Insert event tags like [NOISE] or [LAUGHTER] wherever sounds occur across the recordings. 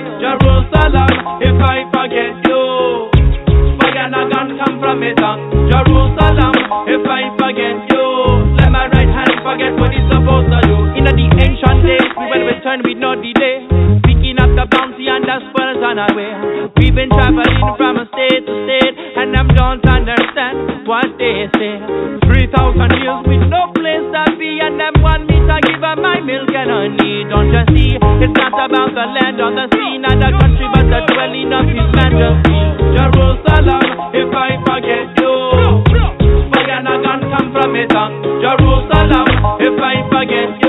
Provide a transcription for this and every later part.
Jerusalem, if I forget you, fire gonna come from it. Jerusalem, if I forget you, let my right hand forget what it's supposed to do. In the ancient days, we will return with no delay, the bounty and the spoils way. We've been traveling from a state to state, and them don't understand what they say. Three thousand years with no place to be, and them want me to give up my milk and honey. Don't you see? It's not about the land or the sea, not the country, but the dwelling of His majesty. Jerusalem, if I forget you, fire not gonna come from it. Jerusalem, if I forget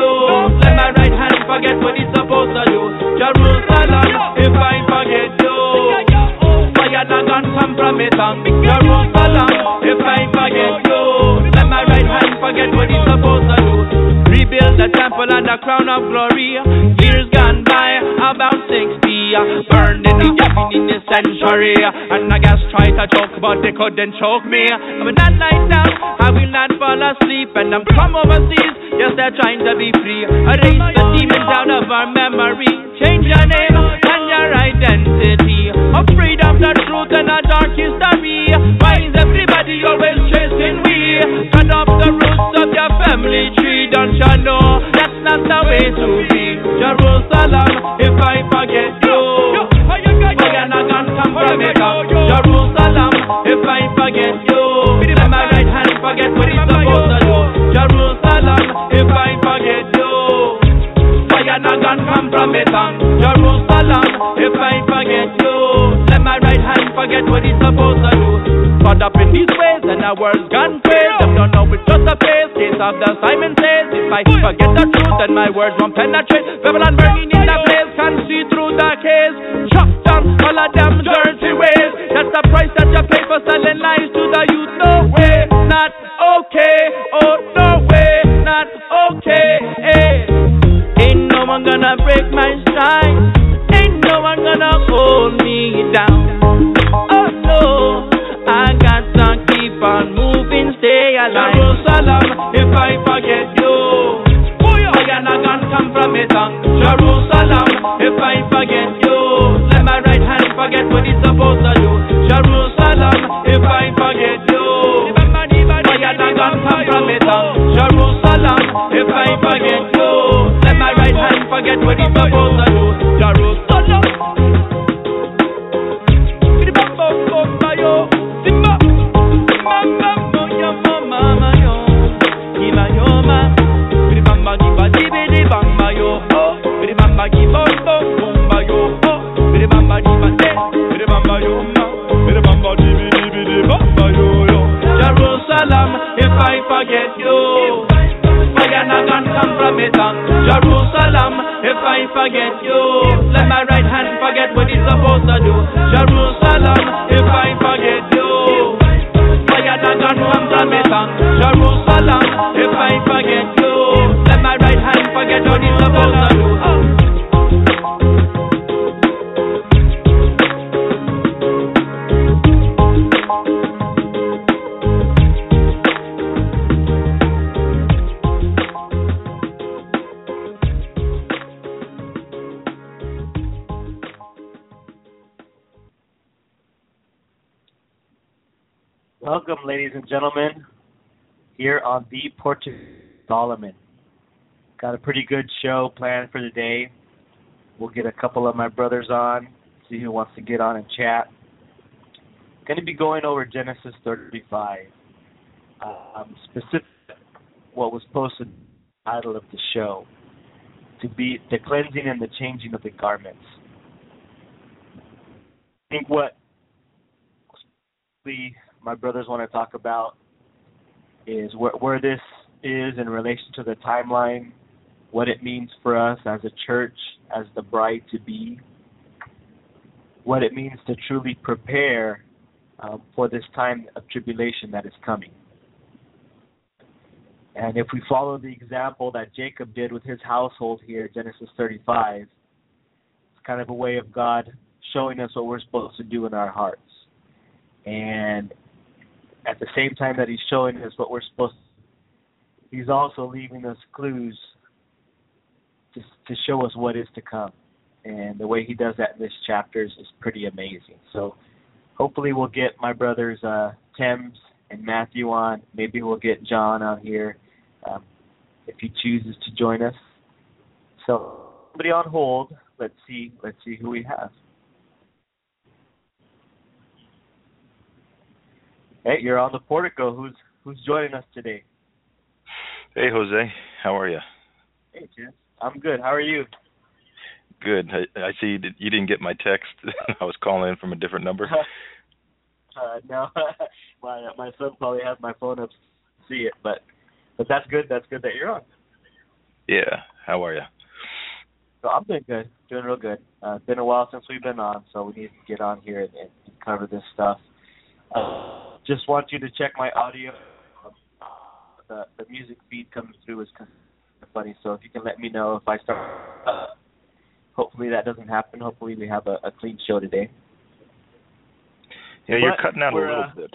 century. And I guess try to choke, but they couldn't choke me. But that night now, I will not fall asleep. And I'm come overseas, yes, they're trying to be free. Erase the demons out of our memory. Change your name your identity. Of the truth and a dark history. Why is everybody always chasing we? Cut off the roots of your family tree. Don't you know that's not the way to be? Jerusalem, if I forget you. Jerusalem, if I forget you, my right hand forget what. Jerusalem, if I forget you, come from it. If I forget you, let my right hand forget what it's supposed to do. Caught up in these ways and our world's gone crazy. Them don't know it's just a phase. Case of the Simon says, if I forget the truth, then my words won't penetrate. Babylon burning in the place, can see through the case. Chop down all of them dirty ways. That's the price that you pay for selling lies to the youth. No way, not okay. Oh no way, not okay. Hey. Ain't no one gonna break my if I forget you, let my right hand forget what it's supposed to do. Jerusalem, if I forget you, fire not gonna come from it. Jerusalem, if I forget you, let my right hand forget what it's supposed to do. Jerusalem, if I forget you, let my right hand forget what it's supposed to do. Ladies and gentlemen, here on the Portico Solomon. Got a pretty good show planned for today. We'll get a couple of my brothers on, see who wants to get on and chat. Going to be going over Genesis 35. Um, specific, what was posted, title of the show, to be the cleansing and the changing of the garments. I think what the my brothers want to talk about is where, where this is in relation to the timeline, what it means for us as a church, as the bride to be, what it means to truly prepare um, for this time of tribulation that is coming. And if we follow the example that Jacob did with his household here, Genesis 35, it's kind of a way of God showing us what we're supposed to do in our hearts. And at the same time that he's showing us what we're supposed to he's also leaving us clues to, to show us what is to come. And the way he does that in this chapter is, is pretty amazing. So hopefully we'll get my brothers uh, Thames and Matthew on. Maybe we'll get John on here um, if he chooses to join us. So somebody on hold. Let's see. Let's see who we have. Hey, you're on the portico. Who's who's joining us today? Hey, Jose. How are you? Hey, Jim. I'm good. How are you? Good. I, I see you, did, you didn't get my text. [LAUGHS] I was calling in from a different number. [LAUGHS] uh, no, [LAUGHS] my my son probably has my phone up to see it, but but that's good. That's good that you're on. Yeah. How are you? So I'm doing good. Doing real good. Uh, it's been a while since we've been on, so we need to get on here and, and cover this stuff. Uh, just want you to check my audio. Uh, the the music feed coming through is kind of funny, so if you can let me know if I start. Uh, hopefully that doesn't happen. Hopefully we have a, a clean show today. Yeah, you're cutting out a little uh, bit.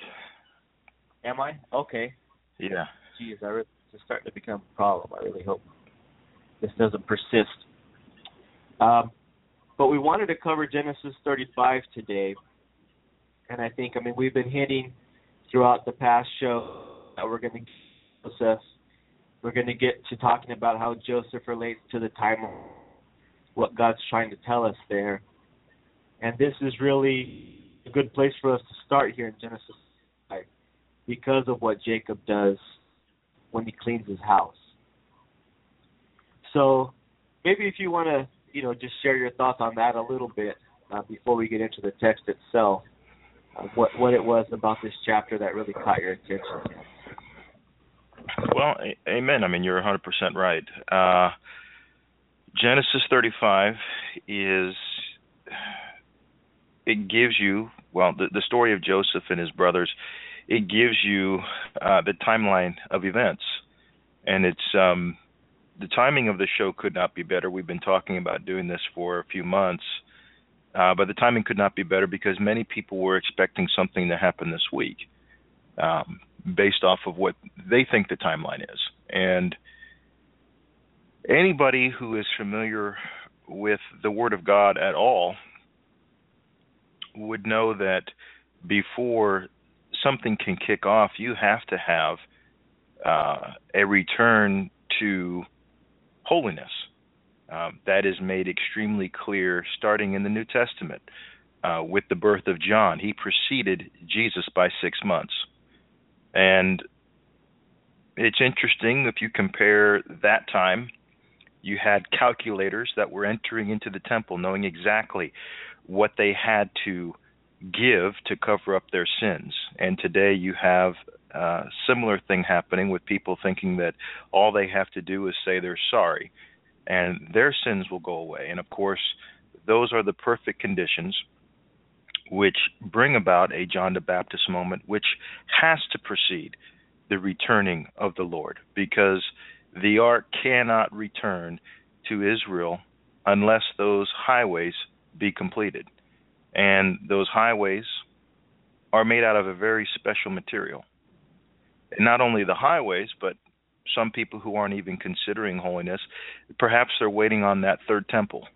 Am I okay? Yeah. Geez, I really, it's starting to become a problem. I really hope this doesn't persist. Um, but we wanted to cover Genesis 35 today, and I think I mean we've been hinting throughout the past show that we're going to get We're going to get to talking about how Joseph relates to the time, what God's trying to tell us there, and this is really a good place for us to start here in Genesis 5 because of what Jacob does when he cleans his house. So maybe if you want to, you know, just share your thoughts on that a little bit uh, before we get into the text itself, what what it was about this chapter that really caught your attention. Well, a- amen. I mean, you're 100% right. Uh, Genesis 35 is it gives you well the, the story of Joseph and his brothers. It gives you uh, the timeline of events, and it's um, the timing of the show could not be better. We've been talking about doing this for a few months, uh, but the timing could not be better because many people were expecting something to happen this week, um, based off of what they think the timeline is, and anybody who is familiar with the Word of God at all would know that before something can kick off, you have to have uh, a return to holiness. Um, that is made extremely clear starting in the New Testament uh, with the birth of John. He preceded Jesus by six months. And it's interesting if you compare that time, you had calculators that were entering into the temple knowing exactly what they had to give to cover up their sins. And today you have a similar thing happening with people thinking that all they have to do is say they're sorry and their sins will go away. And of course, those are the perfect conditions which bring about a John the Baptist moment, which has to precede the returning of the Lord, because the ark cannot return to Israel unless those highways be completed. And those highways are made out of a very special material. Not only the highways, but some people who aren't even considering holiness, perhaps they're waiting on that third temple.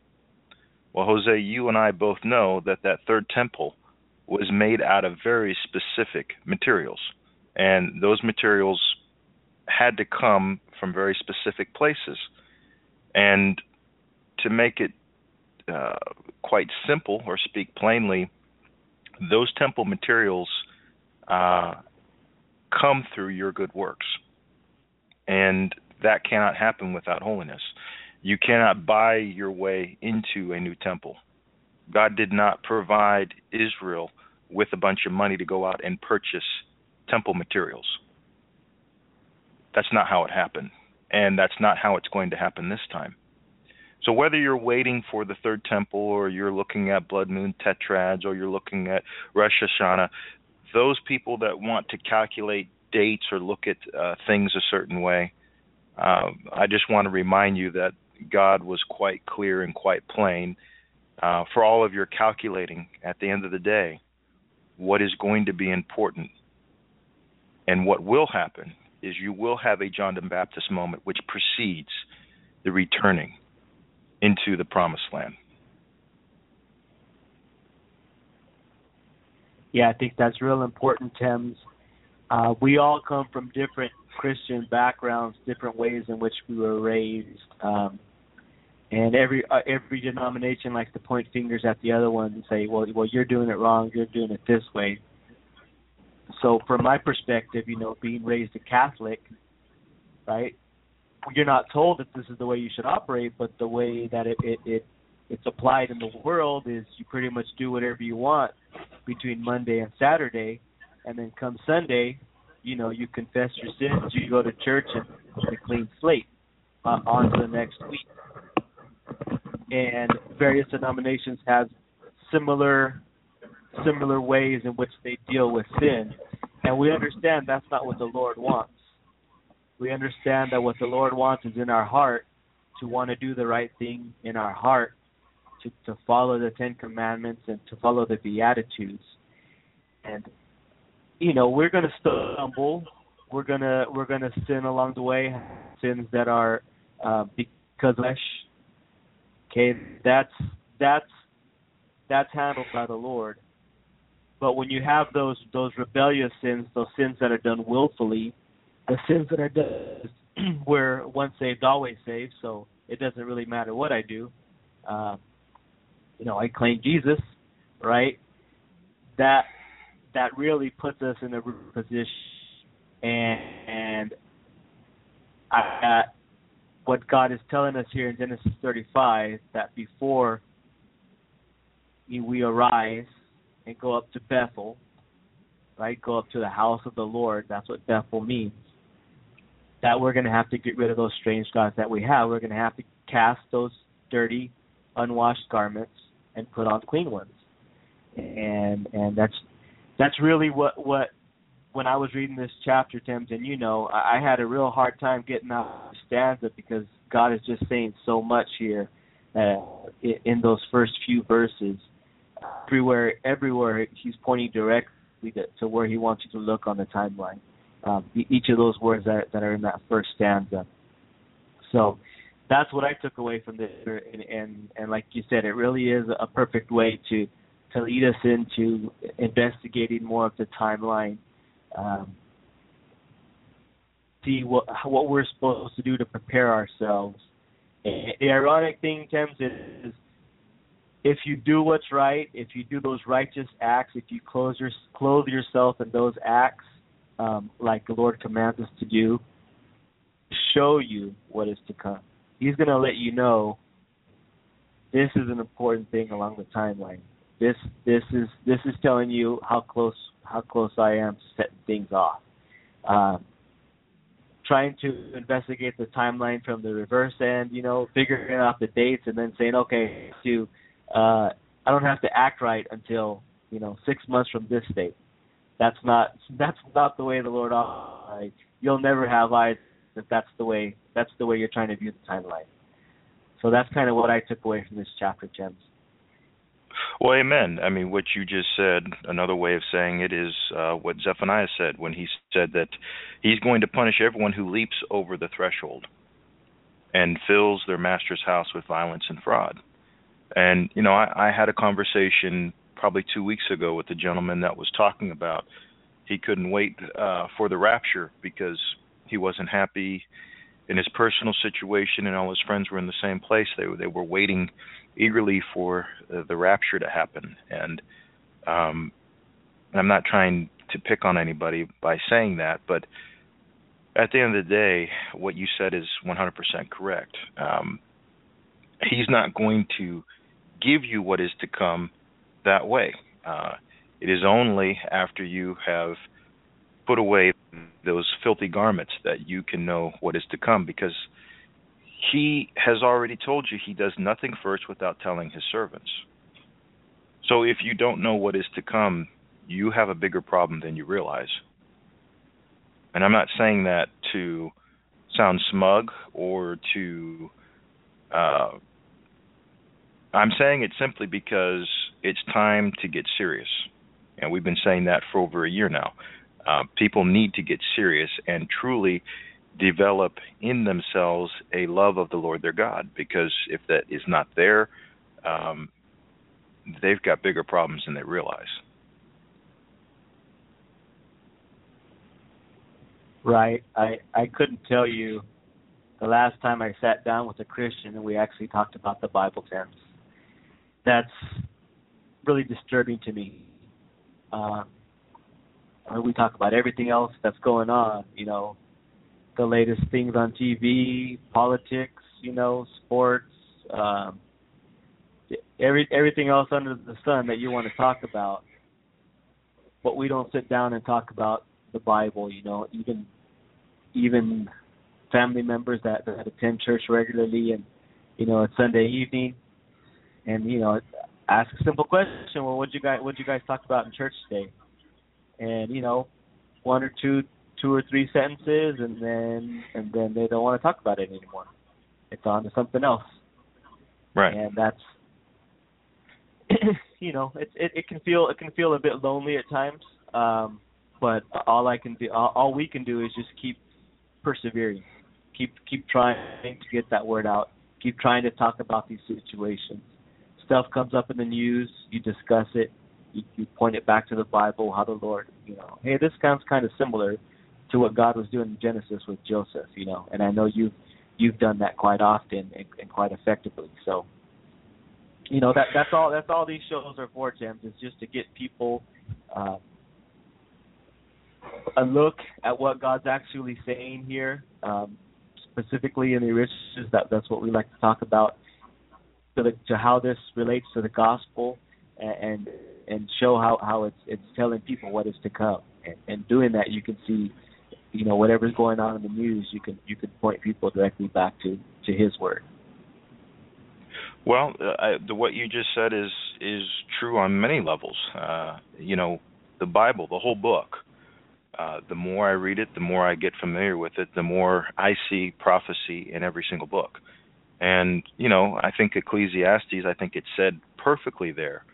Well, Jose, you and I both know that that third temple was made out of very specific materials. And those materials had to come from very specific places. And to make it uh, quite simple or speak plainly, those temple materials uh, come through your good works. And that cannot happen without holiness. You cannot buy your way into a new temple. God did not provide Israel with a bunch of money to go out and purchase temple materials. That's not how it happened. And that's not how it's going to happen this time. So whether you're waiting for the third temple or you're looking at blood moon tetrads or you're looking at Rosh Hashanah, those people that want to calculate dates or look at uh, things a certain way, uh, I just want to remind you that God was quite clear and quite plain uh, for all of your calculating at the end of the day what is going to be important and what will happen is you will have a John the Baptist moment which precedes the returning into the promised land. Yeah, I think that's real important, Thames. Uh, we all come from different Christian backgrounds, different ways in which we were raised, um, and every uh, every denomination likes to point fingers at the other one and say, "Well, well, you're doing it wrong. You're doing it this way." So, from my perspective, you know, being raised a Catholic, right? You're not told that this is the way you should operate, but the way that it it, it it's applied in the world is you pretty much do whatever you want between Monday and Saturday, and then come Sunday, you know, you confess your sins, you go to church, and a clean slate uh, on to the next week. And various denominations have similar similar ways in which they deal with sin, and we understand that's not what the Lord wants. We understand that what the Lord wants is in our heart to want to do the right thing in our heart to, to follow the Ten Commandments and to follow the Beatitudes. And you know, we're gonna stumble. We're gonna we're gonna sin along the way, sins that are uh, because flesh. Okay, that's that's that's handled by the Lord. But when you have those those rebellious sins, those sins that are done willfully, the sins that are done [CLEARS THROAT] where once saved always saved, so it doesn't really matter what I do. Uh, you know, I claim Jesus, right? That that really puts us in a position, and, and I, what God is telling us here in Genesis 35 that before we arise and go up to Bethel, right? Go up to the house of the Lord. That's what Bethel means. That we're going to have to get rid of those strange gods that we have. We're going to have to cast those dirty, unwashed garments and put on clean ones. And and that's that's really what what when I was reading this chapter, Tim, and you know, I, I had a real hard time getting out the stanza because God is just saying so much here uh, in, in those first few verses. Everywhere, everywhere, He's pointing directly to, to where He wants you to look on the timeline. Um, each of those words that, that are in that first stanza. So, that's what I took away from this, and, and and like you said, it really is a perfect way to to lead us into investigating more of the timeline. Um, see what what we're supposed to do to prepare ourselves. And the ironic thing, Tim, is if you do what's right, if you do those righteous acts, if you clothe, your, clothe yourself in those acts, um, like the Lord commands us to do, show you what is to come he's going to let you know this is an important thing along the timeline. This this is this is telling you how close how close I am to setting things off. Um, trying to investigate the timeline from the reverse end, you know, figuring out the dates and then saying, okay, to uh, I don't have to act right until you know six months from this date. That's not [LAUGHS] that's not the way the Lord operates. You'll never have eyes if that's the way that's the way you're trying to view the timeline. So that's kind of what I took away from this chapter, James. Well, amen. I mean, what you just said, another way of saying it is uh, what Zephaniah said when he said that he's going to punish everyone who leaps over the threshold and fills their master's house with violence and fraud. And, you know, I, I had a conversation probably two weeks ago with a gentleman that was talking about he couldn't wait uh, for the rapture because he wasn't happy in his personal situation, and all his friends were in the same place. They they were waiting eagerly for uh, the rapture to happen, and um, I'm not trying to pick on anybody by saying that, but at the end of the day, what you said is 100% correct. Um, he's not going to give you what is to come that way. Uh, it is only after you have put away those filthy garments that you can know what is to come because he has already told you he does nothing first without telling his servants. So if you don't know what is to come, you have a bigger problem than you realize. And I'm not saying that to sound smug or to uh, I'm saying it simply because it's time to get serious. And we've been saying that for over a year now. Uh, people need to get serious and truly develop in themselves a love of the Lord their God, because if that is not there, um, they've got bigger problems than they realize. Right. I I couldn't tell you the last time I sat down with a Christian and we actually talked about the Bible terms. That's really disturbing to me. Uh, we talk about everything else that's going on, you know, the latest things on TV, politics, you know, sports, um, every everything else under the sun that you want to talk about. But we don't sit down and talk about the Bible, you know, even even family members that, that attend church regularly and you know, it's Sunday evening and, you know, ask a simple question, well what you guys what you guys talk about in church today? And, you know, one or two two or three sentences and then and then they don't want to talk about it anymore. It's on to something else. Right. And that's [CLEARS THROAT] you know, it, it it can feel it can feel a bit lonely at times. Um but all I can do all, all we can do is just keep persevering. Keep keep trying to get that word out. Keep trying to talk about these situations. Stuff comes up in the news, you discuss it, you, you point it back to the Bible, how the Lord, you know, hey, this sounds kind of similar to what God was doing in Genesis with Joseph, you know, and I know you've you've done that quite often and, and quite effectively. So, you know, that that's all that's all these shows are for, James, is just to get people uh, a look at what God's actually saying here, um, specifically in the riches. That that's what we like to talk about, to, the, to how this relates to the gospel, and, and show how how it's it's telling people what is to come. And, and doing that, you can see, you know, whatever's going on in the news, you can you can point people directly back to to His word. Well, uh, I, the, what you just said is is true on many levels. Uh, you know, the Bible, the whole book, uh, the more I read it, the more I get familiar with it, the more I see prophecy in every single book. And you know, I think Ecclesiastes, I think it said perfectly there,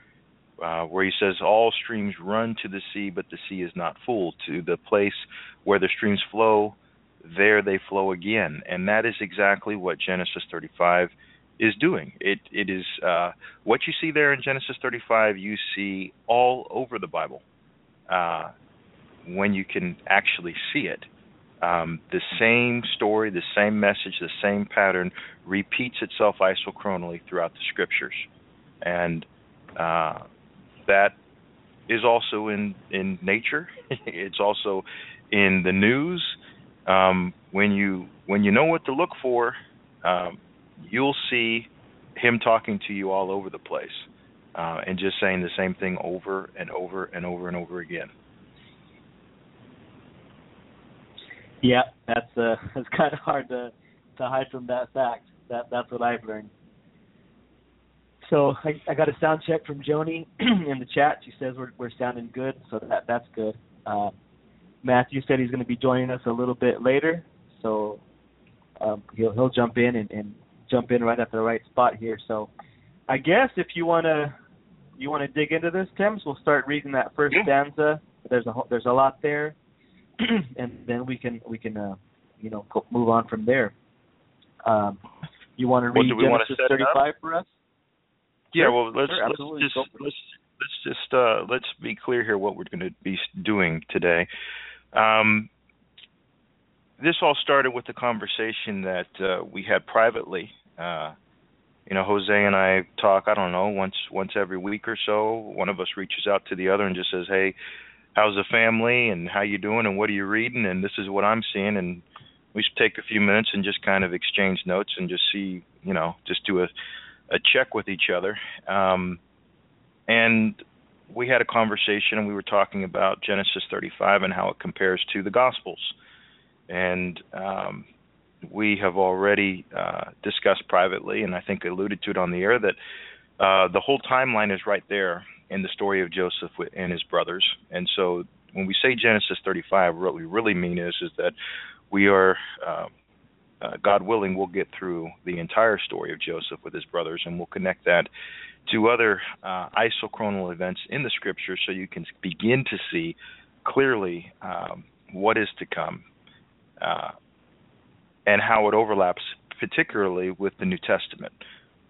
uh, where he says, "All streams run to the sea, but the sea is not full. To the place where the streams flow, there they flow again." And that is exactly what Genesis 35 is doing. It it is uh, what you see there in Genesis 35. You see all over the Bible. Uh, when you can actually see it. Um, the same story, the same message, the same pattern repeats itself isochronally throughout the scriptures, and uh, that is also in in nature. [LAUGHS] it's also in the news. Um, when you when you know what to look for, um, you'll see him talking to you all over the place, uh, and just saying the same thing over and over and over and over again. Yeah, that's uh, [LAUGHS] it's kind of hard to to hide from that fact. That that's what I've learned. So I, I got a sound check from Joni [CLEARS THROAT] in the chat. She says we're we're sounding good, so that that's good. Uh, Matthew said he's going to be joining us a little bit later, so um, he'll he'll jump in and, and jump in right at the right spot here. So I guess if you want to you want to dig into this, Tim's, we'll start reading that first yeah. stanza. There's a there's a lot there. [CLEARS THROAT] and then we can we can uh, you know move on from there. Um, you want to read Genesis 35 for us? Yeah, sure. well let's sure, let's just let's let's just uh, let's be clear here what we're going to be doing today. Um, this all started with the conversation that uh, we had privately. Uh, you know, Jose and I talk. I don't know once once every week or so. One of us reaches out to the other and just says, "Hey, how's the family and how you doing and what are you reading and this is what I'm seeing and we take a few minutes and just kind of exchange notes and just see you know just do a a check with each other. Um, and we had a conversation and we were talking about Genesis 35 and how it compares to the Gospels. And um, we have already uh, discussed privately, and I think alluded to it on the air, that uh, the whole timeline is right there in the story of Joseph and his brothers. And so when we say Genesis 35, what we really mean is is that we are, uh, uh, God willing, we'll get through the entire story of Joseph with his brothers, and we'll connect that to other uh, isochronal events in the Scripture, so you can begin to see clearly um, what is to come uh, and how it overlaps, particularly with the New Testament.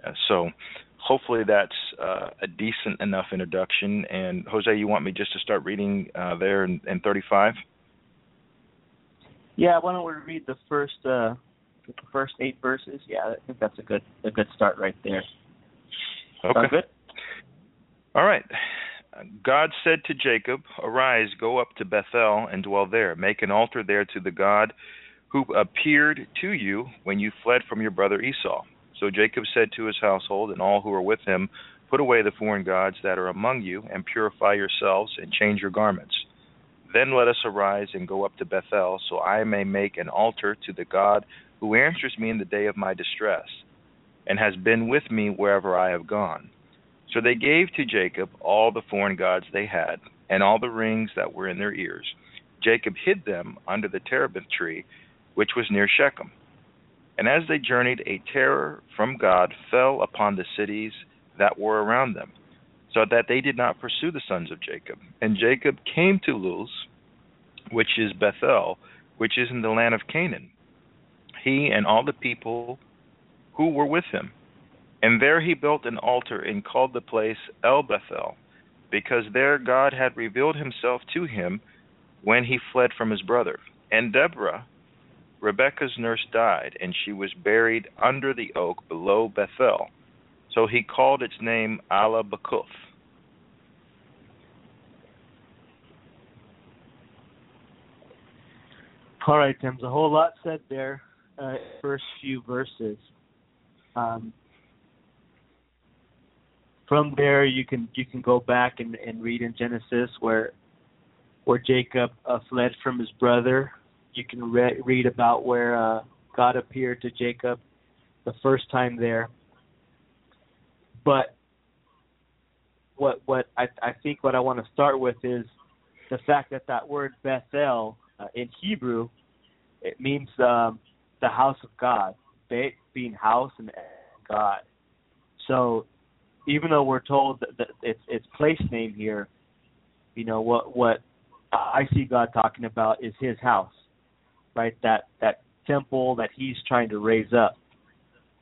Uh, so hopefully that's uh, a decent enough introduction. And Jose, you want me just to start reading uh, there in, in 35? Yeah, why don't we read the first uh, first eight verses? Yeah, I think that's a good a good start right there. Okay. Sound good? All right. God said to Jacob, Arise, go up to Bethel and dwell there. Make an altar there to the God who appeared to you when you fled from your brother Esau. So Jacob said to his household and all who were with him, Put away the foreign gods that are among you, and purify yourselves, and change your garments. Then let us arise and go up to Bethel, so I may make an altar to the God who answers me in the day of my distress, and has been with me wherever I have gone. So they gave to Jacob all the foreign gods they had, and all the rings that were in their ears. Jacob hid them under the terebinth tree, which was near Shechem. And as they journeyed, a terror from God fell upon the cities that were around them, so that they did not pursue the sons of Jacob. And Jacob came to Luz, which is Bethel, which is in the land of Canaan, he and all the people who were with him. And there he built an altar and called the place El Bethel, because there God had revealed himself to him when he fled from his brother. And Deborah, Rebekah's nurse died, and she was buried under the oak below Bethel. So he called its name Allon Bacuth. All right, Tim. There's a whole lot said there. Uh, first few verses. Um, from there, you can you can go back and, and read in Genesis where where Jacob uh, fled from his brother. You can re- read about where uh, God appeared to Jacob the first time there. But what what I I think what I want to start with is the fact that that word Bethel uh, in Hebrew it means um, the house of God, being house and God. So even though we're told that, that it's it's place name here, you know what what I see God talking about is His house, right? That that temple that He's trying to raise up,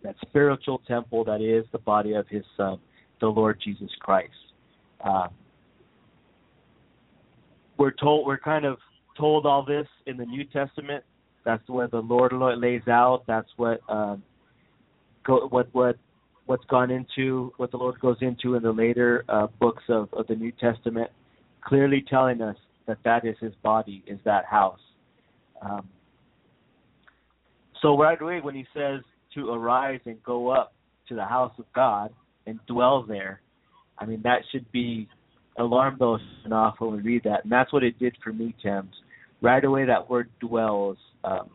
that spiritual temple that is the body of His Son, the Lord Jesus Christ. Uh, we're told we're kind of told all this in the New Testament. That's what the Lord lays out. That's what um, go, what what what's gone into what the Lord goes into in the later uh, books of, of the New Testament, clearly telling us that that is His body, is that house. Um, so right away, when He says to arise and go up to the house of God and dwell there, I mean that should be alarm bells off when we read that, and that's what it did for me, Tim. Right away, that word dwells. Um,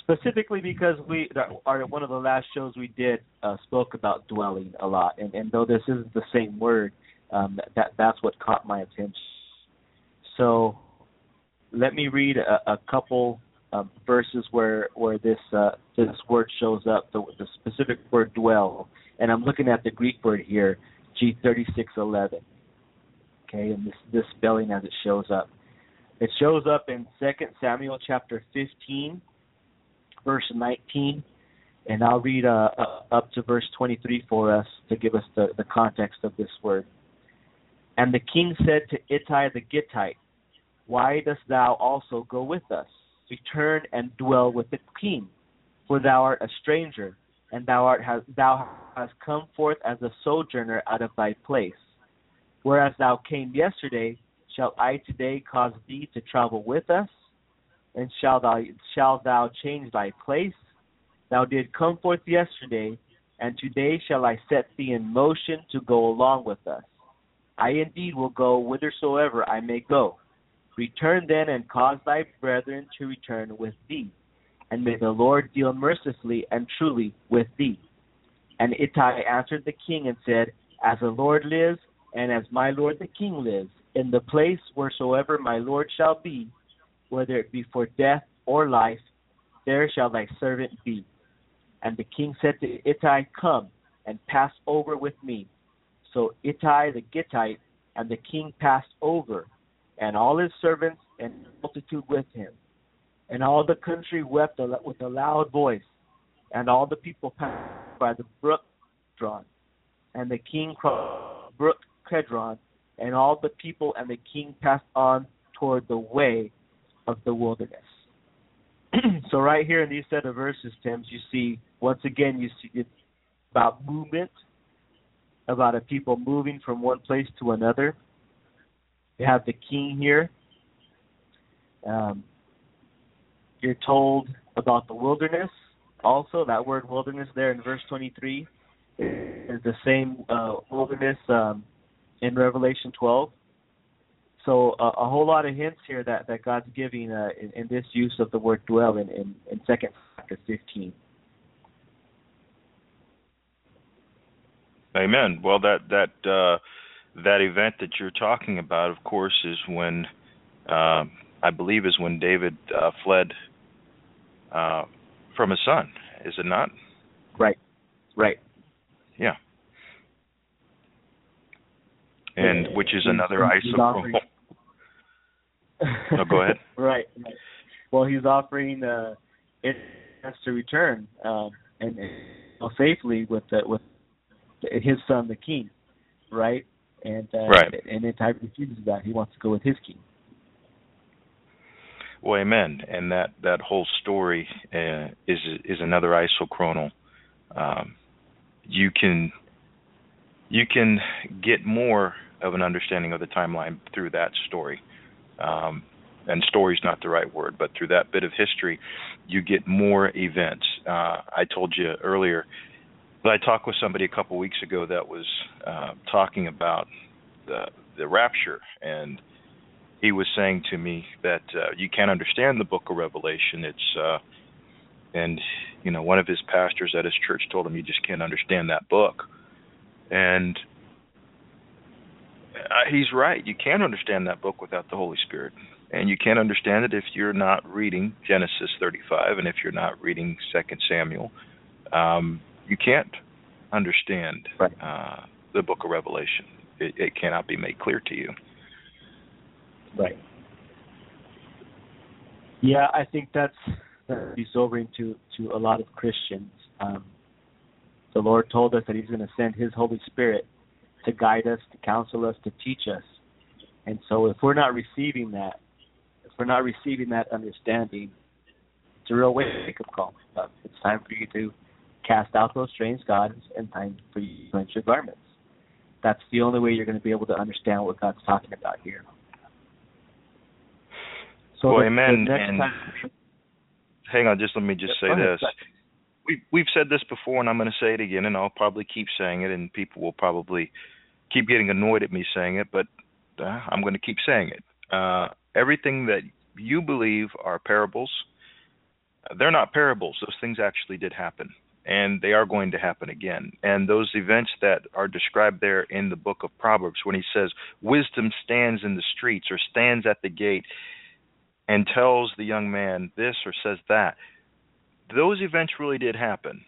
specifically because we are one of the last shows we did uh, spoke about dwelling a lot, and, and though this isn't the same word, um, that that's what caught my attention. So let me read a, a couple um, verses where where this uh, this word shows up, the, the specific word dwell, and I'm looking at the Greek word here, G thirty six eleven. Okay, and this this spelling as it shows up. It shows up in Second Samuel chapter fifteen, verse 19, and I'll read uh, uh, up to verse 23 for us to give us the, the context of this word. And the king said to Ittai the Gittite, Why dost thou also go with us? Return and dwell with the king, for thou art a stranger, and thou art has, thou hast come forth as a sojourner out of thy place. Whereas thou came yesterday, shall I today cause thee to travel with us? and shall thou shall thou change thy place? Thou did come forth yesterday, and today shall I set thee in motion to go along with us. I indeed will go whithersoever I may go. Return then and cause thy brethren to return with thee, and may the Lord deal mercifully and truly with thee. And Ittai answered the king and said, As the Lord lives, and as my lord the king lives, in the place wheresoever my lord shall be, whether it be for death or life, there shall thy servant be. And the king said to Ittai, Come and pass over with me. So Ittai the Gittite and the king passed over, and all his servants and multitude with him. And all the country wept with a loud voice, and all the people passed by the brook Kidron. And the king crossed the brook Kidron, and all the people and the king passed on toward the way of the wilderness. [CLEARS THROAT] so right here in these set of verses, Tim, you see once again you see about movement, about a people moving from one place to another. You have the king here. Um, you're told about the wilderness. Also, that word wilderness there in verse 23 is the same uh, wilderness um, in Revelation 12. So uh, a whole lot of hints here that, that God's giving uh, in, in, this use of the word dwell in, in, in 2 chapter 15. Amen. Well, that that uh, that event that you're talking about, of course, is when uh, I believe is when David uh, fled uh, from his son. Is it not? Right. Right. Yeah. And which is another isochronal. no, go ahead. [LAUGHS] right. Well, he's offering uh, it has to return um, and, and safely with the, with his son, the king, right? And uh, right. and then Ittai refuses that. He wants to go with his king. Well, amen. And that that whole story uh, is is another isochronal. Um, you can you can get more of an understanding of the timeline through that story. Um, and story's not the right word, but through that bit of history, you get more events. Uh, I told you earlier that I talked with somebody a couple weeks ago that was uh, talking about the the rapture, and he was saying to me that uh, you can't understand the Book of Revelation. It's uh, and you know one of his pastors at his church told him you just can't understand that book, and uh, he's right. You can't understand that book without the Holy Spirit, and you can't understand it if you're not reading Genesis 35 and if you're not reading Second Samuel. Um, you can't understand right. uh, the book of Revelation. It, it cannot be made clear to you. Right. Yeah, I think that's that be sobering to to a lot of Christians. Um, the Lord told us that He's going to send His Holy Spirit to guide us, to counsel us, to teach us. And so, if we're not receiving that, if we're not receiving that understanding, it's a real wake up call. It's time for you to cast out those strange gods and time for you to cleanse your garments. That's the only way you're going to be able to understand what God's talking about here. So well, the, amen. The and time, hang on, just let me just say this. We we've said this before, and I'm going to say it again, and I'll probably keep saying it, and people will probably keep getting annoyed at me saying it, but uh, I'm going to keep saying it. Uh, everything that you believe are parables, they're not parables. Those things actually did happen and they are going to happen again. And those events that are described there in the book of Proverbs, when he says, Wisdom stands in the streets or stands at the gate and tells the young man this or says that, those events really did happen.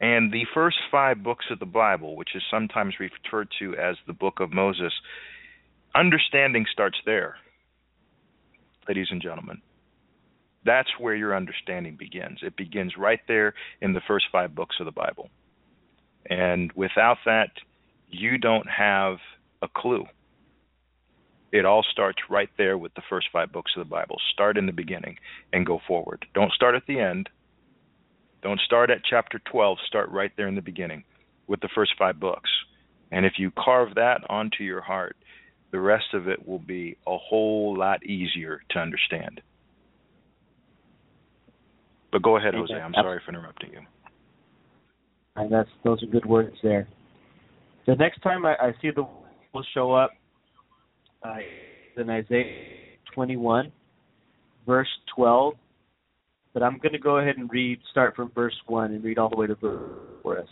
And the first five books of the Bible, which is sometimes referred to as the book of Moses, understanding starts there, ladies and gentlemen. That's where your understanding begins. It begins right there in the first five books of the Bible. And without that, you don't have a clue. It all starts right there with the first five books of the Bible. Start in the beginning and go forward. Don't start at the end. Don't start at chapter 12. Start right there in the beginning with the first five books. And if you carve that onto your heart, the rest of it will be a whole lot easier to understand. But go ahead, Jose. I'm sorry for interrupting you. And that's those are good words there. The next time I, I see the will show up uh, in Isaiah 21, verse 12. But I'm going to go ahead and read, start from verse 1 and read all the way to verse for us.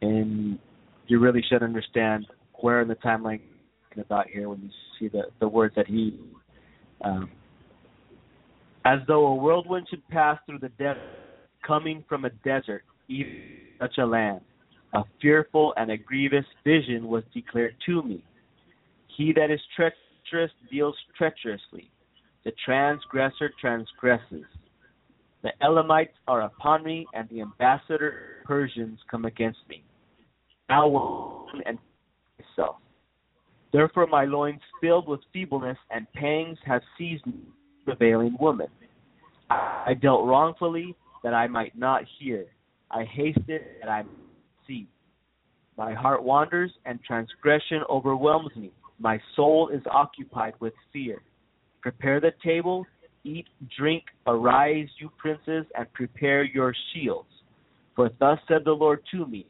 And you really should understand where in the timeline I'm about here when you see the, the words that he. Um, as though a whirlwind should pass through the desert, coming from a desert, even such a land. A fearful and a grievous vision was declared to me. He that is treacherous deals treacherously. The transgressor transgresses. The Elamites are upon me, and the ambassador Persians come against me. Now and myself. Therefore my loins filled with feebleness, and pangs have seized me, prevailing woman. I dealt wrongfully that I might not hear. I hasted that I might see. My heart wanders, and transgression overwhelms me. My soul is occupied with fear. Prepare the table, eat, drink, arise, you princes, and prepare your shields. For thus said the Lord to me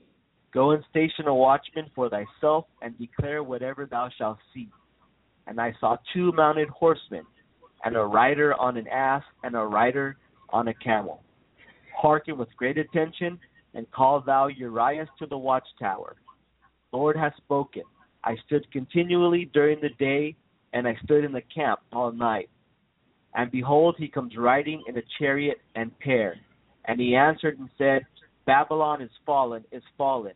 Go and station a watchman for thyself, and declare whatever thou shalt see. And I saw two mounted horsemen, and a rider on an ass, and a rider on a camel. Hearken with great attention, and call thou Urias to the watchtower. Lord has spoken. I stood continually during the day, and I stood in the camp all night. And behold, he comes riding in a chariot and pair. And he answered and said, Babylon is fallen, is fallen,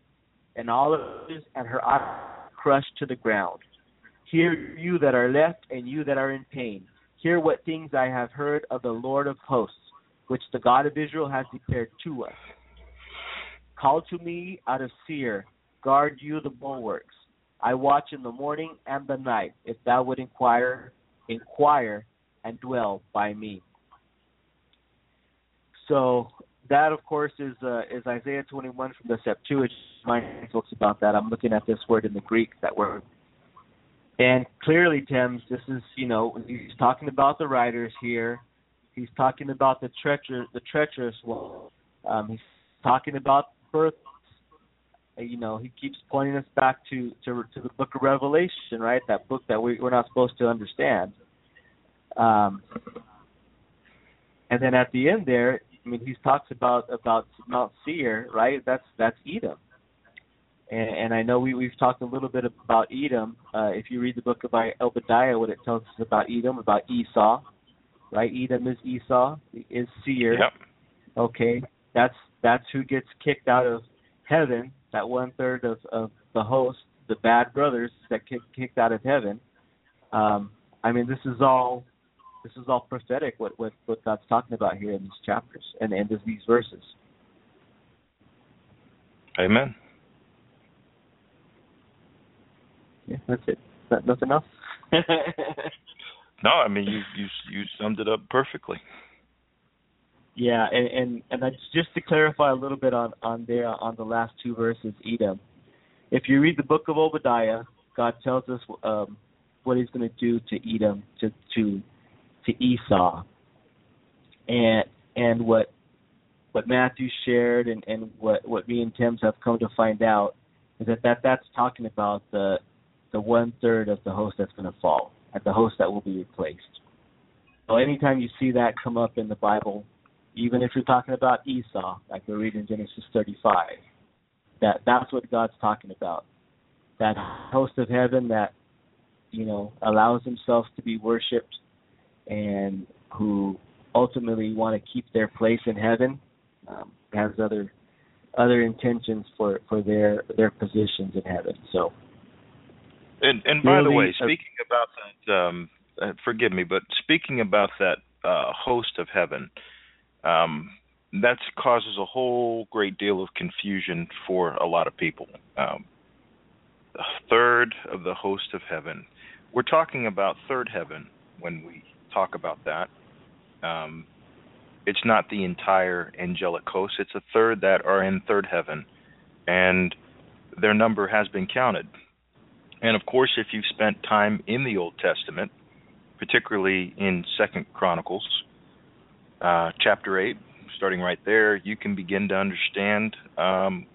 and all of it, and her eyes crushed to the ground. Hear you that are left, and you that are in pain. Hear what things I have heard of the Lord of hosts, which the God of Israel has declared to us. Call to me out of Seir, guard you the bulwarks. I watch in the morning and the night, if thou would inquire, inquire and dwell by me. So that, of course, is uh, is Isaiah 21 from the Septuagint. Mine talks about that. I'm looking at this word in the Greek, that word. And clearly, Thames, this is you know he's talking about the writers here. He's talking about the treacherous, the treacherous one. Um, he's talking about birth. You know, he keeps pointing us back to to to the Book of Revelation, right? That book that we, we're not supposed to understand. Um, and then at the end there, I mean, he talks about about Mount Seir, right? That's that's Edom. And, and I know we we've talked a little bit about Edom. Uh, if you read the book of Obadiah, what it tells us about Edom, about Esau, right? Edom is Esau, is Seir. Yep. Okay, that's that's who gets kicked out of heaven. That one third of of the host, the bad brothers that get kicked out of heaven. Um, I mean, this is all this is all prophetic. What what what God's talking about here in these chapters and and of these verses. Amen. Yeah, that's it. That, nothing else. [LAUGHS] No, I mean you you you summed it up perfectly. Yeah, and and and just to clarify a little bit on on there on the last two verses, Edom. If you read the book of Obadiah, God tells us um, what He's going to do to Edom, to to to Esau, and and what what Matthew shared, and and what what me and Tim's have come to find out is that that that's talking about the the one third of the host that's going to fall, and the host that will be replaced. So anytime you see that come up in the Bible, even if you're talking about Esau, like we read in Genesis 35, that that's what God's talking about. That host of heaven that you know allows himself to be worshipped, and who ultimately want to keep their place in heaven, um, has other other intentions for for their their positions in heaven. So. And and by the way, uh, speaking about that, um, uh, forgive me, but speaking about that uh, host of heaven, um, that causes a whole great deal of confusion for a lot of people. Um, a third of the host of heaven. We're talking about third heaven when we talk about that. Um, it's not the entire angelic host; it's a third that are in third heaven, and their number has been counted. And of course, if you've spent time in the Old Testament, particularly in Second Chronicles, uh, chapter eight, starting right there, you can begin to understand um,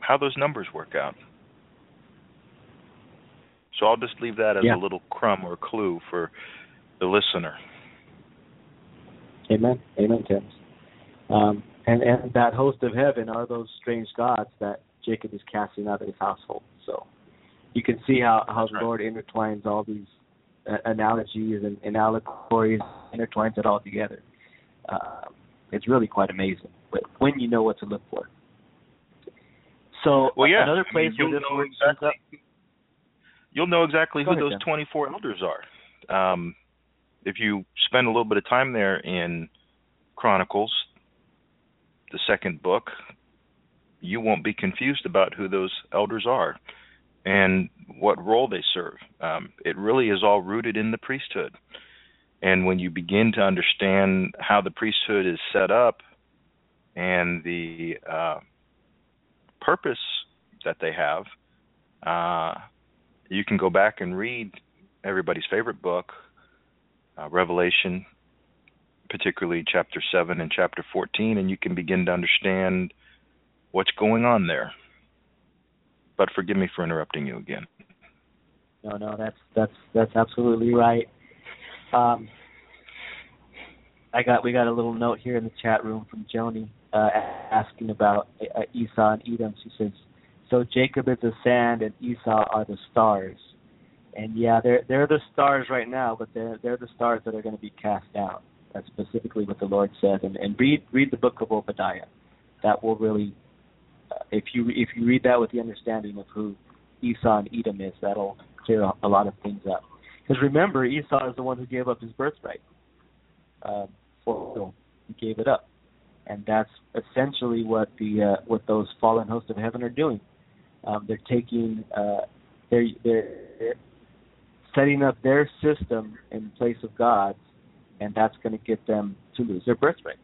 how those numbers work out. So I'll just leave that as Yeah. a little crumb or clue for the listener. Amen. Amen, Tim. Um, and and that host of heaven are those strange gods that Jacob is casting out of his household. So you can see how how the right. Lord intertwines all these uh, analogies and, and allegories, intertwines it all together. Um, it's really quite amazing, but when you know what to look for. So Well, yeah, another I mean, place where you'll this know exactly- up. You'll know exactly who ahead, those Tim. 24 elders are. Um, if you spend a little bit of time there in Chronicles, the second book, you won't be confused about who those elders are and what role they serve. Um, it really is all rooted in the priesthood. And when you begin to understand how the priesthood is set up and the uh, purpose that they have, uh, you can go back and read everybody's favorite book, uh, Revelation, particularly chapter 7 and chapter 14, and you can begin to understand what's going on there. But forgive me for interrupting you again. No, no, that's that's that's absolutely right. Um, I got we got a little note here in the chat room from Joni uh, asking about uh, Esau and Edom. She says, "So Jacob is the sand and Esau are the stars." And yeah, they're they're the stars right now, but they're they're the stars that are going to be cast out. That's specifically what the Lord says. And and read read the book of Obadiah. That will really, uh, if you if you read that with the understanding of who Esau and Edom is, that'll clear a lot of things up. Because remember, Esau is the one who gave up his birthright. Uh, for he gave it up, and that's essentially what the uh, what those fallen hosts of heaven are doing. Um, they're taking uh, they're they're they're setting up their system in place of God's, and that's going to get them to lose their birthright.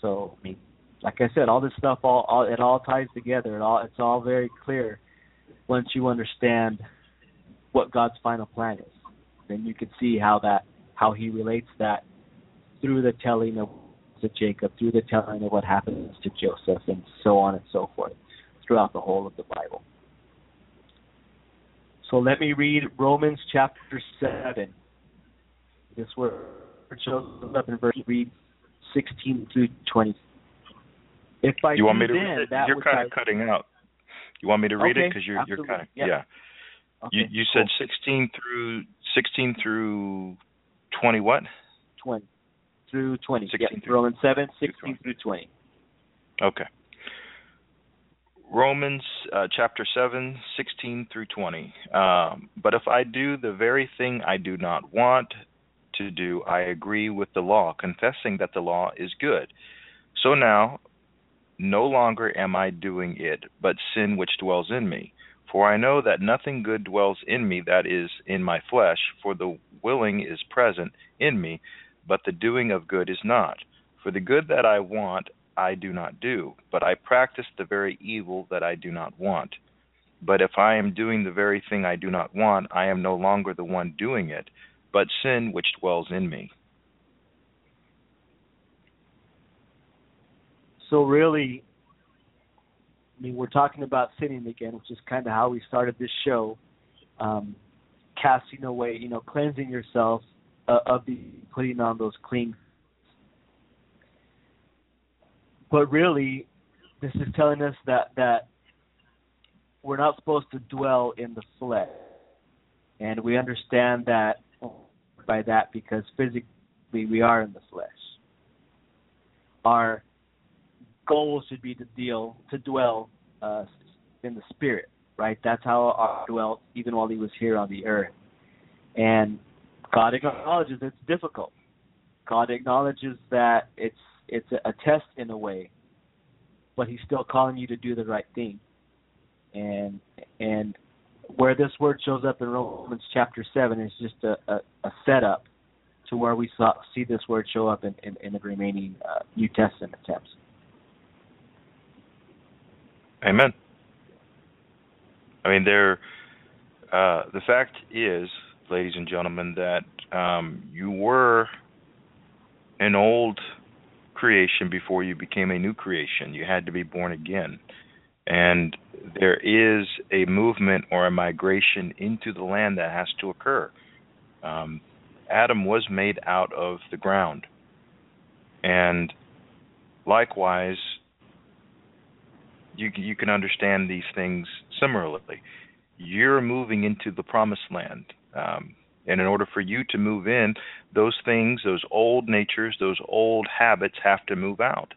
So, I mean, like I said, all this stuff all, all it all ties together. It all it's all very clear once you understand what God's final plan is. Then you can see how that how He relates that through the telling of to Jacob, through the telling of what happens to Joseph, and so on and so forth throughout the whole of the Bible. So let me read Romans chapter seven. This word shows up in verse read sixteen through twenty. If I you want me to then, read it? You're kind I, of cutting out. You want me to read it because you're you're kind of yeah. Okay, You you said cool. 16 through 16 through 20 what? 20 through 20. 16 yeah, through- Romans 7, through 16 through 20. Okay. Romans uh, chapter 7, 16 through 20. Um, but if I do the very thing I do not want to do, I agree with the law, confessing that the law is good. So now, no longer am I doing it, but sin which dwells in me. For I know that nothing good dwells in me, that is, in my flesh, for the willing is present in me, but the doing of good is not. For the good that I want, I do not do, but I practice the very evil that I do not want. But if I am doing the very thing I do not want, I am no longer the one doing it, but sin which dwells in me. So really, I mean, we're talking about sinning again, which is kind of how we started this show. Um, casting away, you know, cleansing yourself uh, of the putting on those clean. But really, this is telling us that that we're not supposed to dwell in the flesh, and we understand that by that because physically we are in the flesh. Our goal should be to deal to dwell uh, in the spirit, right? That's how our dwelt even while he was here on the earth. And God acknowledges it's difficult. God acknowledges that it's it's a, test in a way, but He's still calling you to do the right thing. And and where this word shows up in Romans chapter seven is just a, a, a setup to where we saw, see this word show up in, in, in the remaining uh, New Testament texts. Amen. I mean, there. Uh, the fact is, ladies and gentlemen, that um, you were an old creation before you became a new creation. You had to be born again. And there is a movement or a migration into the land that has to occur. Um, Adam was made out of the ground. And likewise, you you can understand these things similarly. You're moving into the promised land, um, and in order for you to move in, those things, those old natures, those old habits have to move out,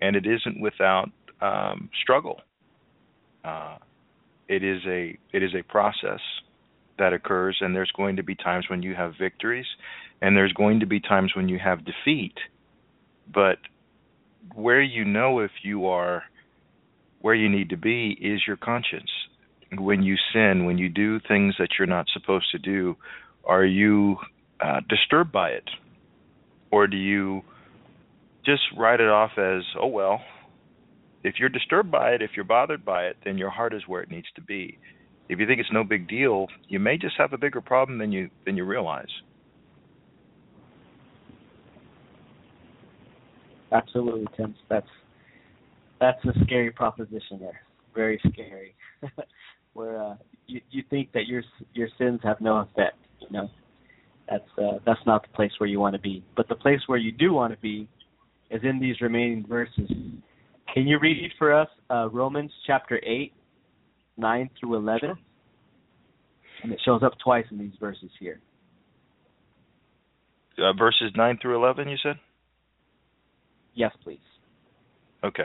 and it isn't without um, struggle. Uh, it is a it is a process that occurs, and there's going to be times when you have victories, and there's going to be times when you have defeat. But where you know if you are where you need to be is your conscience. When you sin, when you do things that you're not supposed to do, are you uh, disturbed by it? Or do you just write it off as, oh, well, if you're disturbed by it, if you're bothered by it, then your heart is where it needs to be. If you think it's no big deal, you may just have a bigger problem than you than you realize. Absolutely, Tim. That's that's a scary proposition there. Very scary. [LAUGHS] Where uh, you you think that your your sins have no effect. You know, that's uh, that's not the place where you want to be. But the place where you do want to be is in these remaining verses. Can you read for us uh, Romans chapter eight, nine through eleven? And it shows up twice in these verses here. Uh, verses nine through eleven, you said. Yes, please. Okay.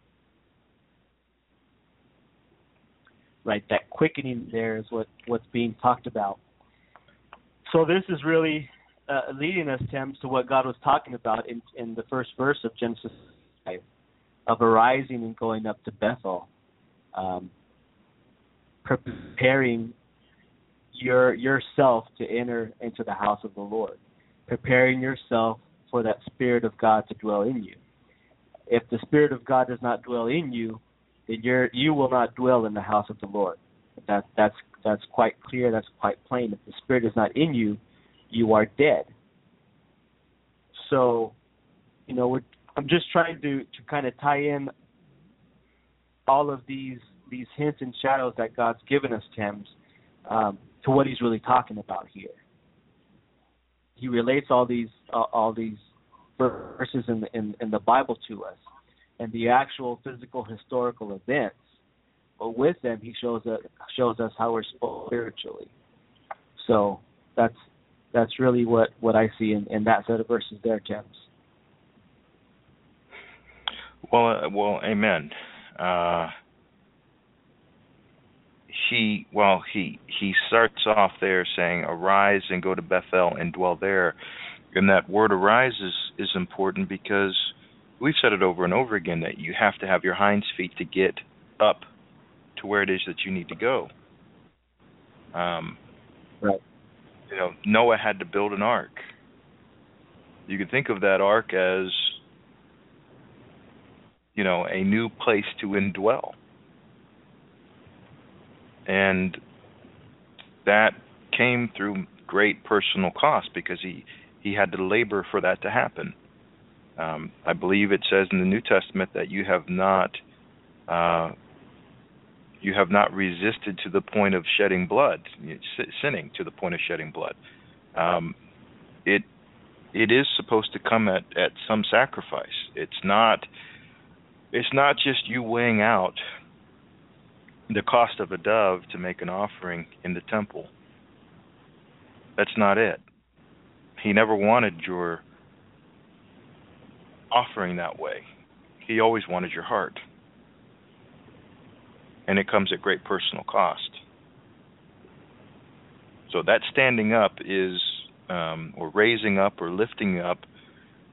Right? That quickening there is what what's being talked about. So this is really uh, leading us, Tim, to what God was talking about in in the first verse of Genesis 5, of arising and going up to Bethel, um, preparing your yourself to enter into the house of the Lord, preparing yourself for that Spirit of God to dwell in you. If the Spirit of God does not dwell in you, you're you will not dwell in the house of the Lord. That that's that's quite clear. That's quite plain. If the Spirit is not in you, you are dead. So, you know, we're, I'm just trying to to kind of tie in all of these these hints and shadows that God's given us, Thames, um, to what He's really talking about here. He relates all these uh, all these verses in the in, in the Bible to us and the actual physical historical events. But with them, he shows us shows us how we're spiritually. So that's that's really what what I see in, in that set of verses there, James. Well, uh, well, amen. Uh, he well he he starts off there saying, "Arise and go to Bethel and dwell there," and that word "arise" is is important because we've said it over and over again that you have to have your hinds feet to get up to where it is that you need to go. Um, right. You know, Noah had to build an ark. You could think of that ark as, you know, a new place to indwell. And that came through great personal cost because he he had to labor for that to happen. Um, I believe it says in the New Testament that you have not uh, you have not resisted to the point of shedding blood, sinning to the point of shedding blood. Um, it it is supposed to come at, at some sacrifice. It's not it's not just you weighing out the cost of a dove to make an offering in the temple. That's not it. He never wanted your offering that way. He always wanted your heart. And it comes at great personal cost. So that standing up is, um, or raising up, or lifting up.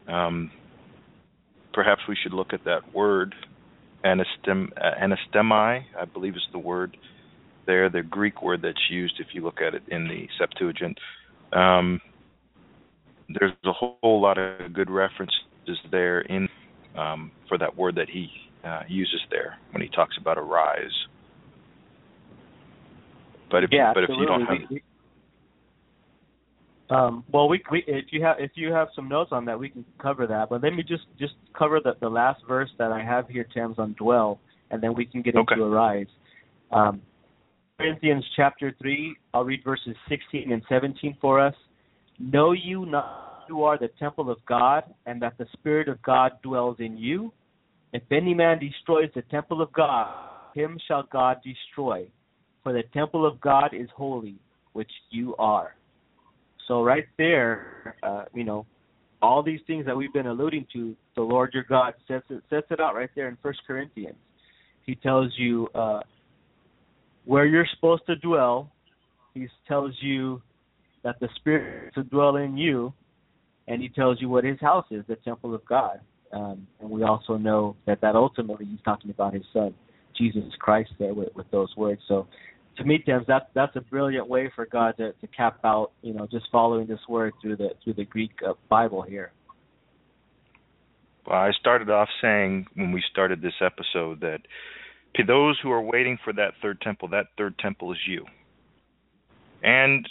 Um, perhaps we should look at that word Anastem, uh, anastemi, I believe is the word there, the Greek word that's used if you look at it in the Septuagint. Um, there's a whole lot of good references there in um, for that word that he uh, uses there when he talks about arise. But if yeah, but if you don't have. Um, well, we, we if you have if you have some notes on that, we can cover that. But let me just just cover the the last verse that I have here, Tim's on dwell, and then we can get Okay. into arise. Um, Corinthians chapter three. I'll read verses sixteen and seventeen for us. Know you not you are the temple of God, and that the Spirit of God dwells in you. If any man destroys the temple of God, him shall God destroy. For the temple of God is holy, which you are. So right there, uh, you know, all these things that we've been alluding to, the Lord your God sets it sets it out right there in First Corinthians. He tells you uh, where you're supposed to dwell. He tells you that the Spirit to dwell in you, and he tells you what His house is, the temple of God. Um, and we also know that that ultimately He's talking about His Son, Jesus Christ, there with, with those words. So to me, Tim, that's that's a brilliant way for God to, to cap out, you know, just following this word through the through the Greek uh, Bible here. Well, I started off saying when we started this episode that to those who are waiting for that third temple, that third temple is you. And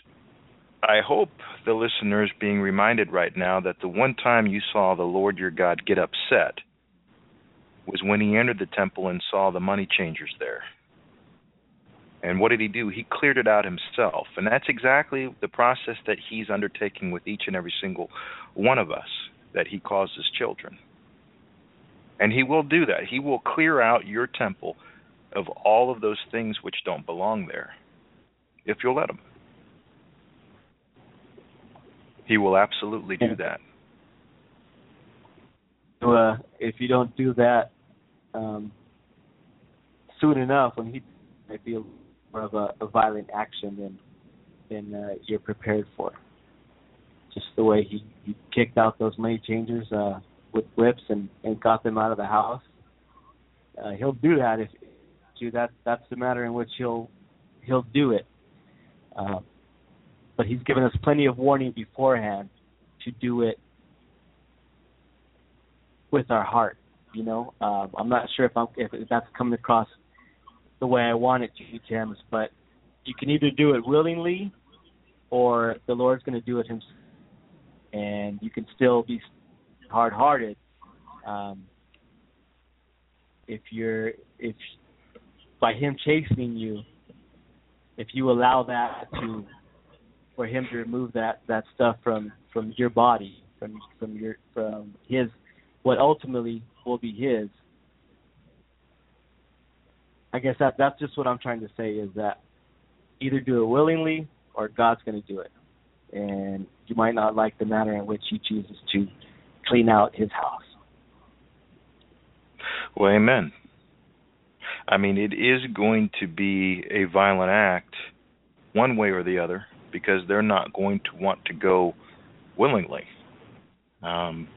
I hope the listener is being reminded right now that the one time you saw the Lord your God get upset was when he entered the temple and saw the money changers there. And what did he do? He cleared it out himself. And that's exactly the process that he's undertaking with each and every single one of us that he calls his children. And he will do that. He will clear out your temple of all of those things which don't belong there if you'll let him. He will absolutely do that. So, uh, if you don't do that um, soon enough, when he might be more of a, a violent action than than uh, you're prepared for. Just the way he, he kicked out those money changers uh, with whips and, and got them out of the house. Uh, he'll do that if you that that's the matter in which he'll he'll do it. Uh, but he's given us plenty of warning beforehand to do it with our heart. You know, um, I'm not sure if I'm if that's coming across the way I want it to, James, but you can either do it willingly, or the Lord's going to do it Himself, and you can still be hard-hearted. Um, if you're if by Him chastening you, if you allow that to for Him to remove that that stuff from from your body, from from your from His what ultimately will be his. I guess that that's just what I'm trying to say is that either do it willingly or God's going to do it, and you might not like the manner in which He chooses to clean out His house. Well, amen. I mean, it is going to be a violent act, one way or the other, because they're not going to want to go willingly. Um,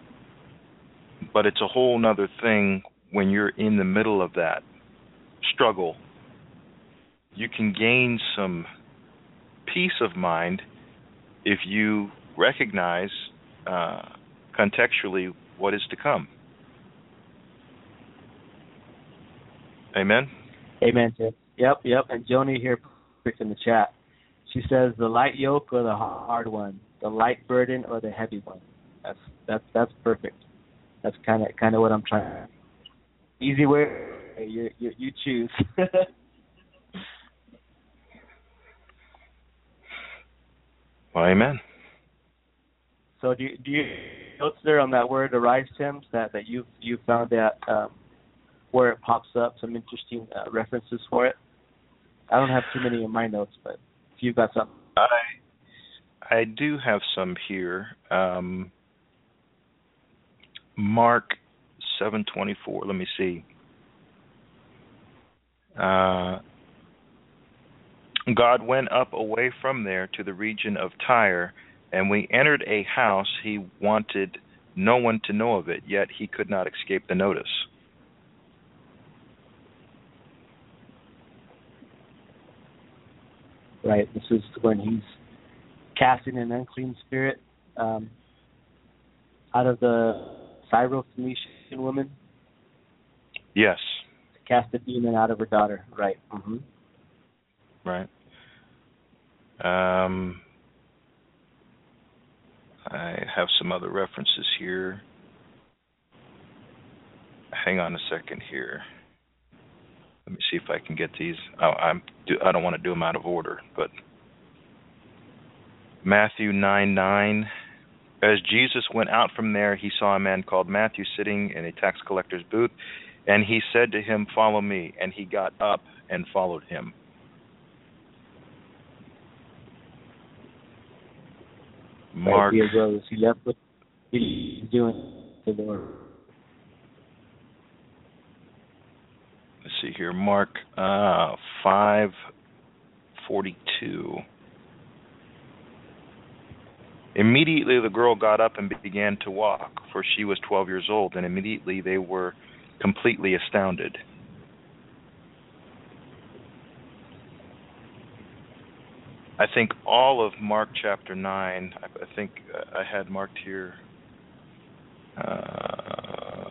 but it's a whole nother thing when you're in the middle of that struggle. You can gain some peace of mind if you recognize uh, contextually what is to come. Amen. Amen. Yep, yep. And Joni here in the chat. She says the light yoke or the hard one, the light burden or the heavy one. That's that's that's perfect. That's kind of kind of what I'm trying. Easy way, you you, you choose. [LAUGHS] Well, amen. so do you, do you notes there on that word arise, Tim, that that you you found that um, where it pops up, some interesting uh, references for it. I don't have too many in my notes, but you've got something. I I do have some here. Um, Mark seven twenty four. Let me see. Uh, God went up away from there to the region of Tyre, and we entered a house he wanted no one to know of it, yet he could not escape the notice. Right? This is when he's casting an unclean spirit um, out of the Syrophoenician woman. Yes. To cast a demon out of her daughter, right? Mm-hmm. Right. Um, I have some other references here. Hang on a second here. Let me see if I can get these. I, I'm I don't want to do them out of order, but Matthew nine nine. As Jesus went out from there, he saw a man called Matthew sitting in a tax collector's booth, and he said to him, "Follow me." And he got up and followed him. Mark. Right, he arose. He left what doing the Lord. Let's see here. Mark uh, five forty two. Immediately the girl got up and began to walk, for she was twelve years old, and immediately they were completely astounded. I think all of Mark chapter 9, I, I think I had marked here. Uh,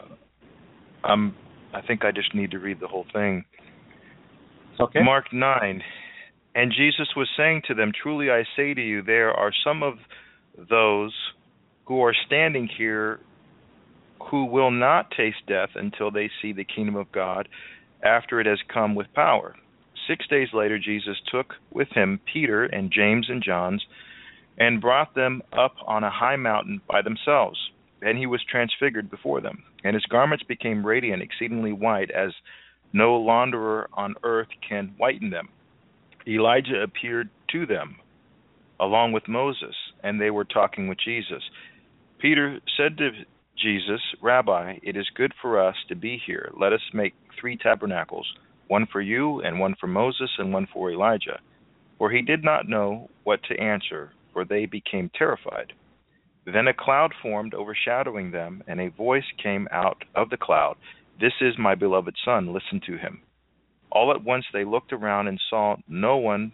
I'm, I think I just need to read the whole thing. Okay. Mark 9. And Jesus was saying to them, Truly I say to you, there are some of those who are standing here who will not taste death until they see the kingdom of God after it has come with power. Six days later, Jesus took with him Peter and James and John's and brought them up on a high mountain by themselves. And he was transfigured before them, and his garments became radiant, exceedingly white, as no launderer on earth can whiten them. Elijah appeared to them, along with Moses, and they were talking with Jesus. Peter said to Jesus, Rabbi, it is good for us to be here. Let us make three tabernacles one for you, and one for Moses, and one for Elijah. For he did not know what to answer, for they became terrified. Then a cloud formed, overshadowing them, and a voice came out of the cloud This is my beloved Son, listen to him. All at once they looked around and saw no one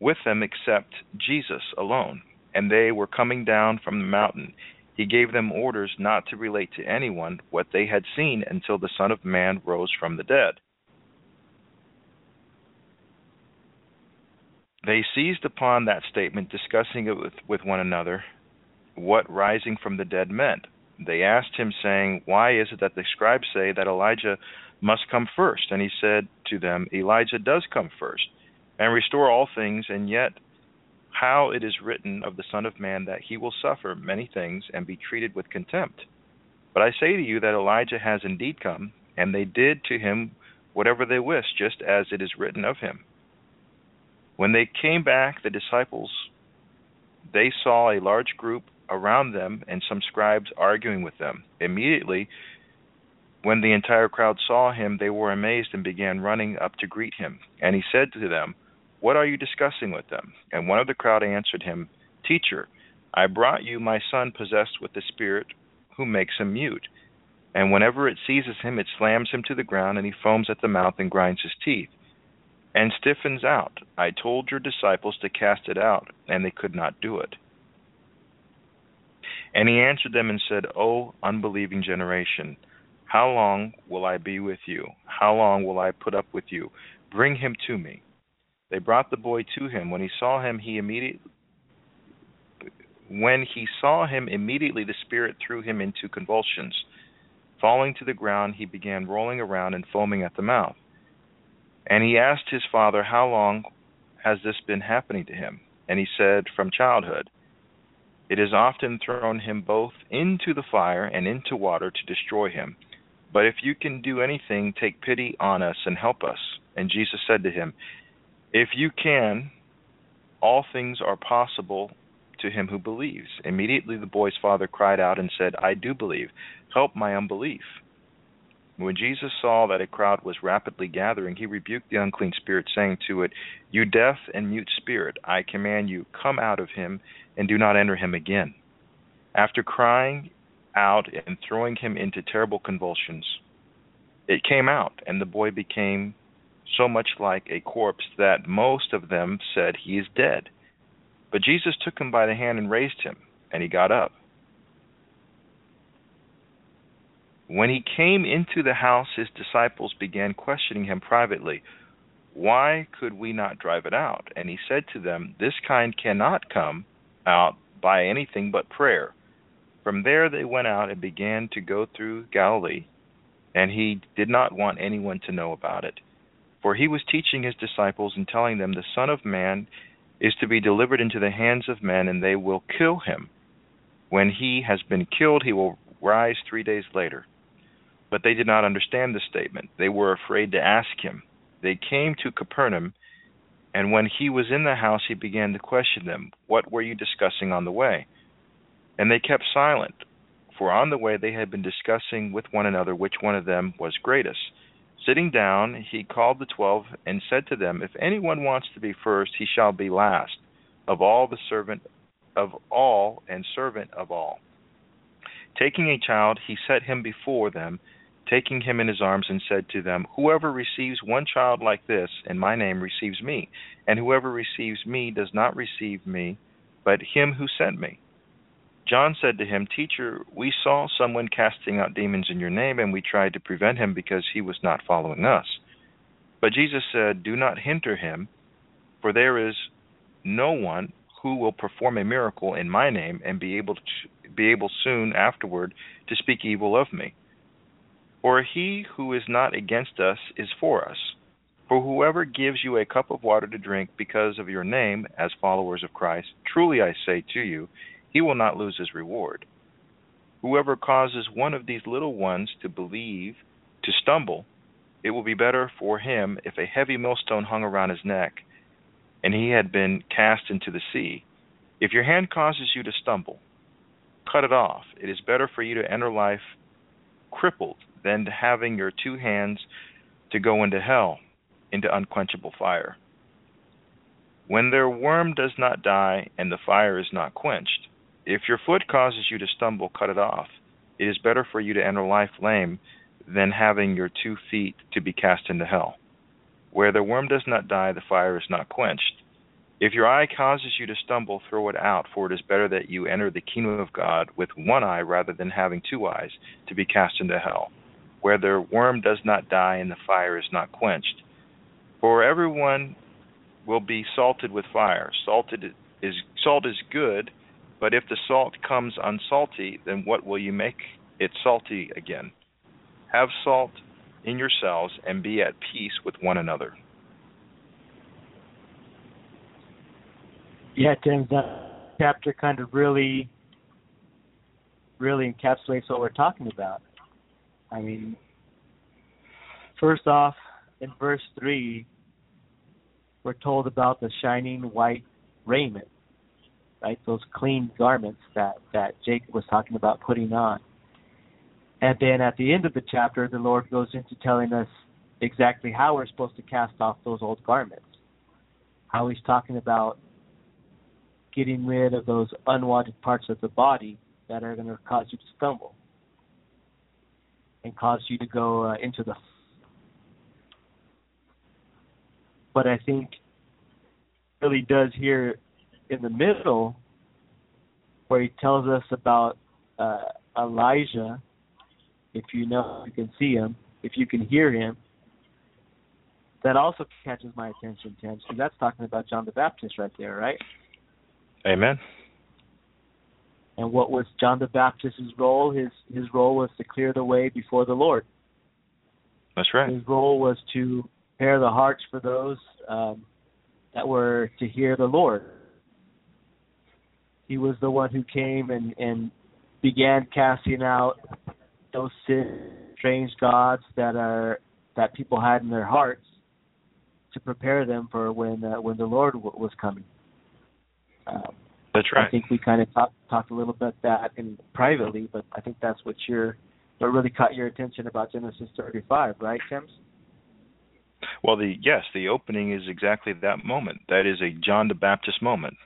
with them except Jesus alone, and they were coming down from the mountain. He gave them orders not to relate to anyone what they had seen until the Son of Man rose from the dead. They seized upon that statement, discussing it with, with one another, what rising from the dead meant. They asked him, saying, Why is it that the scribes say that Elijah must come first? And he said to them, Elijah does come first, and restore all things, and yet how it is written of the Son of Man that he will suffer many things and be treated with contempt. But I say to you that Elijah has indeed come, and they did to him whatever they wished, just as it is written of him. When they came back, the disciples, they saw a large group around them and some scribes arguing with them. Immediately, when the entire crowd saw him, they were amazed and began running up to greet him. And he said to them, What are you discussing with them? And one of the crowd answered him, Teacher, I brought you my son possessed with the Spirit, who makes him mute. And whenever it seizes him, it slams him to the ground, and he foams at the mouth and grinds his teeth and stiffens out. I told your disciples to cast it out, and they could not do it. And he answered them and said, O unbelieving generation, how long will I be with you? How long will I put up with you? Bring him to me. They brought the boy to him. When he saw him, he immediately when he saw him immediately the spirit threw him into convulsions. Falling to the ground, he began rolling around and foaming at the mouth. And he asked his father, How long has this been happening to him? And he said, From childhood. It has often thrown him both into the fire and into water to destroy him. But if you can do anything, take pity on us and help us. And Jesus said to him, If you can, all things are possible to him who believes. Immediately the boy's father cried out and said, I do believe. Help my unbelief. When Jesus saw that a crowd was rapidly gathering, he rebuked the unclean spirit, saying to it, You deaf and mute spirit, I command you, come out of him and do not enter him again. After crying out and throwing him into terrible convulsions, it came out, and the boy became so much like a corpse that most of them said he is dead. But Jesus took him by the hand and raised him, and he got up. When he came into the house, his disciples began questioning him privately. Why could we not drive it out? And he said to them, This kind cannot come out by anything but prayer. From there they went out and began to go through Galilee, and he did not want anyone to know about it. For he was teaching his disciples and telling them, The Son of Man is to be delivered into the hands of men, and they will kill him. When he has been killed, he will rise three days later. But they did not understand the statement. They were afraid to ask him. They came to Capernaum, and when he was in the house, he began to question them, What were you discussing on the way? And they kept silent, for on the way they had been discussing with one another which one of them was greatest. Sitting down, he called the twelve and said to them, If anyone wants to be first, he shall be last of all the servant of all and servant of all. Taking a child, he set him before them, taking him in his arms, and said to them, Whoever receives one child like this in my name receives me, and whoever receives me does not receive me, but him who sent me. John said to him, Teacher, we saw someone casting out demons in your name, and we tried to prevent him because he was not following us. But Jesus said, Do not hinder him, for there is no one who will perform a miracle in my name and be able to be able soon afterward to speak evil of me. For he who is not against us is for us. For whoever gives you a cup of water to drink because of your name as followers of Christ, truly I say to you, he will not lose his reward. Whoever causes one of these little ones to believe, to stumble, it will be better for him if a heavy millstone hung around his neck and he had been cast into the sea. If your hand causes you to stumble, cut it off. It is better for you to enter life crippled than having your two hands to go into hell, into unquenchable fire. When their worm does not die and the fire is not quenched, if your foot causes you to stumble, cut it off. It is better for you to enter life lame than having your two feet to be cast into hell. Where the worm does not die, the fire is not quenched. If your eye causes you to stumble, throw it out, for it is better that you enter the kingdom of God with one eye rather than having two eyes to be cast into hell, where the worm does not die and the fire is not quenched. For everyone will be salted with fire. Salted is salt is good but if the salt comes unsalty, then what will you make it salty again? Have salt in yourselves and be at peace with one another. Yeah, Tim, that chapter kind of really, really encapsulates what we're talking about. I mean, first off, in verse 3, we're told about the shining white raiment right? Those clean garments that that Jacob was talking about putting on. And then at the end of the chapter, the Lord goes into telling us exactly how we're supposed to cast off those old garments. How He's talking about getting rid of those unwanted parts of the body that are going to cause you to stumble and cause you to go uh, into the. But I think really does here in the middle where he tells us about uh, Elijah. If you know, you can see him. If you can hear him, that also catches my attention, Tim. So that's talking about John the Baptist right there, right? Amen. And what was John the Baptist's role? His his role was to clear the way before the Lord. That's right. His role was to prepare the hearts for those um, that were to hear the Lord. He was the one who came and and began casting out those strange gods that are that people had in their hearts to prepare them for when uh, when the Lord w- was coming. Um, that's right. I think we kind of talked talked a little bit that in privately, but I think that's what you're what really caught your attention about Genesis 35, right, Tim? Well, the yes, the opening is exactly that moment. That is a John the Baptist moment.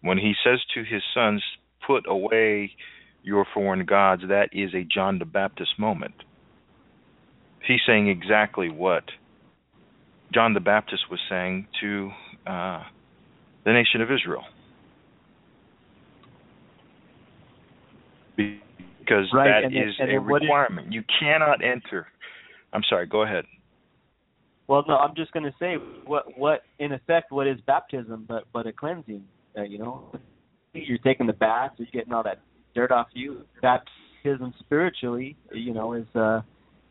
When he says to his sons, Put away your foreign gods, that is a John the Baptist moment. He's saying exactly what John the Baptist was saying to uh, the nation of Israel. Because Right, that and is a what is- requirement. you cannot enter. I'm sorry, go ahead. Well, no, I'm just going to say what what in effect what is baptism but but a cleansing. Uh, you know, you're taking the bath, you're getting all that dirt off you. Baptism spiritually, you know, is uh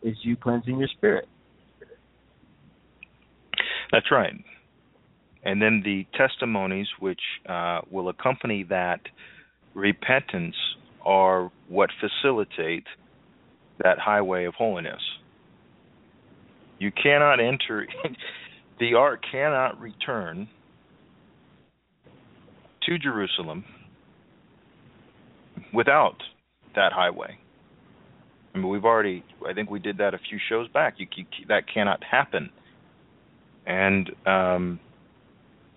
is you cleansing your spirit. That's right. And then the testimonies which uh, will accompany that repentance are what facilitate that highway of holiness. You cannot enter, [LAUGHS] the ark cannot return to Jerusalem without that highway. I mean, we've already, I think we did that a few shows back. You, you, that cannot happen. And um,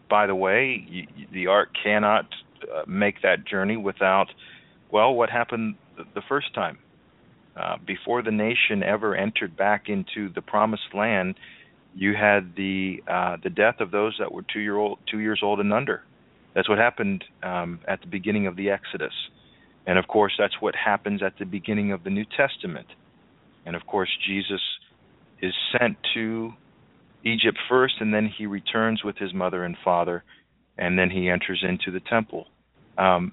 by the way, you, the ark cannot uh, make that journey without, well, what happened the, first time? Uh, before the nation ever entered back into the promised land, you had the uh, the death of those that were two year old, two years old and under. That's what happened um, at the beginning of the Exodus, and of course, that's what happens at the beginning of the New Testament. And of course, Jesus is sent to Egypt first, and then he returns with his mother and father, and then he enters into the temple. Um,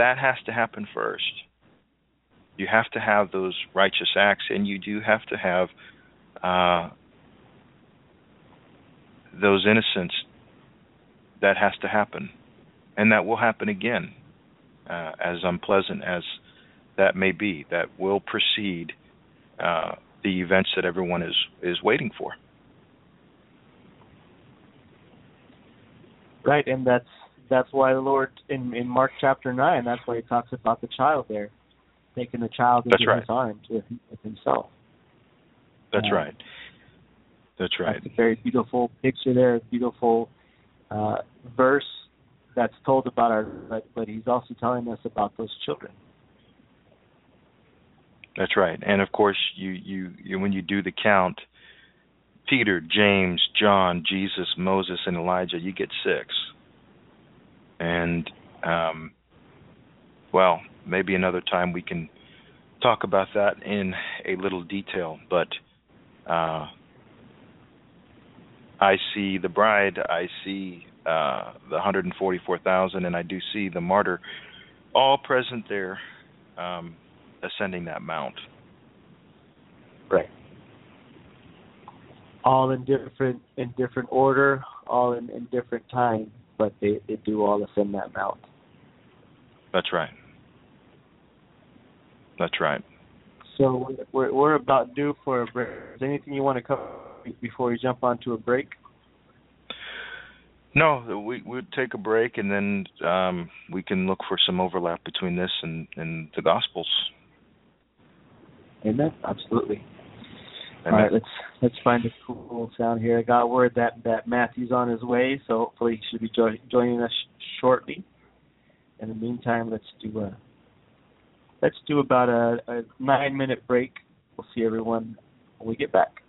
that has to happen first. You have to have those righteous acts, and you do have to have uh, those innocents. That has to happen, and that will happen again, uh, as unpleasant as that may be. That will precede uh, the events that everyone is is waiting for. Right, and that's that's why the Lord in in Mark chapter nine. That's why he talks about the child there, taking the child into right. his arms with, with himself. That's Yeah. right. That's right. That's a very beautiful picture there, a beautiful uh, verse that's told about our. But but he's also telling us about those children. That's right. And of course, you, you you when you do the count, Peter, James, John, Jesus, Moses, and Elijah, you get six. And um, well, maybe another time we can talk about that in a little detail. But uh, I see the bride, I see uh, the 144,000, and I do see the martyr, all present there. Um, ascending that mount. Right. All in different in different order, all in, in different time, but they, they do all ascend that mount. That's right. That's right. So we're we're about due for a break. Is there anything you want to cover before we jump onto a break? No, we we'd take a break and then um, we can look for some overlap between this and, and the Gospels. Amen. Absolutely. All right, let's let's find a cool sound here. I got word that that Matthew's on his way, so hopefully he should be jo- joining us shortly. In the meantime, let's do a let's do about a, a nine minute break. We'll see everyone when we get back.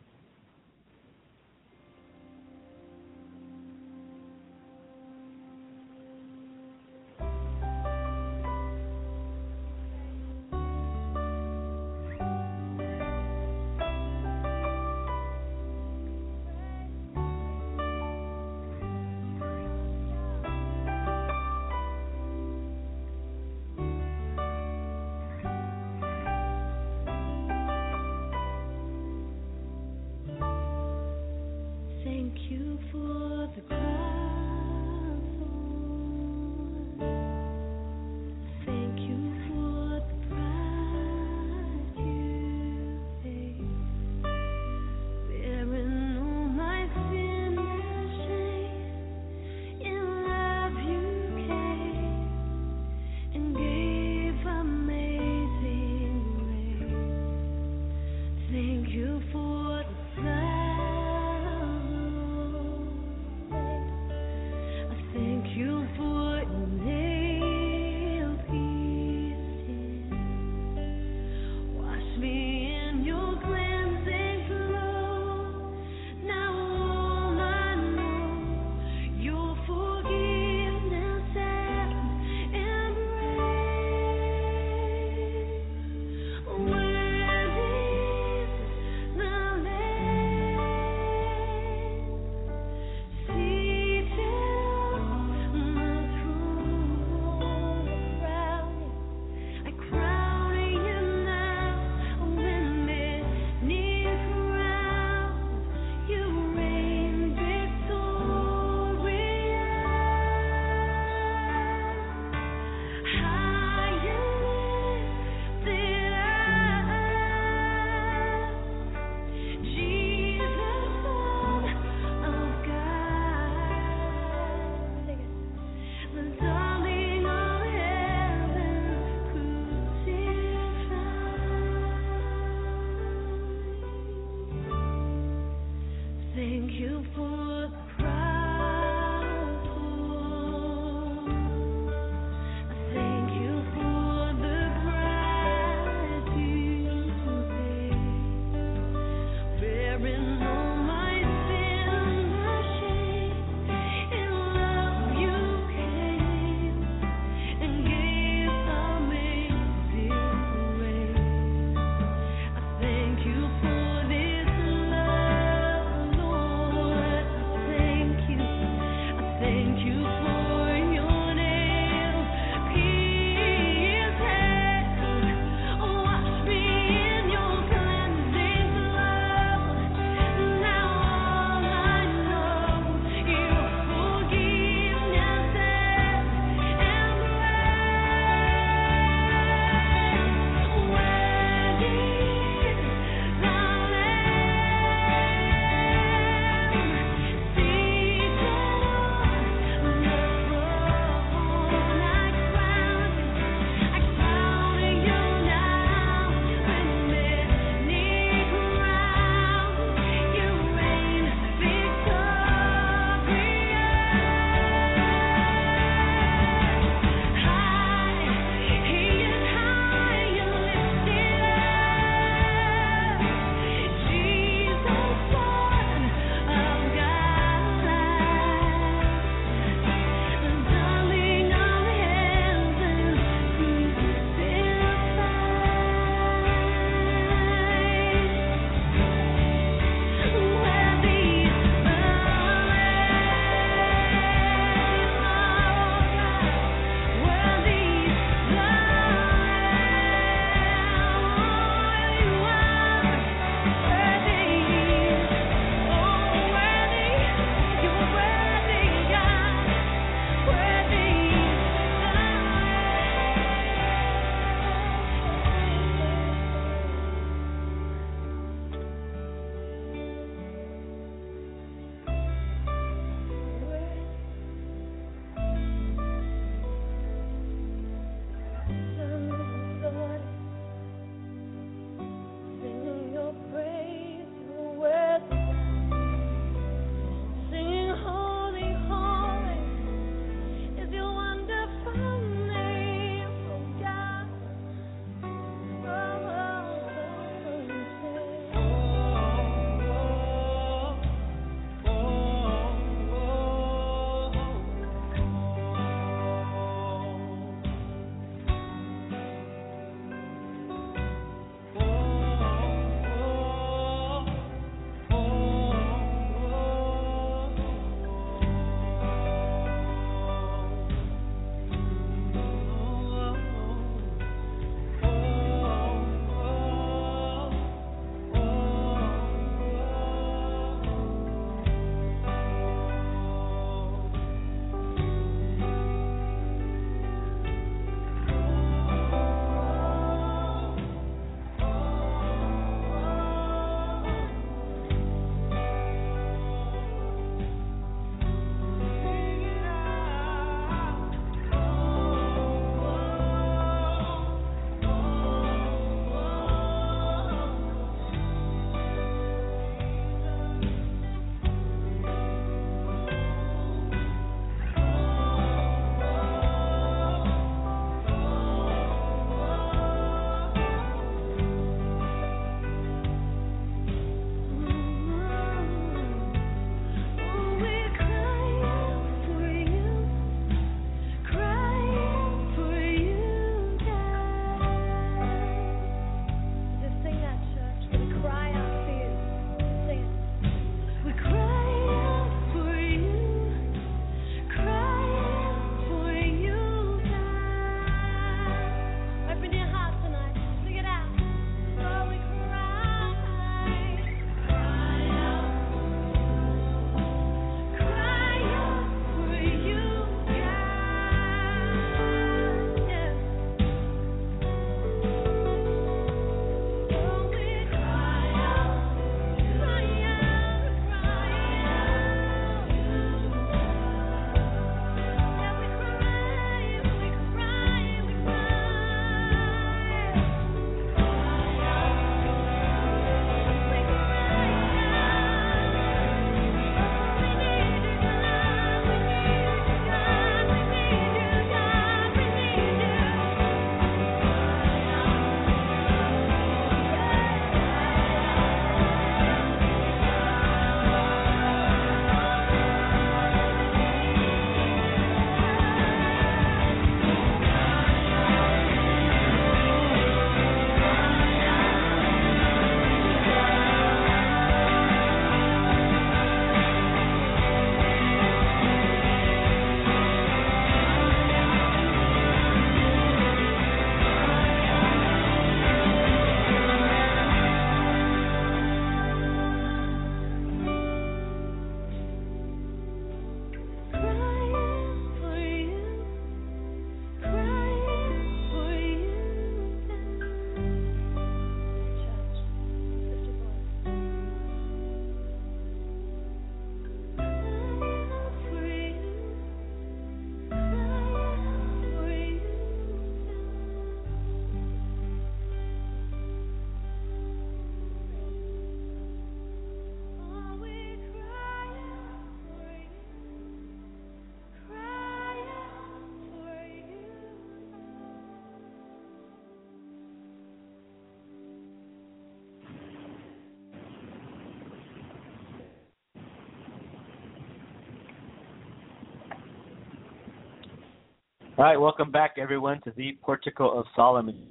All right, welcome back, everyone, to the Portico of Solomon,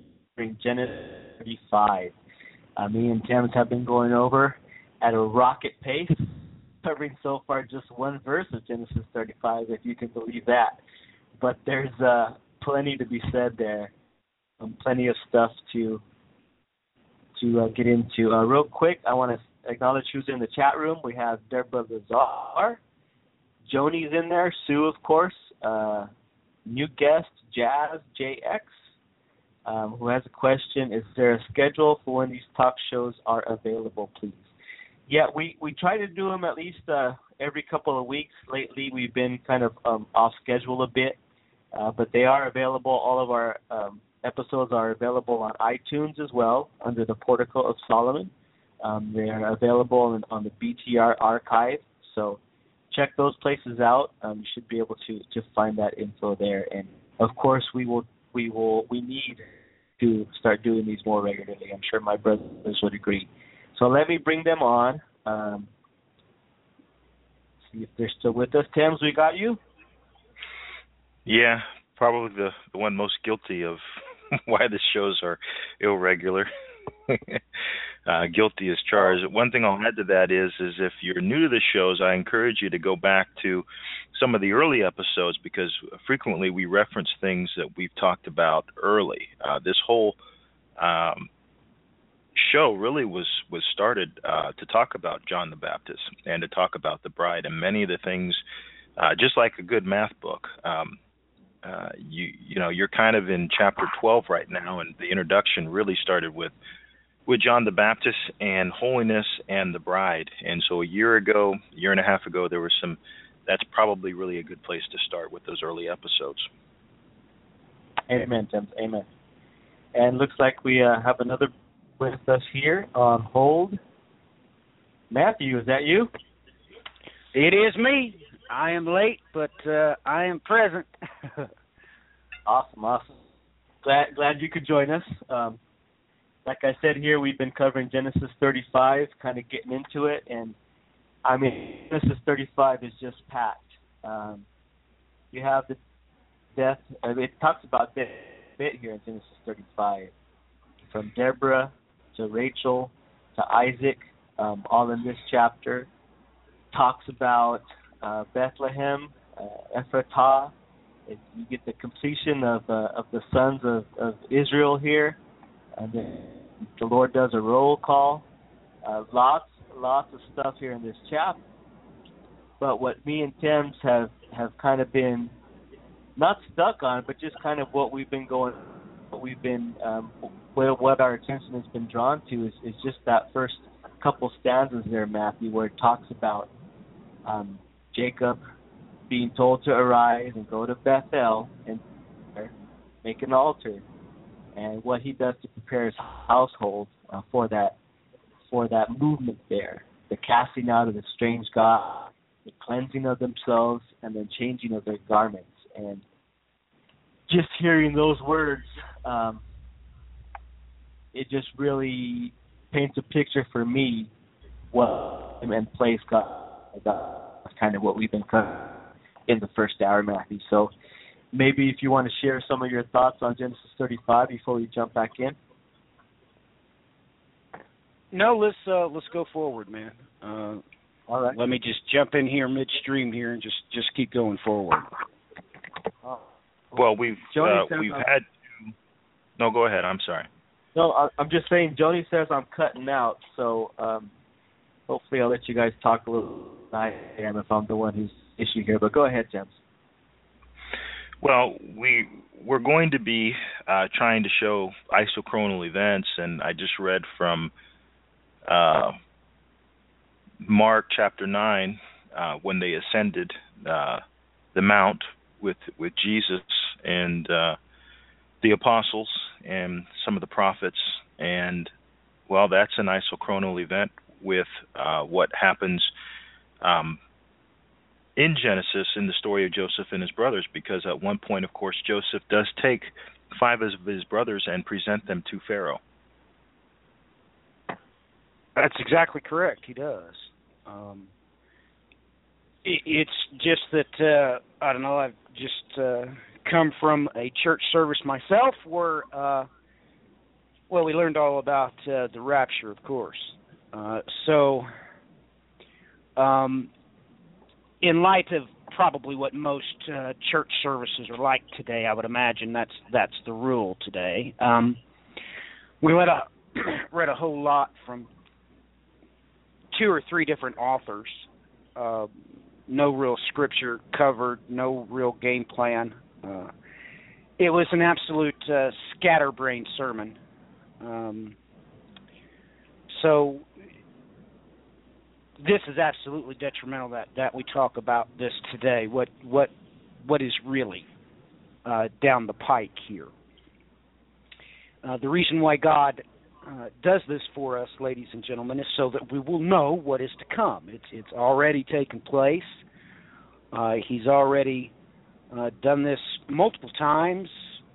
Genesis 35. Uh, me and Thames have been going over at a rocket pace, covering so far just one verse of Genesis 35, if you can believe that. But there's uh, plenty to be said there, um, plenty of stuff to to uh, get into. Uh, real quick, I want to acknowledge who's in the chat room. We have Deborah Lazar, Joni's in there, Sue, of course, uh, new guest Jazz JX, um, who has a question: Is there a schedule for when these talk shows are available, please? Yeah, we we try to do them at least uh, every couple of weeks. Lately, we've been kind of um, off schedule a bit, uh, but they are available. All of our um, episodes are available on iTunes as well under the Portico of Solomon. Um, they are available on, on the BTR archive, so check those places out. Um, you should be able to to find that info there. And of course, we will we will we need to start doing these more regularly. I'm sure my brothers would agree. So let me bring them on. Um, see if they're still with us. Thames, we got you. Yeah, probably the the one most guilty of [LAUGHS] why the shows are irregular. [LAUGHS] uh, guilty as charged. One thing I'll add to that is, is if you're new to the shows, I encourage you to go back to some of the early episodes because frequently we reference things that we've talked about early. Uh, this whole um, show really was was started uh, to talk about John the Baptist and to talk about the bride and many of the things, uh, just like a good math book. Um, uh, you you know you're kind of in chapter 12 right now, and the introduction really started with with John the Baptist and holiness and the bride. And so a year ago, year and a half ago, there was some. That's probably really a good place to start with those early episodes. Amen, Tim. Amen. And looks like we uh, have another with us here on hold. Matthew, is that you? It is me. I am late, but uh, I am present. [LAUGHS] awesome, awesome. Glad glad you could join us. Um, like I said here, we've been covering Genesis 35, kind of getting into it, and I mean Genesis 35 is just packed. Um, you have the death. I mean, it talks about a bit here in Genesis 35, from Deborah to Rachel to Isaac, um, all in this chapter. Talks about uh, Bethlehem, uh, Ephratah. It, you get the completion of uh, of the sons of, of Israel here. And then the Lord does a roll call. Uh, lots lots of stuff here in this chapter. But what me and Tim's have have kind of been not stuck on, but just kind of what we've been going, what we've been, um, where what our attention has been drawn to is, is just that first couple stanzas there, Matthew, where it talks about um, Jacob being told to arise and go to Bethel and make an altar, and what he does to prepare his household uh, for that for that movement there, the casting out of the strange god, the cleansing of themselves, and then changing of their garments. And just hearing those words, um, it just really paints a picture for me what and place God. That's kind of what we've been covering in the first hour, Matthew. So maybe if you want to share some of your thoughts on Genesis 35 before we jump back in. No, let's uh, let's go forward, man. Uh, All right. let me just jump in here midstream here and just just keep going forward. Well, we've uh, says we've I'm- had. No, go ahead. I'm sorry. No, I- I'm just saying. Joni says I'm cutting out, so um, hopefully I'll let you guys talk a little. I am if I'm the one who's issue here, but go ahead, James. Well, we we're going to be uh, trying to show isochronal events, and I just read from uh, Mark chapter nine uh, when they ascended uh, the mount with with Jesus and uh, the apostles and some of the prophets, and well, that's an isochronal event with uh, what happens. Um, in Genesis in the story of Joseph and his brothers because at one point of course Joseph does take five of his brothers and present them to Pharaoh. That's exactly correct. He does. Um, it, it's just that uh, I don't know. I've just uh, come from a church service myself where, uh, well, we learned all about uh, the rapture, of course. Uh, so, um, in light of probably what most uh, church services are like today, I would imagine that's that's the rule today. Um, we read a [CLEARS THROAT] read a whole lot from two or three different authors. Uh, no real scripture covered, no real game plan. Uh, it was an absolute uh, scatterbrained sermon. Um, so this is absolutely detrimental that that we talk about this today. What what what is really uh, down the pike here? Uh, the reason why God uh, does this for us, ladies and gentlemen, is so that we will know what is to come. It's it's already taken place. Uh, he's already uh, done this multiple times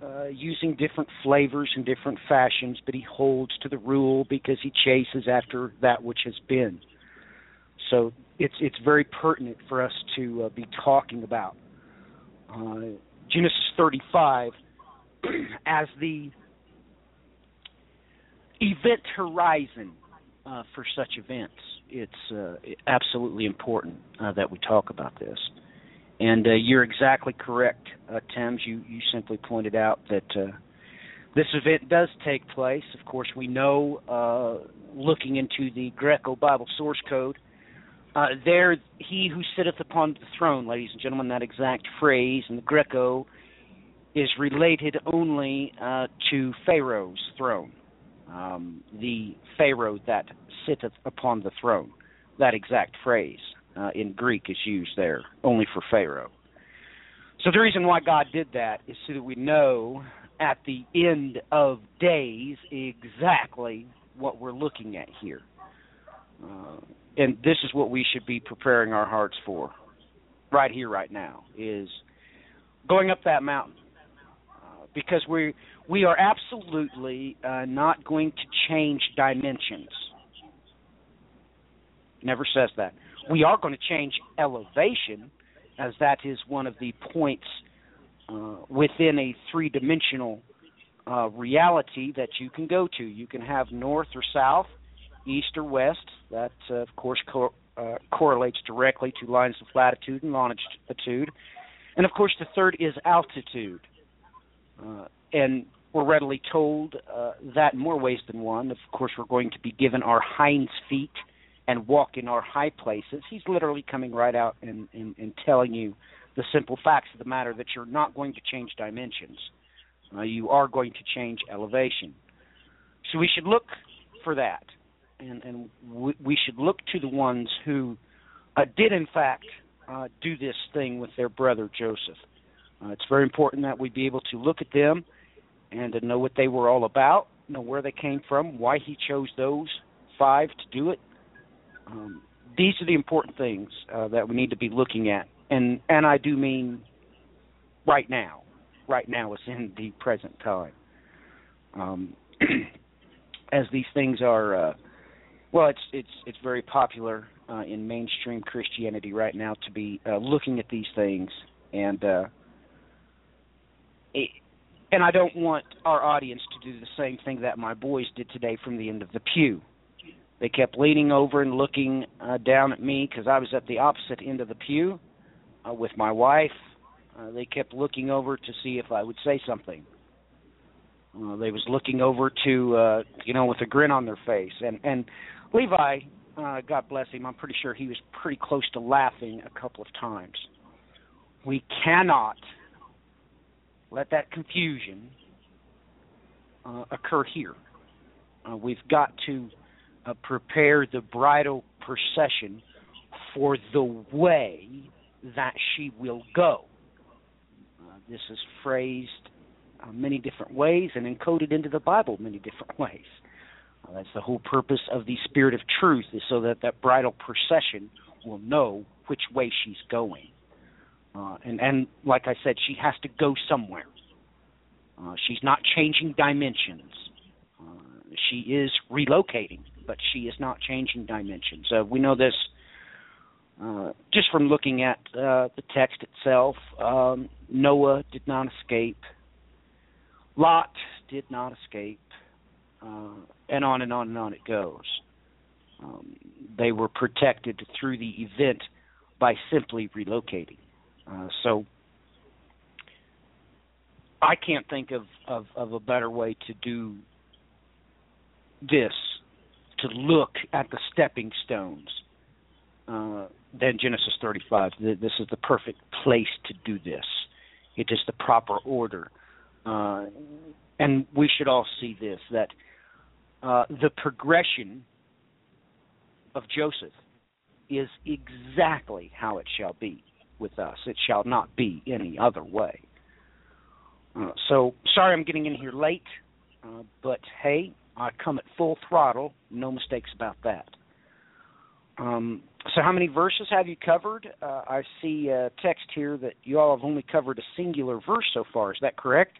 uh, using different flavors and different fashions, but he holds to the rule because he chases after that which has been. So it's it's very pertinent for us to uh, be talking about uh, Genesis 35 [CLEARS THROAT] as the event horizon uh, for such events. It's uh, absolutely important uh, that we talk about this. And uh, you're exactly correct, uh, Thames. You you simply pointed out that this event does take place. Of course, we know, looking into the Greco Bible source code, uh, there he who sitteth upon the throne, ladies and gentlemen, that exact phrase in the Greco is related only uh, to Pharaoh's throne, um, the Pharaoh that sitteth upon the throne. That exact phrase uh, in Greek is used there, only for Pharaoh. So the reason why God did that is so that we know at the end of days exactly what we're looking at here. Uh, and this is what we should be preparing our hearts for right here right now is going up that mountain. Uh, because we we are absolutely uh, not going to change dimensions. Never says that. We are going to change elevation as that is one of the points uh, within a three dimensional uh, reality that you can go to. You can have north or south east or west. That, uh, of course, co- uh, correlates directly to lines of latitude and longitude. And of course, the third is altitude. Uh, and we're readily told uh, that in more ways than one. Of course, we're going to be given our hinds feet and walk in our high places. He's literally coming right out and, and, and telling you the simple facts of the matter that you're not going to change dimensions. Uh, you are going to change elevation. So we should look for that and and we, we should look to the ones who uh, did in fact uh, do this thing with their brother Joseph. Uh, it's very important that we be able to look at them and to know what they were all about, know where they came from, why he chose those five to do it. Um, these are the important things uh, that we need to be looking at, and and I do mean right now. Right now is in the present time. Um, [CLEARS THROAT] as these things are uh, well, it's it's it's very popular uh, in mainstream Christianity right now to be uh, looking at these things, and uh, it, and I don't want our audience to do the same thing that my boys did today from the end of the pew. They kept leaning over and looking uh, down at me because I was at the opposite end of the pew uh, with my wife. Uh, they kept looking over to see if I would say something. Uh, they was looking over to uh, you know with a grin on their face, and and Levi, uh, God bless him, I'm pretty sure he was pretty close to laughing a couple of times. We cannot let that confusion uh, occur here. Uh, we've got to uh, prepare the bridal procession for the way that she will go. Uh, this is phrased uh, many different ways and encoded into the Bible many different [LAUGHS] ways. Uh, that's the whole purpose of the Spirit of Truth, is so that that bridal procession will know which way she's going. Uh, and and like I said, she has to go somewhere. Uh, she's not changing dimensions. Uh, she is relocating, but she is not changing dimensions. Uh, we know this Uh, just from looking at the text itself, um, Noah did not escape. Lot did not escape, and on and on and on it goes. Um, they were protected through the event by simply relocating. Uh, so I can't think of, of, of a better way to do this, to look at the stepping stones uh, than Genesis 35. This is the perfect place to do this. It is the proper order. Uh, and we should all see this that uh, the progression of Joseph is exactly how it shall be with us. It shall not be any other way. Uh, so, sorry I'm getting in here late, uh, but hey, I come at full throttle. No mistakes about that. Um, so, how many verses have you covered? Uh, I see a text here that you all have only covered a singular verse so far. Is that correct?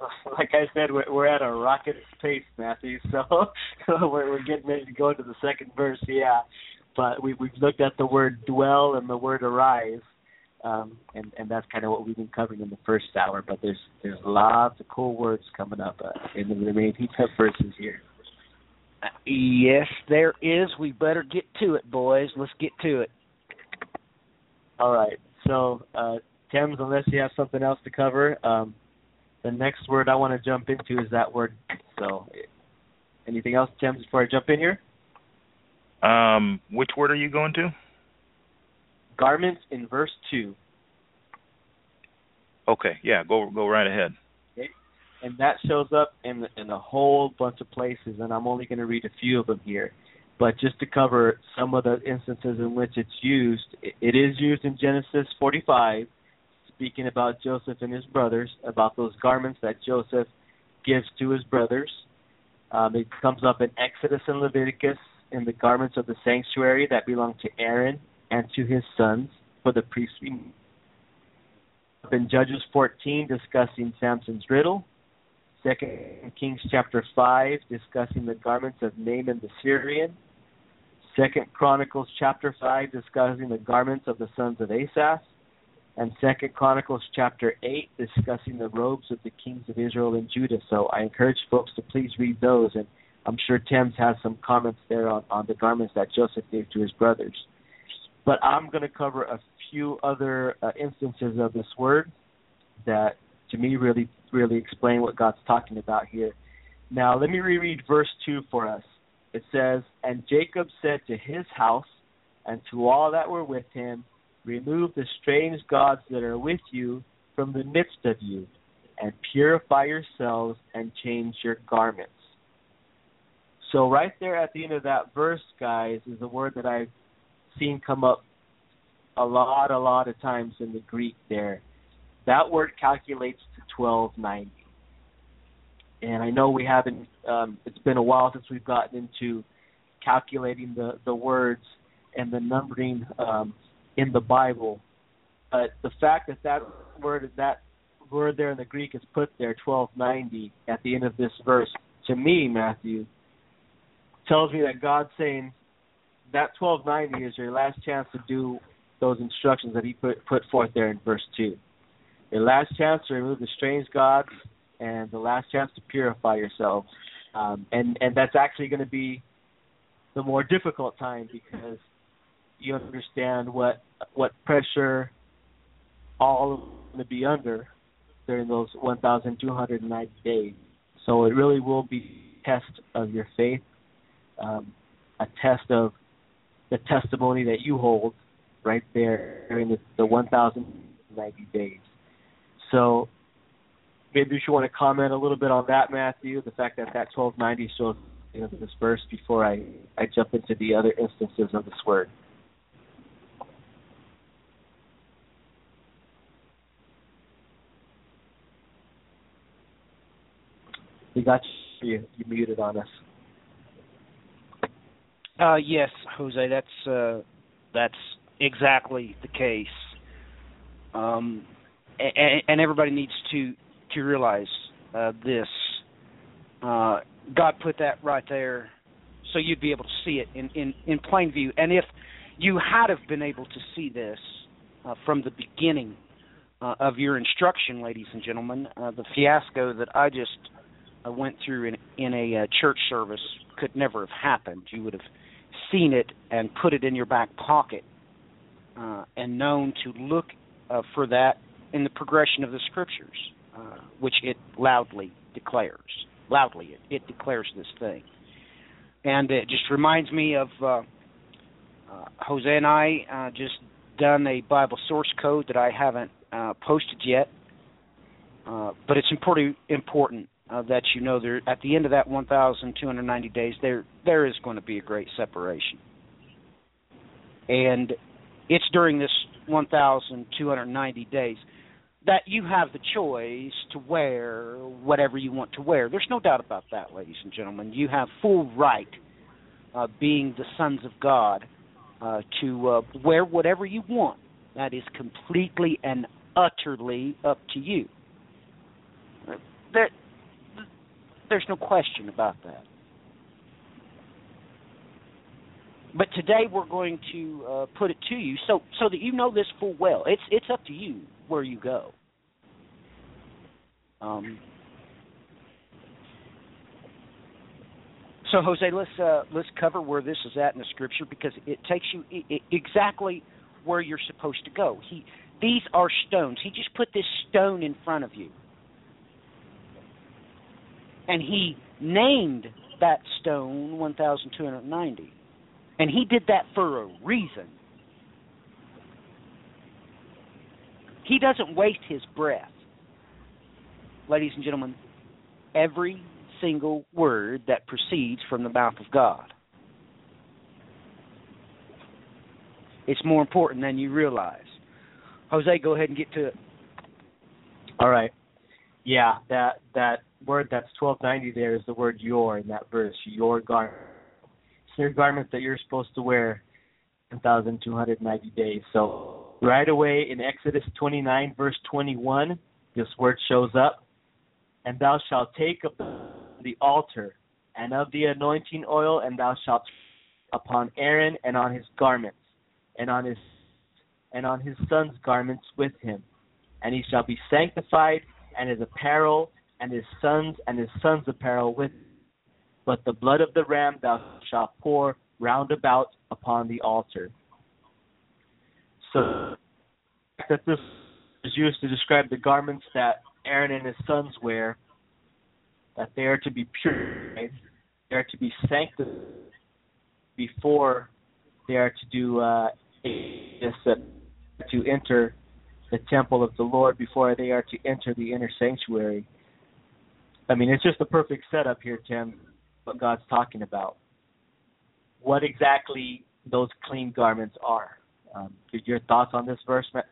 [LAUGHS] Like I said, we're, we're at a rocket pace, Matthew. [LAUGHS] So, we're, we're getting ready to go into the second verse. Yeah, but we, we've looked at the word dwell and the word arise, um, and and that's kind of what we've been covering in the first hour. But there's there's lots of cool words coming up uh, in the remaining verses here. Yes, there is. We better get to it, boys. Let's get to it. All right. So, uh, Thames, unless you have something else to cover, um, the next word I want to jump into is that word. So, anything else, Thames, before I jump in here? Um, which word are you going to? Garments in verse two. Okay, yeah, go go right ahead. Okay. And that shows up in in a whole bunch of places, and I'm only going to read a few of them here. But just to cover some of the instances in which it's used, it, it is used in Genesis 45, speaking about Joseph and his brothers, about those garments that Joseph gives to his brothers. Um, it comes up in Exodus and Leviticus in the garments of the sanctuary that belong to Aaron and to his sons for the priestly. In Judges 14, discussing Samson's riddle. Second Kings chapter 5, discussing the garments of Naaman the Syrian. Second Chronicles chapter 5, discussing the garments of the sons of Asaph. And Second Chronicles chapter 8, discussing the robes of the kings of Israel and Judah. So I encourage folks to please read those. And I'm sure Thames has some comments there on, on the garments that Joseph gave to his brothers. But I'm going to cover a few other uh, instances of this word that, to me, really really explain what God's talking about here. Now, let me reread verse 2 for us. It says, And Jacob said to his house and to all that were with him, Remove the strange gods that are with you from the midst of you, and purify yourselves and change your garments. So, right there at the end of that verse, guys, is a word that I've seen come up a lot, a lot of times in the Greek there. That word calculates to 1290. And I know we haven't, um, it's been a while since we've gotten into calculating the, the words and the numbering um, in the Bible. But the fact that that word, that word there in the Greek is put there, 1290, at the end of this verse, to me, Matthew, tells me that God's saying that 1290 is your last chance to do those instructions that He put put forth there in verse two. Your last chance to remove the strange gods, and the last chance to purify yourselves. Um, and and that's actually going to be the more difficult time because you understand what what pressure all of them to be under during those 1,290 days. So it really will be a test of your faith, um, a test of the testimony that you hold right there during the, the 1,090 days. So maybe you should want to comment a little bit on that, Matthew, the fact that that 1290 shows you this verse before I, I jump into the other instances of this word. We got you. You muted on us. Uh, yes, Jose. That's uh, that's exactly the case. Um, and, and everybody needs to to realize uh, this. Uh, God put that right there so you'd be able to see it in in, in plain view. And if you had have been able to see this uh, from the beginning uh, of your instruction, ladies and gentlemen, uh, the fiasco that I just uh, went through in in a uh, church service could never have happened. You would have seen it and put it in your back pocket uh, and known to look uh, for that in the progression of the scriptures, uh, which it loudly declares. Loudly, it, it declares this thing, and it just reminds me of uh, uh, Jose and I uh, just done a Bible source code that I haven't uh, posted yet, uh, but it's important important uh, that you know there at the end of that 1,290 days there there is going to be a great separation, and it's during this 1,290 days that you have the choice to wear whatever you want to wear. There's no doubt about that, ladies and gentlemen. You have full right, uh, being the sons of God, uh, to uh, wear whatever you want. That is completely and utterly up to you. There, there's no question about that. But today we're going to uh, put it to you so so that you know this full well. It's it's up to you where you go. Um, so Jose, let's uh, let's cover where this is at in the scripture because it takes you I- I- exactly where you're supposed to go. He these are stones. He just put this stone in front of you. And he named that stone 1290. And he did that for a reason. He doesn't waste his breath. Ladies and gentlemen, every single word that proceeds from the mouth of God. It's more important than you realize. Jose, go ahead and get to it. All right. Yeah, that that word that's twelve ninety there is the word your in that verse. Your garment. It's your garment that you're supposed to wear one thousand two hundred ninety days. So right away in Exodus twenty nine verse twenty one, this word shows up. And thou shalt take of the altar and of the anointing oil, and thou shalt upon Aaron and on his garments, and on his and on his son's garments with him. And he shall be sanctified, and his apparel, and his sons, and his sons' apparel with him. But the blood of the ram thou shalt pour round about upon the altar. So that this is used to describe the garments that Aaron and his sons wear, that they are to be purified, they are to be sanctified before they are to do uh, this uh, to enter the temple of the Lord before they are to enter the inner sanctuary. I mean, it's just a perfect setup here, Tim, what God's talking about. What exactly those clean garments are. Um, your thoughts on this verse, Matt?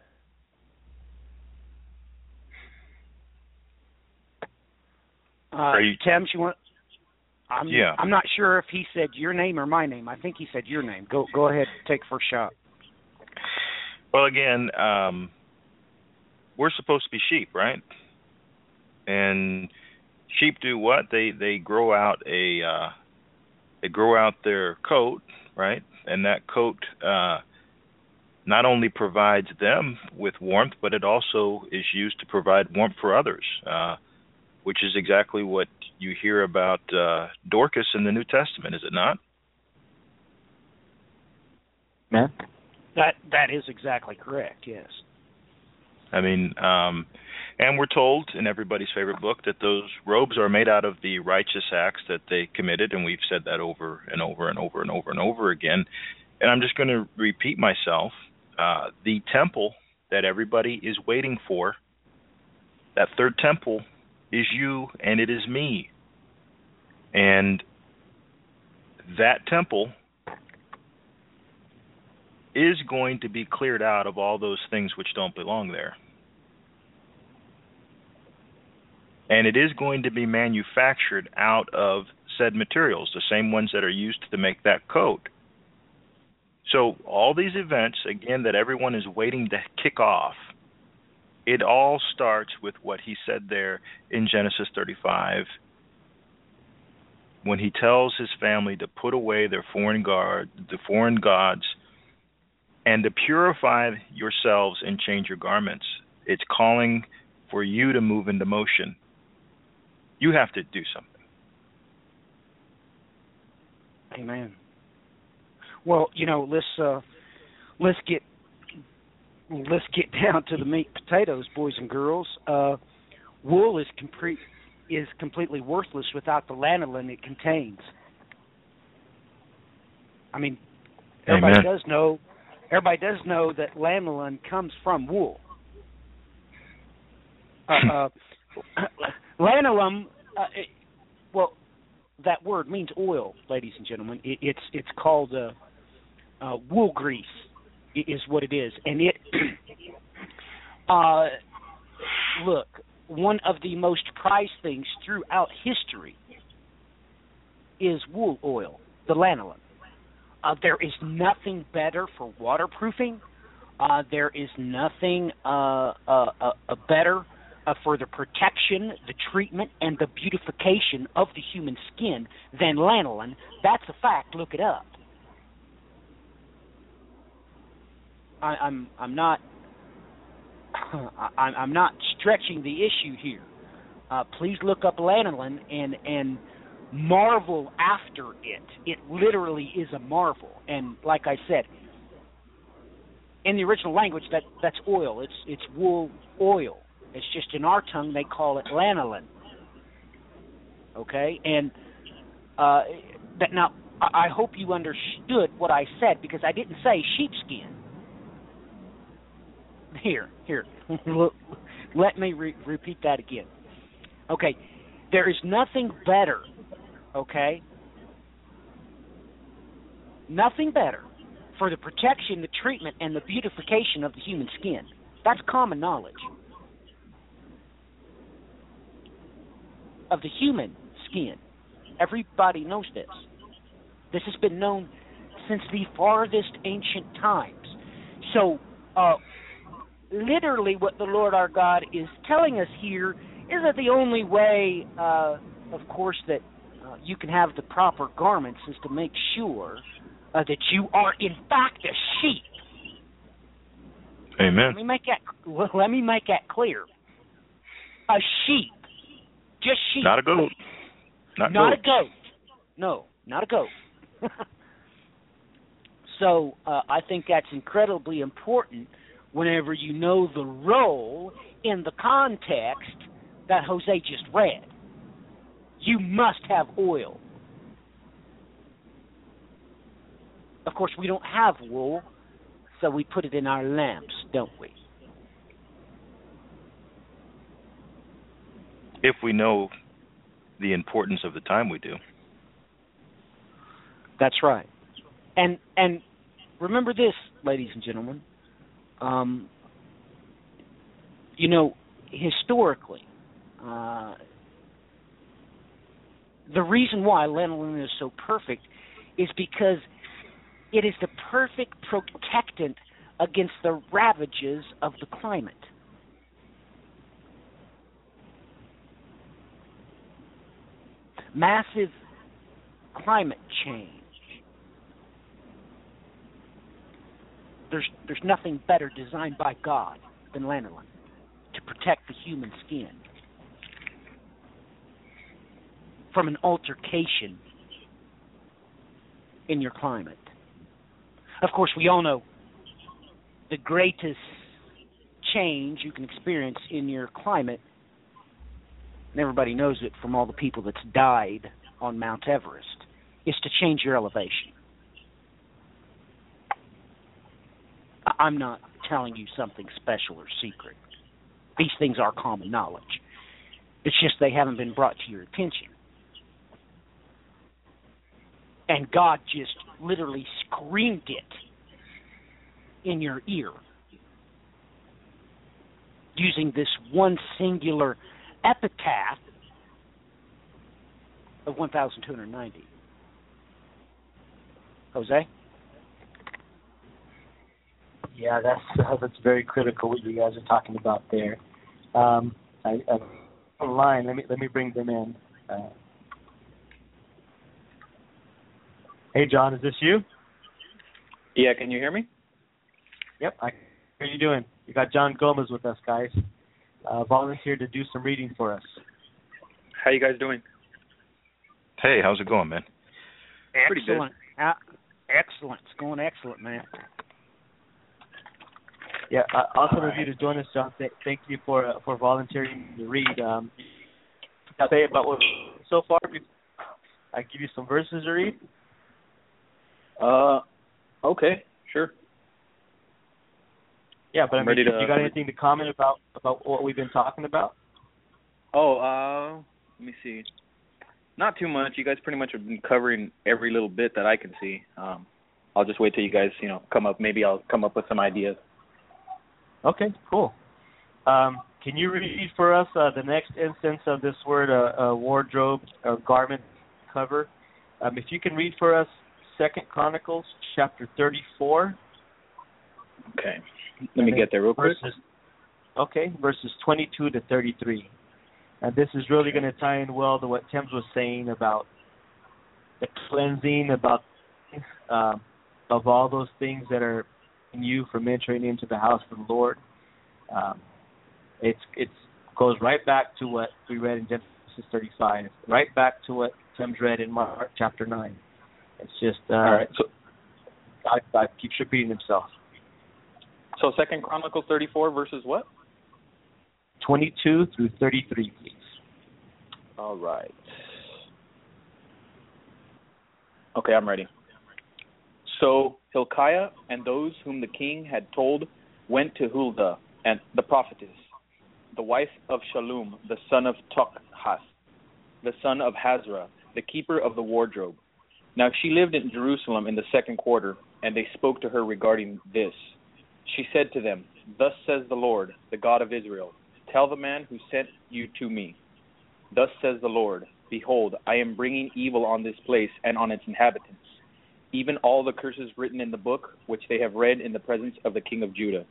Uh, Are you- Tim, you want? I'm, Yeah. I'm not sure if he said your name or my name. I think he said your name. Go go ahead, take first shot. Well, again, um, we're supposed to be sheep, right? And sheep do what? They they grow out a uh, they grow out their coat, right? And that coat uh, not only provides them with warmth, but it also is used to provide warmth for others, uh, which is exactly what you hear about uh, Dorcas in the New Testament, is it not? Man? That that is exactly correct. Yes. I mean, um, and we're told in everybody's favorite book that those robes are made out of the righteous acts that they committed, and we've said that over and over and over and over and over again. And I'm just going to repeat myself. Uh, the temple that everybody is waiting for, that third temple, is you and it is me. And that temple is going to be cleared out of all those things which don't belong there. And it is going to be manufactured out of said materials, the same ones that are used to make that coat. So, all these events, again, that everyone is waiting to kick off, it all starts with what he said there in Genesis 35 when he tells his family to put away their foreign guard, the foreign gods, and to purify yourselves and change your garments. It's calling for you to move into motion. You have to do something. Amen. Well, you know, let's uh, let's get let's get [LAUGHS] down to the meat potatoes, boys and girls. Uh, wool is complete is completely worthless without the lanolin it contains. I mean, everybody Amen. does know everybody does know that lanolin comes from wool. Uh, uh, [LAUGHS] lanolin, uh, well, that word means oil, ladies and gentlemen. It, it's it's called uh, uh, wool grease, is what it is, and it. [CLEARS THROAT] uh, look, one of the most prized things throughout history is wool oil, the lanolin. Uh, there is nothing better for waterproofing. Uh, there is nothing uh, uh, uh, better uh, for the protection, the treatment, and the beautification of the human skin than lanolin. That's a fact. Look it up. I, I'm I'm not I'm not stretching the issue here. Uh, please look up lanolin and and marvel after it. It literally is a marvel. And like I said, in the original language, that that's oil. It's it's wool oil. It's just in our tongue they call it lanolin. Okay, and uh, that now I hope you understood what I said because I didn't say sheepskin. Here, here, [LAUGHS] let me re- repeat that again. Okay, there is nothing better. Okay, nothing better for the protection, the treatment, and the beautification of the human skin. That's common knowledge. Of the human skin. Everybody knows this. This has been known since the farthest ancient times. So, uh, literally, what the Lord our God is telling us here is that the only way, uh, of course, that uh, you can have the proper garments is to make sure uh, that you are in fact a sheep. Amen. Let me make that. [LAUGHS] Let me make that clear. A sheep, just sheep. Not a goat. Not, Not a goat. No, not a goat. [LAUGHS] so uh, I think that's incredibly important whenever you know the role in the context that Jose just read. You must have oil. Of course, we don't have wool, so we put it in our lamps, don't we? If we know the importance of the time we do. That's right. And and remember this, ladies and gentlemen. Um, you know, historically, uh, the reason why lanolin is so perfect is because it is the perfect protectant against the ravages of the climate. Massive climate change. There's there's nothing better designed by God than lanolin to protect the human skin from an altercation in your climate. Of course, we all know the greatest change you can experience in your climate, and everybody knows it from all the people that's died on Mount Everest, is to change your elevation. I'm not telling you something special or secret. These things are common knowledge. It's just they haven't been brought to your attention. And God just literally screamed it in your ear using this one singular epitaph of 1,290. Jose? Yeah, that's uh, that's very critical what you guys are talking about there. Um, I, I online. Let me let me bring them in. Uh, Hey, John, is this you? Yeah, can you hear me? Yep. I, how are you doing? You got John Gomez with us, guys. Uh, volunteered to do some reading for us. How you guys doing? Hey, how's it going, man? Excellent. Uh, excellent. It's going excellent, man. Yeah, uh, awesome of you to join us, John. Th- thank you for uh, for volunteering to read. Um, I'll say about what so far. I give you some verses to read. Uh, okay, sure. Yeah, but I I'm mean, ready to- you got anything to comment about about what we've been talking about? Oh, uh, let me see. Not too much. You guys pretty much have been covering every little bit that I can see. Um, I'll just wait till you guys, you know, come up. Maybe I'll come up with some ideas. Okay, cool. Um, can you read for us uh, the next instance of this word, uh, uh, wardrobe or garment cover? Um, if you can read for us Second Chronicles chapter thirty-four. Okay. Let me get there real quick. Verses, okay, verses twenty-two to thirty-three. And this is really going to tie in well to what Tim's was saying about the cleansing, about um, of all those things that are in you from entering into the house of the Lord. Um, it's it's goes right back to what we read in Genesis 35, right back to what Tim's read in Mark chapter 9. It's just uh, All right. So, God, God keeps repeating himself. So Second Chronicles 34 verses what? 22 through 33, please. All right. Okay, I'm ready. So Hilkiah and those whom the king had told went to Huldah and the prophetess, the wife of Shallum, the son of Tokhath, the son of Hasrah, the keeper of the wardrobe. Now she lived in Jerusalem in the second quarter, and they spoke to her regarding this. She said to them, Thus says the Lord, the God of Israel, Tell the man who sent you to me. Thus says the Lord, Behold, I am bringing evil on this place and on its inhabitants, even all the curses written in the book which they have read in the presence of the king of Judah,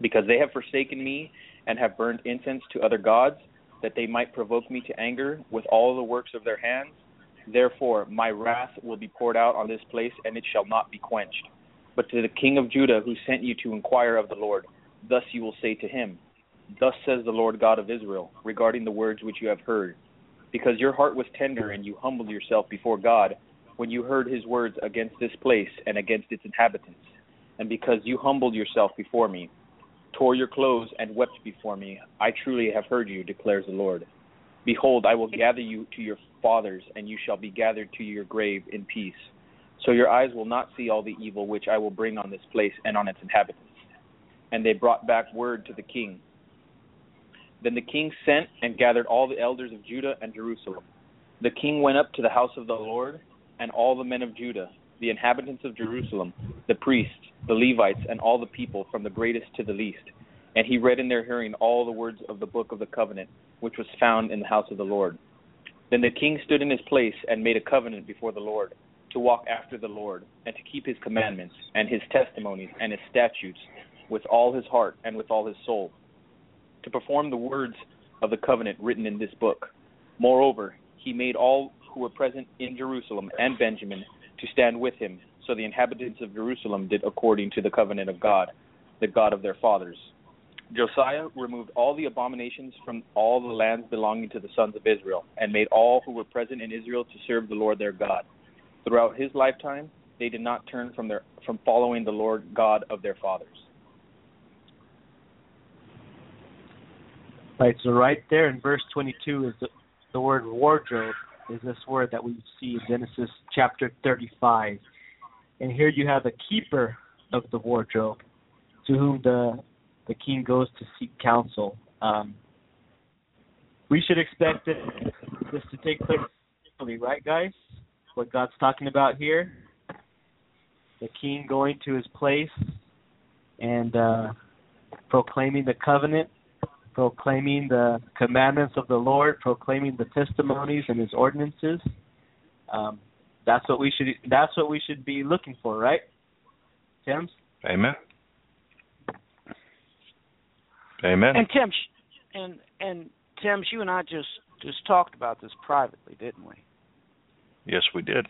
because they have forsaken me and have burned incense to other gods, that they might provoke me to anger with all the works of their hands. Therefore, my wrath will be poured out on this place, and it shall not be quenched. But to the king of Judah who sent you to inquire of the Lord, thus you will say to him, Thus says the Lord God of Israel, regarding the words which you have heard. Because your heart was tender and you humbled yourself before God when you heard his words against this place and against its inhabitants, and because you humbled yourself before me, tore your clothes and wept before me, I truly have heard you, declares the Lord. Behold, I will gather you to your fathers, and you shall be gathered to your grave in peace. So your eyes will not see all the evil which I will bring on this place and on its inhabitants. And they brought back word to the king. Then the king sent and gathered all the elders of Judah and Jerusalem. The king went up to the house of the Lord, and all the men of Judah, the inhabitants of Jerusalem, the priests, the Levites, and all the people, from the greatest to the least. And he read in their hearing all the words of the book of the covenant, which was found in the house of the Lord. Then the king stood in his place and made a covenant before the Lord, to walk after the Lord, and to keep his commandments, and his testimonies, and his statutes, with all his heart and with all his soul, to perform the words of the covenant written in this book. Moreover, he made all who were present in Jerusalem and Benjamin to stand with him. So the inhabitants of Jerusalem did according to the covenant of God, the God of their fathers. Josiah removed all the abominations from all the lands belonging to the sons of Israel, and made all who were present in Israel to serve the Lord their God. Throughout his lifetime, they did not turn from their from following the Lord God of their fathers. Right, so right there in verse 22 is the, the word wardrobe, is this word that we see in Genesis chapter 35. And here you have a keeper of the wardrobe to whom the the king goes to seek counsel. Um, we should expect this to take place, right, guys? What God's talking about here. The king going to his place and uh, proclaiming the covenant proclaiming the commandments of the Lord, proclaiming the testimonies and His ordinances. Um, that's what we should. That's what we should be looking for, right, Tim? Amen. Amen. And Tim, and and Tim, you and I just just talked about this privately, didn't we? Yes, we did.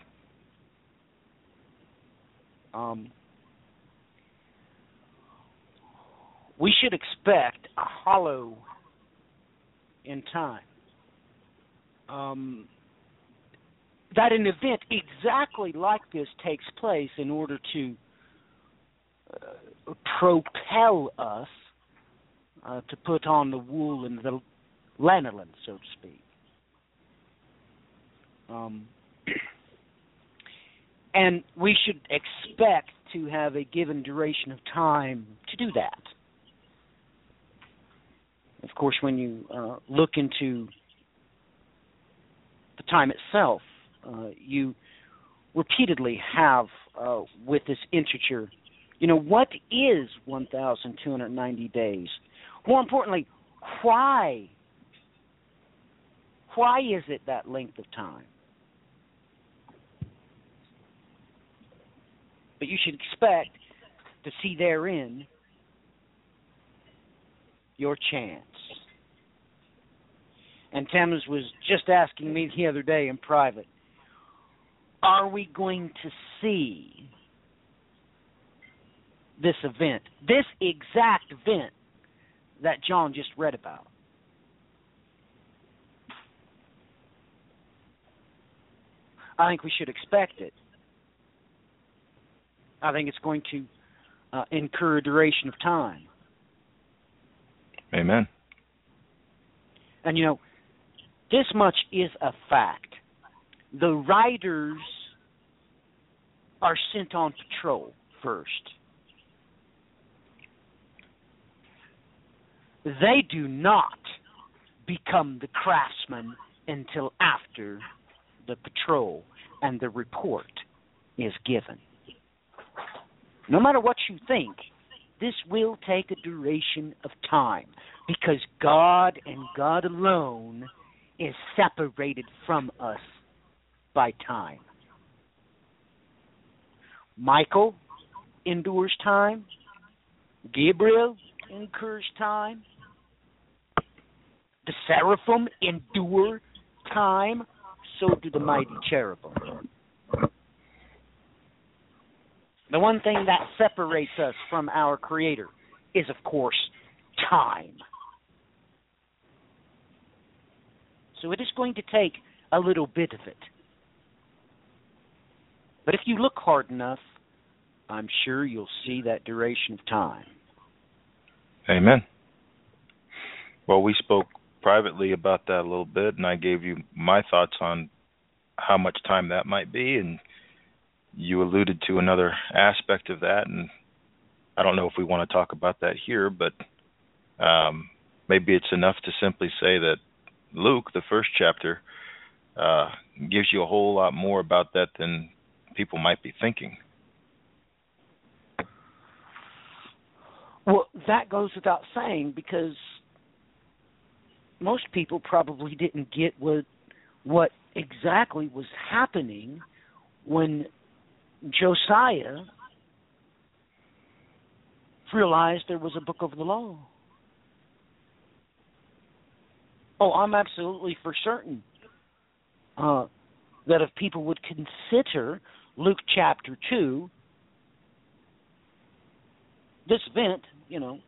Um, we should expect a hollow in time. Um, that an event exactly like this takes place in order to uh, propel us uh, to put on the wool and the lanolin, so to speak. Um, and we should expect to have a given duration of time to do that. Of course, when you uh, look into the time itself, uh, you repeatedly have uh, with this integer, you know, what is 1,290 days? More importantly, why? Why is it that length of time? But you should expect to see therein your chance. And Thames was just asking me the other day in private, are we going to see this event, this exact event that John just read about? I think we should expect it. I think it's going to uh, incur a duration of time. Amen. And you know, this much is a fact. The riders are sent on patrol first. They do not become the craftsmen until after the patrol and the report is given. No matter what you think, this will take a duration of time because God and God alone is separated from us by time. Michael endures time. Gabriel incurs time. The seraphim endure time. So do the mighty cherubim. The one thing that separates us from our Creator is, of course, time. So it is going to take a little bit of it. But if you look hard enough, I'm sure you'll see that duration of time. Amen. Well, we spoke privately about that a little bit, and I gave you my thoughts on how much time that might be, and you alluded to another aspect of that, and I don't know if we want to talk about that here, but um, maybe it's enough to simply say that Luke, the first chapter, uh, gives you a whole lot more about that than people might be thinking. Well, that goes without saying because most people probably didn't get what what exactly was happening when Josiah realized there was a book of the law. Oh, I'm absolutely for certain uh, that if people would consider Luke chapter 2, this event, you know,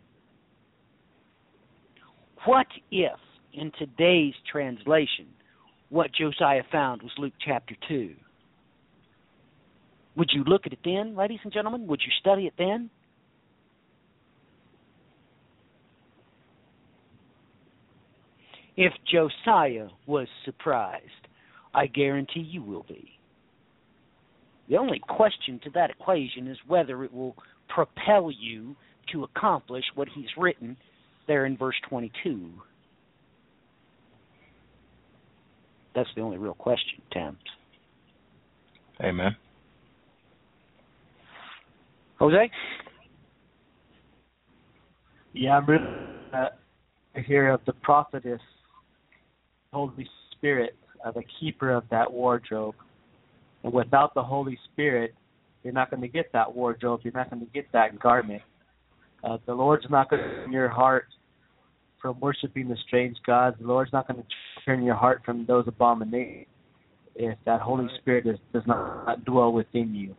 what if in today's translation what Josiah found was Luke chapter 2? Would you look at it then, ladies and gentlemen? Would you study it then? If Josiah was surprised, I guarantee you will be. The only question to that equation is whether it will propel you to accomplish what he's written there in verse 22. That's the only real question, Thames. Amen. Jose? Yeah, I'm really uh, hear of the prophetess, Holy Spirit, uh, the keeper of that wardrobe. And without the Holy Spirit, you're not going to get that wardrobe. You're not going to get that garment. Uh, the Lord's not going to turn your heart from worshiping the strange gods. The Lord's not going to turn your heart from those abominations if that Holy Spirit is, does not dwell within you.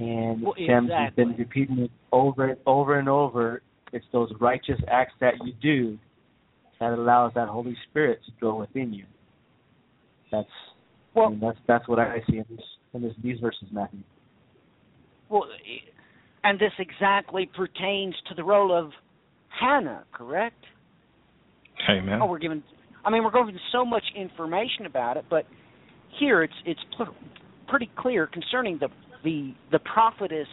And Well, Sam's has been repeating it over and over and over. It's those righteous acts that you do that allows that Holy Spirit to dwell within you. That's I mean, that's that's what I see in this in this, these verses, Matthew. well, and this exactly pertains to the role of Hannah, correct? Amen. Oh, we're given. I mean, we're going into so much information about it, but here it's it's pl- pretty clear concerning the the the prophetess.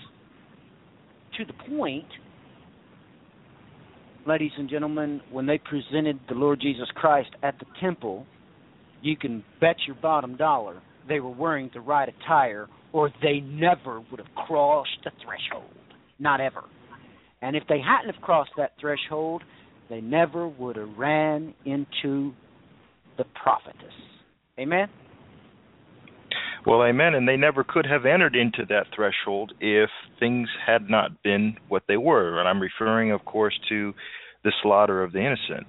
To the point, ladies and gentlemen, when they presented the Lord Jesus Christ at the temple, you can bet your bottom dollar they were wearing the right attire, or they never would have crossed the threshold. Not ever. And if they hadn't have crossed that threshold, they never would have ran into the prophetess. Amen? Well, amen. And they never could have entered into that threshold if things had not been what they were. And I'm referring, of course, to the slaughter of the innocent.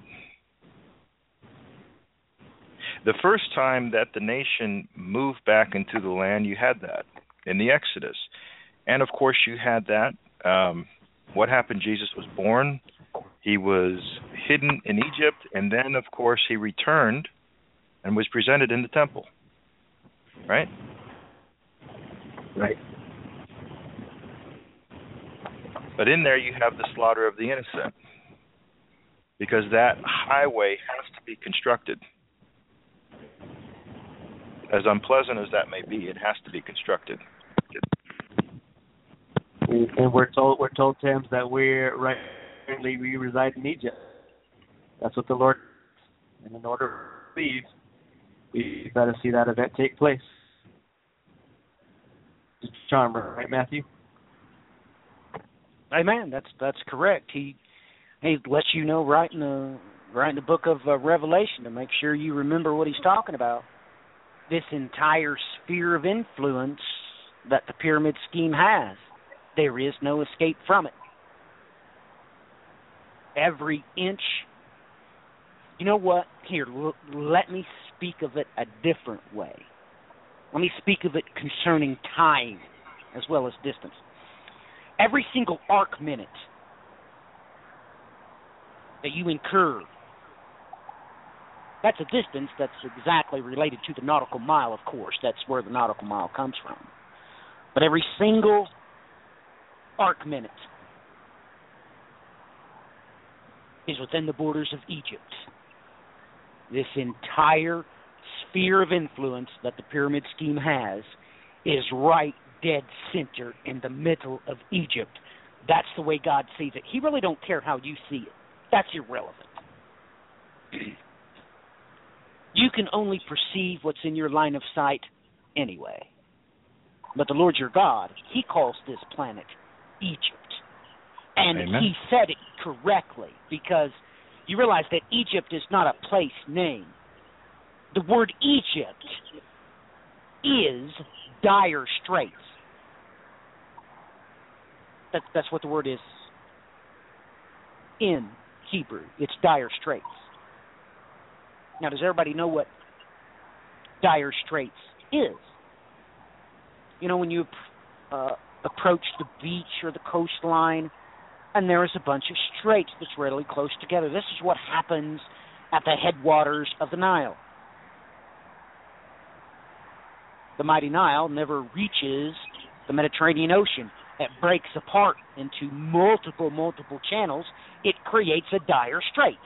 The first time that the nation moved back into the land, you had that in the Exodus. And of course, you had that. Um, what happened? Jesus was born, he was hidden in Egypt, and then, of course, he returned and was presented in the temple. Right? Right. But in there you have the slaughter of the innocent. Because that highway has to be constructed. As unpleasant as that may be, it has to be constructed. And, we're told we're told Thames that we're right currently we reside in Egypt. That's what the Lord and in order to leave, got to see that event take place. It's charmer, right, Matthew? Amen. That's that's correct. He he lets you know right in the right in the book of uh, Revelation to make sure you remember what he's talking about. This entire sphere of influence that the pyramid scheme has, there is no escape from it. Every inch. You know what? Here, l- let me speak of it a different way. Let me speak of it concerning time as well as distance. Every single arc minute that you incur that's a distance that's exactly related to the nautical mile of course. That's where the nautical mile comes from. But every single arc minute is within the borders of Egypt this entire sphere of influence that the pyramid scheme has is right dead center in the middle of Egypt. That's the way God sees it. He really don't care how you see it. That's irrelevant. [CLEARS THROAT] you can only perceive what's in your line of sight anyway. But the Lord your God, He calls this planet Egypt. And Amen. He said it correctly because you realize that Egypt is not a place name. The word Egypt is dire straits. That's that's what the word is in Hebrew. It's dire straits. Now, does everybody know what dire straits is? You know, when you uh, approach the beach or the coastline, and there is a bunch of straits that's really close together. This is what happens at the headwaters of the Nile. The mighty Nile never reaches the Mediterranean Ocean. It breaks apart into multiple, multiple channels. It creates a dire straits.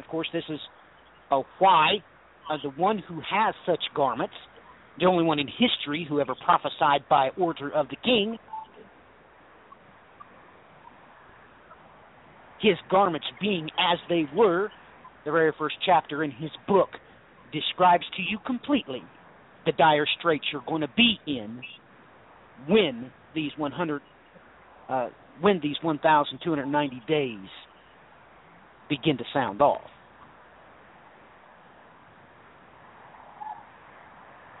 Of course, this is a why uh, the one who has such garments, the only one in history who ever prophesied by order of the king, his garments being as they were, the very first chapter in his book describes to you completely the dire straits you're going to be in when these 100 uh, when these 1290 days begin to sound off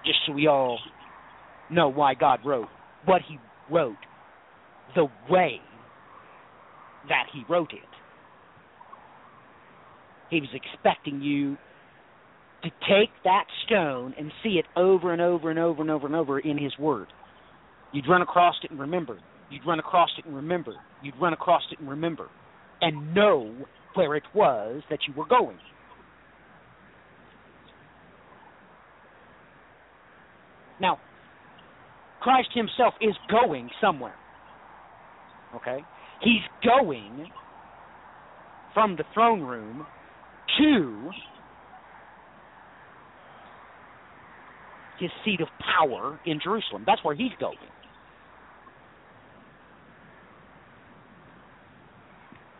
just so we all know why God wrote what he wrote the way that he wrote it he was expecting you to take that stone and see it over and over and over and over and over in His Word. You'd run across it and remember. You'd run across it and remember. You'd run across it and remember. And know where it was that you were going. Now, Christ Himself is going somewhere. Okay? He's going from the throne room to his seat of power in Jerusalem. That's where he's going.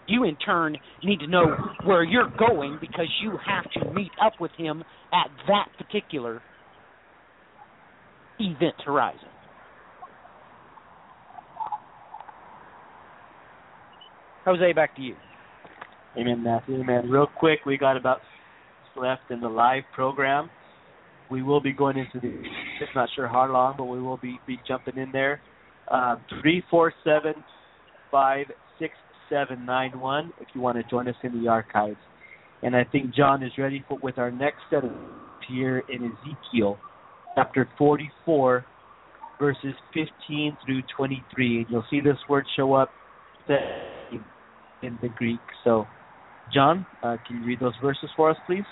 You, in turn, need to know where you're going because you have to meet up with him at that particular event horizon. Jose, back to you. Amen, Matthew. Amen. Real quick, we got about left in the live program. We will be going into the. Just not sure how long, but we will be be jumping in there. Uh, three four seven five six seven nine one. If you want to join us in the archives, and I think John is ready for with our next set of here in Ezekiel, chapter forty four, verses fifteen through twenty three. And you'll see this word show up in the Greek. So, John, uh, can you read those verses for us, please?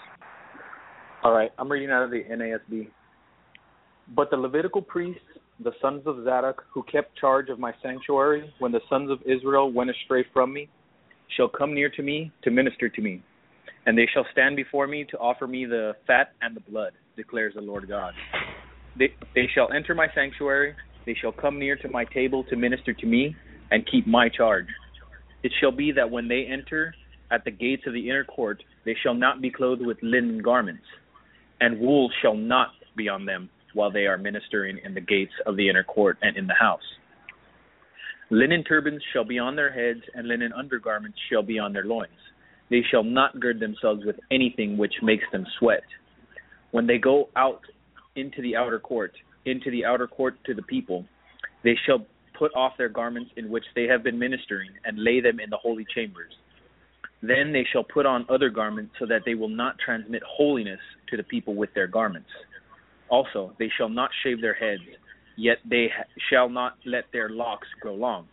All right, I'm reading out of the NASB. But the Levitical priests, the sons of Zadok, who kept charge of my sanctuary when the sons of Israel went astray from me, shall come near to me to minister to me. And they shall stand before me to offer me the fat and the blood, declares the Lord God. They, they shall enter my sanctuary, they shall come near to my table to minister to me, and keep my charge. It shall be that when they enter at the gates of the inner court, they shall not be clothed with linen garments, and wool shall not be on them while they are ministering in the gates of the inner court and in the house. Linen turbans shall be on their heads, and linen undergarments shall be on their loins. They shall not gird themselves with anything which makes them sweat. When they go out into the outer court, into the outer court to the people, they shall put off their garments in which they have been ministering, and lay them in the holy chambers. Then they shall put on other garments, so that they will not transmit holiness to the people with their garments. Also, they shall not shave their heads, yet they ha- shall not let their locks grow long.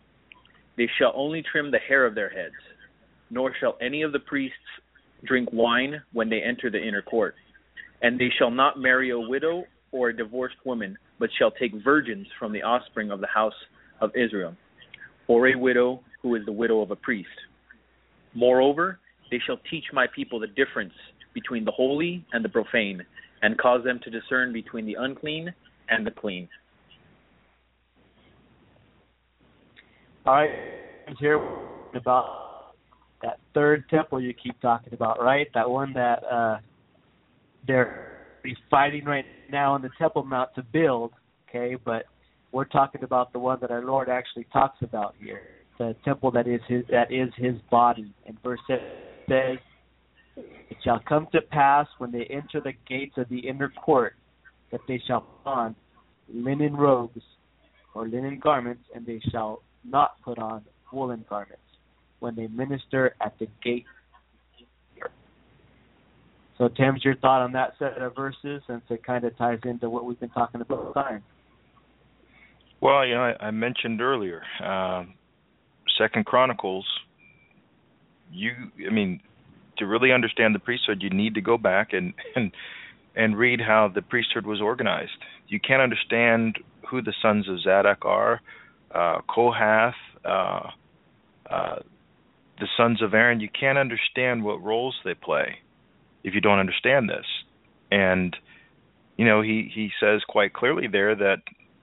They shall only trim the hair of their heads, nor shall any of the priests drink wine when they enter the inner court. And they shall not marry a widow or a divorced woman, but shall take virgins from the offspring of the house of Israel, or a widow who is the widow of a priest. Moreover, they shall teach my people the difference between the holy and the profane, and cause them to discern between the unclean and the clean. All right, here about that third temple you keep talking about, right? That one that uh, they're fighting right now on the Temple Mount to build. Okay, but we're talking about the one that our Lord actually talks about here, the temple that is his that is his body. And verse seven says, "It shall come to pass when they enter the gates of the inner court that they shall put on linen robes or linen garments, and they shall not put on woolen garments when they minister at the gate." So, Tim's your thought on that set of verses, since it kind of ties into what we've been talking about time. Well, you know, I, I mentioned earlier, uh, Second Chronicles. You, I mean, to really understand the priesthood, you need to go back and and and read how the priesthood was organized. You can't understand who the sons of Zadok are, uh, Kohath, uh, uh, the sons of Aaron. You can't understand what roles they play if you don't understand this. And you know, he he says quite clearly there that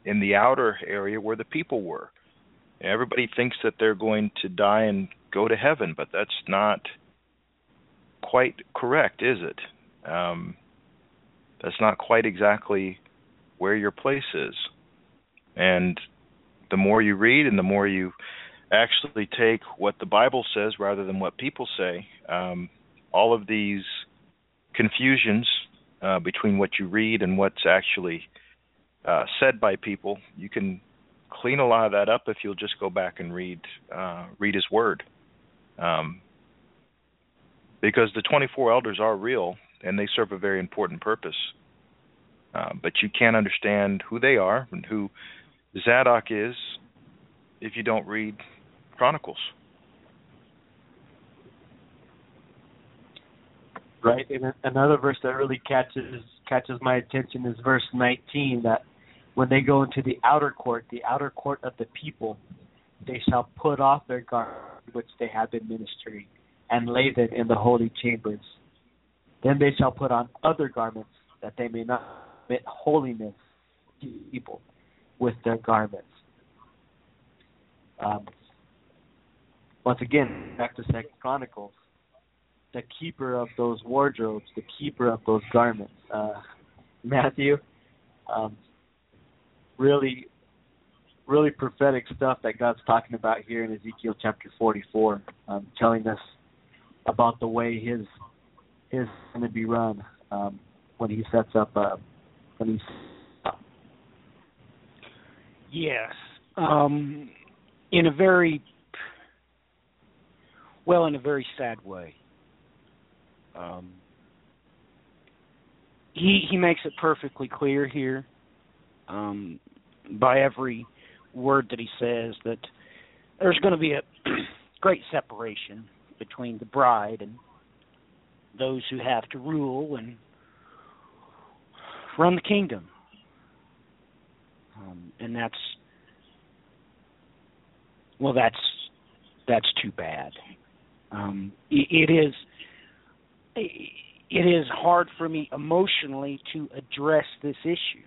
in the outer area where the people were. Everybody thinks that they're going to die and go to heaven, but that's not quite correct, is it? Um, that's not quite exactly where your place is. And the more you read and the more you actually take what the Bible says rather than what people say, um, all of these confusions uh, between what you read and what's actually uh, said by people, you can clean a lot of that up if you'll just go back and read uh, read His Word. Um, because the 24 elders are real, and they serve a very important purpose. Uh, but you can't understand who they are and who Zadok is if you don't read Chronicles. Right, and another verse that really catches catches my attention is verse 19 that when they go into the outer court, the outer court of the people, they shall put off their garments which they have been ministering, and lay them in the holy chambers. Then they shall put on other garments, that they may not commit holiness to people with their garments. Um, once again, back to Second Chronicles, the keeper of those wardrobes, the keeper of those garments. Uh, Matthew, um, really, really prophetic stuff that God's talking about here in Ezekiel chapter 44, um, telling us about the way His His going to be run um, when He sets up uh, when He's. Yes, um, in a very well, in a very sad way. Um, he he makes it perfectly clear here, um, by every word that he says, that there's going to be a [CLEARS THROAT] great separation between the bride and those who have to rule and run the kingdom. Um, and that's well, that's that's too bad. Um, it, it is it is hard for me emotionally to address this issue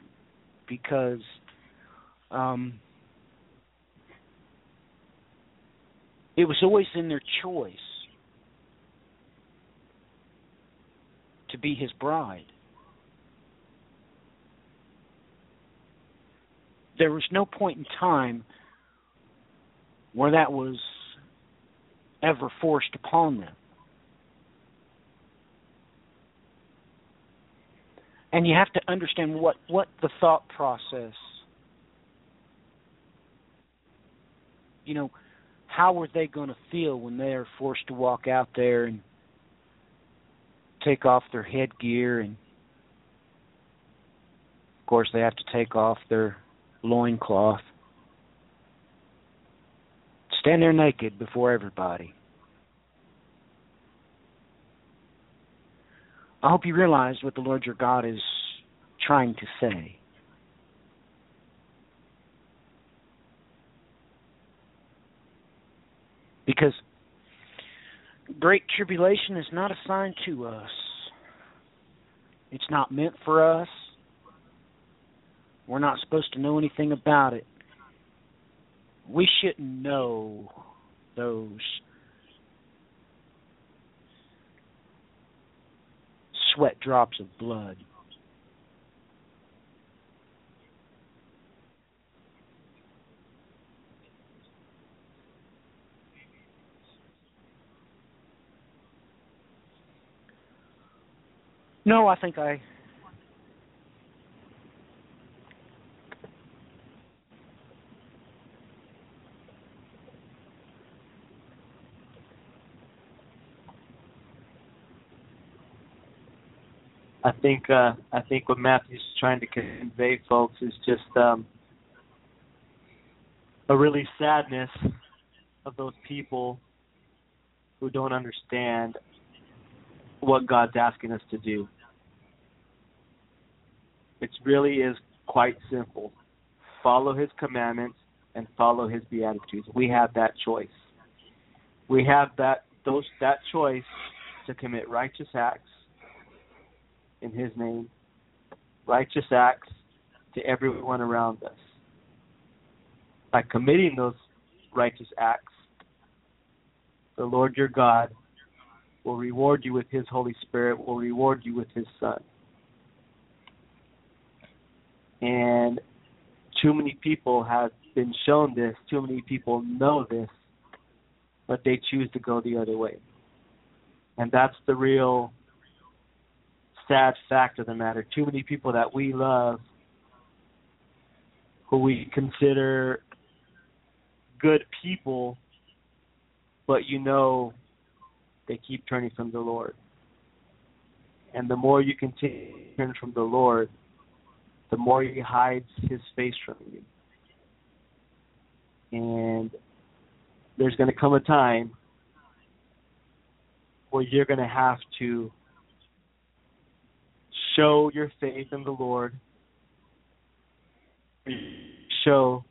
because um, it was always in their choice to be his bride. There was no point in time where that was ever forced upon them. And you have to understand what, what the thought process you know, how were they going to feel when they are forced to walk out there and take off their headgear and of course they have to take off their loincloth. Stand there naked before everybody i hope you realize what the lord your god is trying to say because great tribulation is not assigned to us. It's not meant for us. We're not supposed to know anything about it. We shouldn't know those sweat drops of blood. No, I think I. I think uh, I think what Matthew's trying to convey, folks, is just um, a really sadness of those people who don't understand what God's asking us to do. It really is quite simple. Follow his commandments and follow his beatitudes. We have that choice. We have that those that choice to commit righteous acts in his name, righteous acts to everyone around us. By committing those righteous acts, the Lord your God will reward you with his Holy Spirit, will reward you with his Son. And too many people have been shown this, too many people know this, but they choose to go the other way. And that's the real sad fact of the matter. Too many people that we love, who we consider good people, but you know they keep turning from the Lord. And the more you continue to turn from the Lord, the more He hides His face from you. And there's going to come a time where you're going to have to show your faith in the Lord, show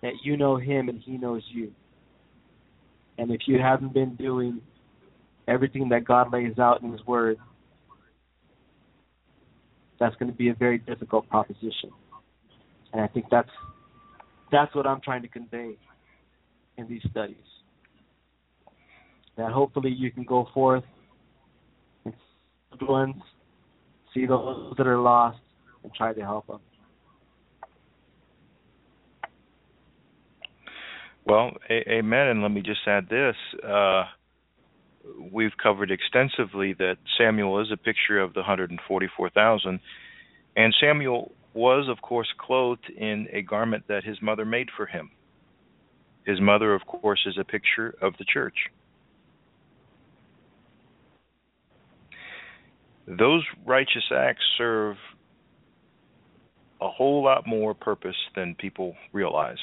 that you know Him and He knows you. And if you haven't been doing everything that God lays out in His Word, that's going to be a very difficult proposition. And I think that's that's what I'm trying to convey in these studies. That hopefully you can go forth and see those that are lost, and try to help them. Well, a- amen. And let me just add this. Uh, we've covered extensively that Samuel is a picture of the 144,000. And Samuel was, of course, clothed in a garment that his mother made for him. His mother, of course, is a picture of the church. Those righteous acts serve a whole lot more purpose than people realize.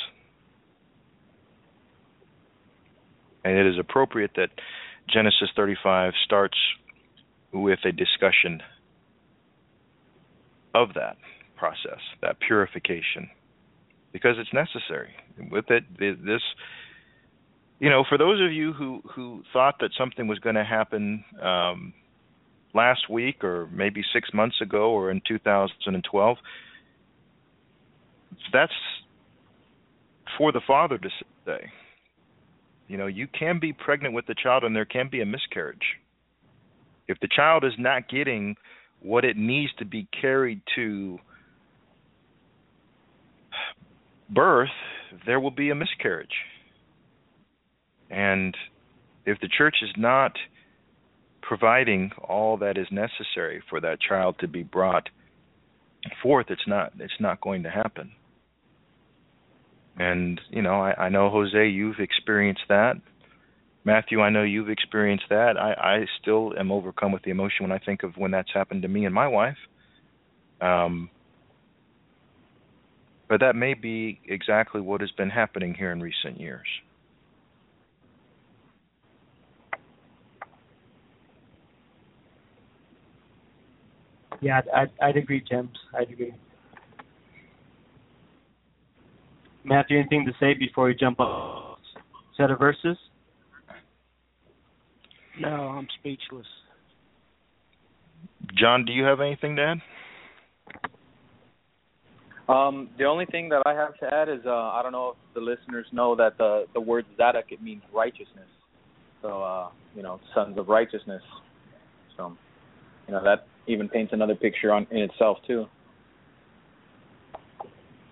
And it is appropriate that Genesis 35 starts with a discussion of that process, that purification, because it's necessary. With it, this, you know, for those of you who who thought that something was going to happen um, last week or maybe six months ago or in 2012, that's for the father to say. You know, you can be pregnant with the child and there can be a miscarriage. If the child is not getting what it needs to be carried to birth, there will be a miscarriage. And if the church is not providing all that is necessary for that child to be brought forth, it's not it's not going to happen. And you know, I, I know Jose, you've experienced that. Matthew, I know you've experienced that. I, I still am overcome with the emotion when I think of when that's happened to me and my wife. Um, but that may be exactly what has been happening here in recent years. Yeah, I'd, I'd agree, James. I'd agree. Matthew, anything to say before we jump up? Set of verses? No, I'm speechless. John, do you have anything to add? Um, the only thing that I have to add is uh, I don't know if the listeners know that the the word Zadok it means righteousness. So uh, you know, sons of righteousness. So you know that even paints another picture on in itself too.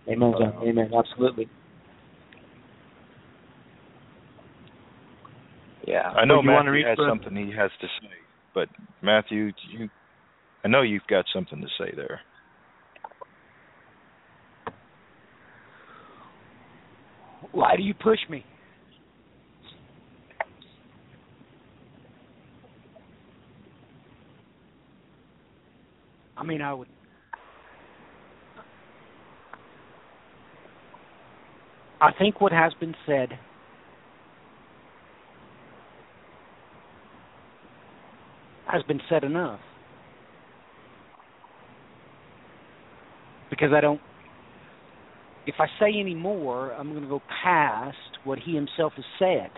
Amen, John. Amen. Absolutely. Yeah. I know Well, you Matthew has for- something he has to say, but Matthew, you, I know you've got something to say there. Why do you push me? I mean, I would. I think what has been said has been said enough. Because I don't if I say any more, I'm going to go past what he himself has said.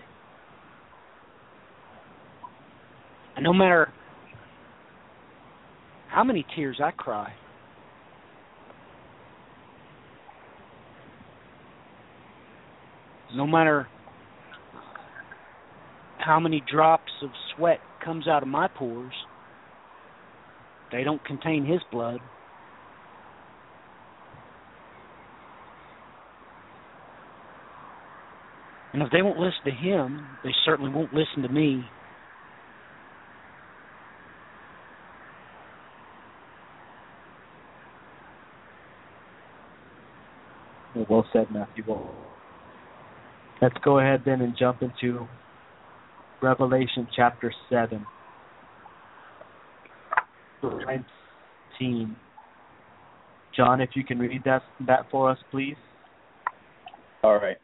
And no matter how many tears I cry, no matter how many drops of sweat comes out of my pores, they don't contain his blood. And if they won't listen to him, they certainly won't listen to me. Well said, Matthew. Well, let's go ahead then and jump into Revelation chapter 7. 19. John, if you can read that that for us, please. All right.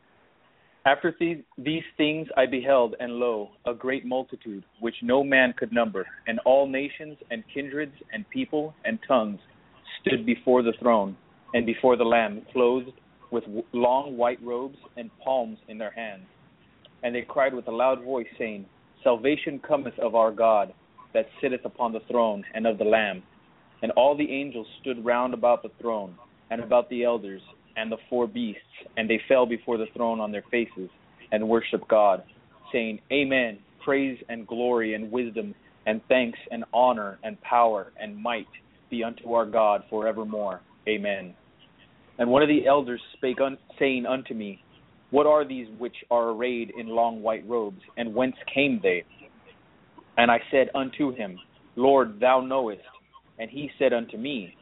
After these, these things I beheld, and lo, a great multitude, which no man could number, and all nations, and kindreds, and people, and tongues, stood before the throne, and before the Lamb, clothed with long white robes, and palms in their hands. And they cried with a loud voice, saying, Salvation cometh of our God, that sitteth upon the throne, and of the Lamb. And all the angels stood round about the throne, and about the elders, and the four beasts, and they fell before the throne on their faces, and worshipped God, saying, Amen, praise and glory and wisdom, and thanks and honor and power and might be unto our God for evermore. Amen. And one of the elders spake, un- saying unto me, What are these which are arrayed in long white robes, and whence came they? And I said unto him, Lord, thou knowest. And he said unto me,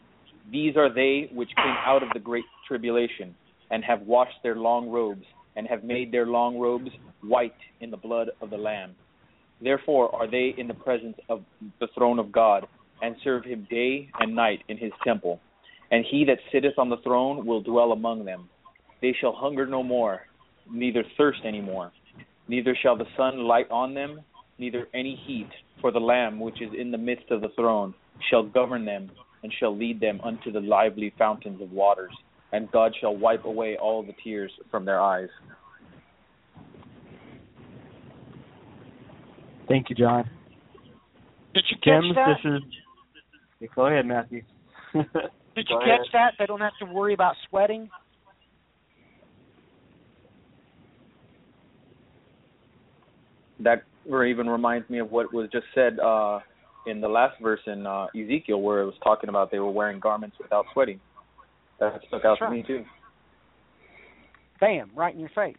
These are they which came out of the great tribulation, and have washed their long robes, and have made their long robes white in the blood of the Lamb. Therefore are they in the presence of the throne of God, and serve him day and night in his temple. And he that sitteth on the throne will dwell among them. They shall hunger no more, neither thirst any more. Neither shall the sun light on them, neither any heat, for the Lamb which is in the midst of the throne shall govern them, and shall lead them unto the lively fountains of waters and God shall wipe away all the tears from their eyes. Thank you, John. Did you catch Tim, that? this is. Yeah, go ahead, Matthew. [LAUGHS] Did you catch that? They don't have to worry about sweating. That even reminds me of what was just said uh, in the last verse in uh, Ezekiel, where it was talking about they were wearing garments without sweating. That stuck out That's to me too. Bam, right in your face.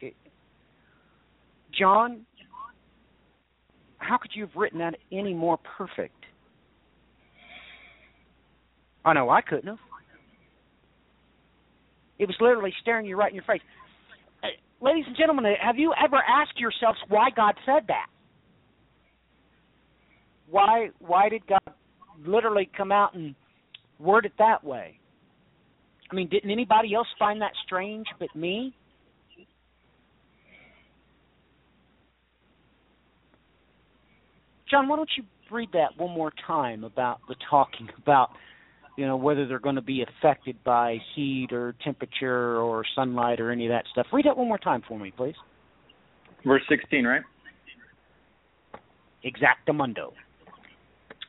It, John, how could you have written that any more perfect? I know I couldn't have. It was literally staring you right in your face. Uh, ladies and gentlemen, have you ever asked yourselves why God said that? Why why did God literally come out and word it that way? I mean, didn't anybody else find that strange but me? John, why don't you read that one more time about the talking about, you know, whether they're going to be affected by heat or temperature or sunlight or any of that stuff. Read that one more time for me, please. Verse 16, right? Exactamundo.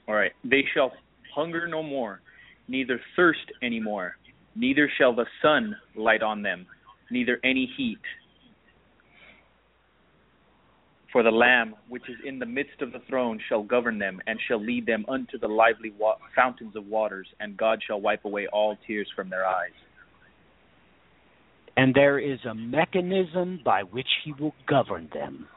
All right. They shall hunger no more, neither thirst any more, neither shall the sun light on them, neither any heat. For the Lamb which is in the midst of the throne shall govern them, and shall lead them unto the lively wa- fountains of waters, and God shall wipe away all tears from their eyes. And there is a mechanism by which he will govern them.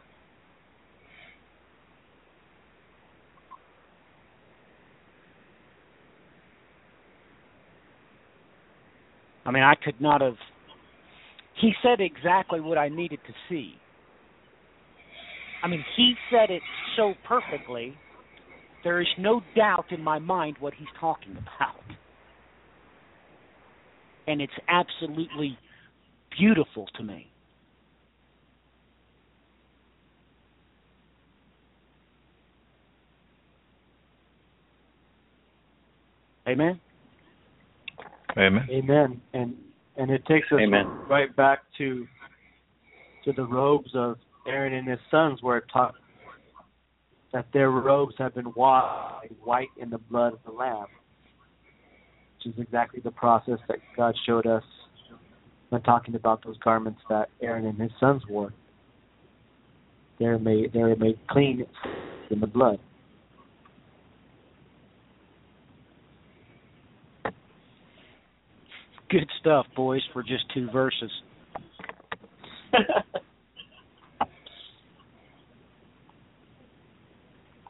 I mean, I could not have. He said exactly what I needed to see. I mean, he said it so perfectly, there is no doubt in my mind what he's talking about. And it's absolutely beautiful to me. Amen. Amen. Amen. And and it takes us Amen. right back to to the robes of Aaron and his sons, were taught that their robes have been washed white in the blood of the Lamb, which is exactly the process that God showed us when talking about those garments that Aaron and his sons wore. They're made they're made clean in the blood. Good stuff, boys, for just two verses. [LAUGHS]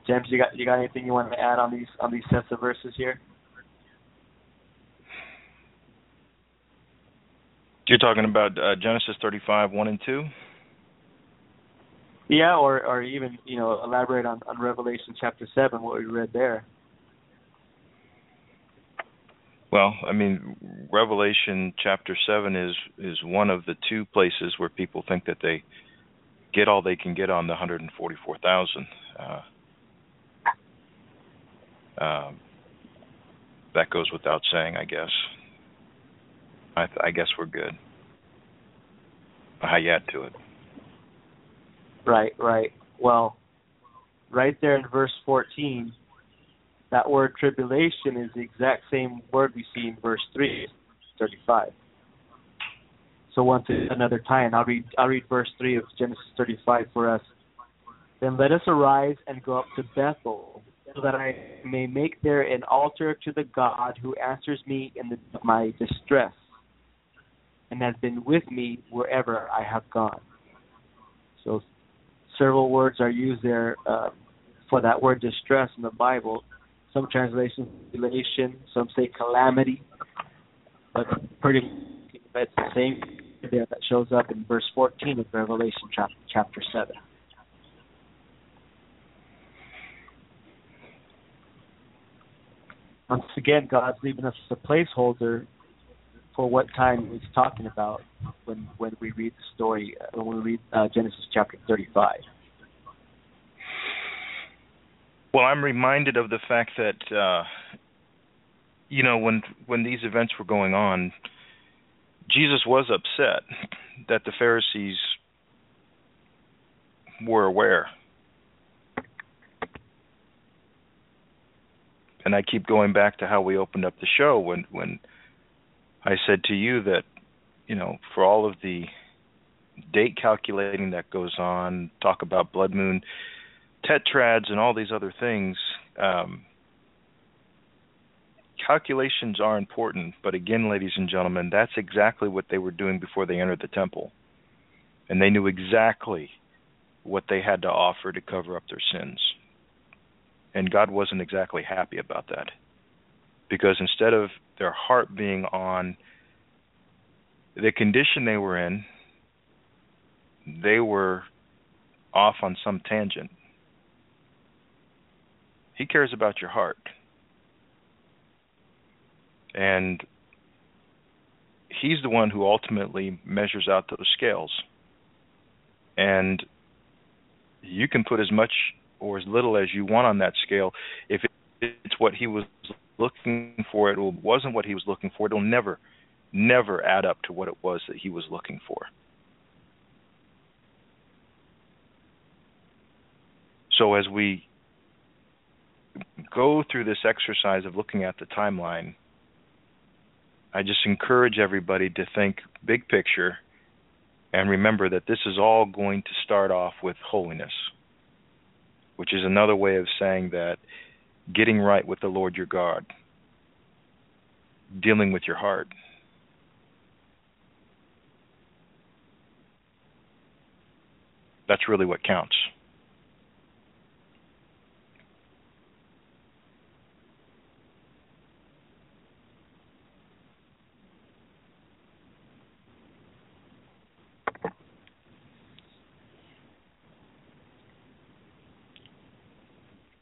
James, you got you got anything you want to add on these on these sets of verses here? You're talking about uh, Genesis 35, 1 and 2? Yeah, or or even you know elaborate on on Revelation chapter seven, what we read there. Well, I mean, Revelation chapter seven is is one of the two places where people think that they get all they can get on the 144,000. Uh, um, that goes without saying, I guess. I, I guess we're good. How you add to it? Right, right. Well, right there in verse 14, that word tribulation is the exact same word we see in verse 3, 35. So once another time, I'll read I'll read verse 3 of Genesis 35 for us. Then let us arise and go up to Bethel, so that I may make there an altar to the God who answers me in the, my distress, and has been with me wherever I have gone. So several words are used there uh, for that word distress in the Bible. Some translations tribulation, some say calamity, but pretty much it's the same there that shows up in verse 14 of Revelation chapter, chapter 7. Once again, God's leaving us a placeholder for what time He's talking about when when we read the story uh, when we read uh, Genesis chapter 35. Well, I'm reminded of the fact that uh, you know when when these events were going on, Jesus was upset that the Pharisees were aware. And I keep going back to how we opened up the show when when I said to you that you know for all of the date calculating that goes on, talk about blood moon tetrads and all these other things. Um, calculations are important, but again, ladies and gentlemen, that's exactly what they were doing before they entered the temple. And they knew exactly what they had to offer to cover up their sins. And God wasn't exactly happy about that. Because instead of their heart being on the condition they were in, they were off on some tangent he cares about your heart. And he's the one who ultimately measures out those scales. And you can put as much or as little as you want on that scale. If it's what he was looking for, it wasn't what he was looking for. It'll never, never add up to what it was that he was looking for. So as we go through this exercise of looking at the timeline, I just encourage everybody to think big picture and remember that this is all going to start off with holiness, which is another way of saying that getting right with the Lord your God, dealing with your heart. That's really what counts.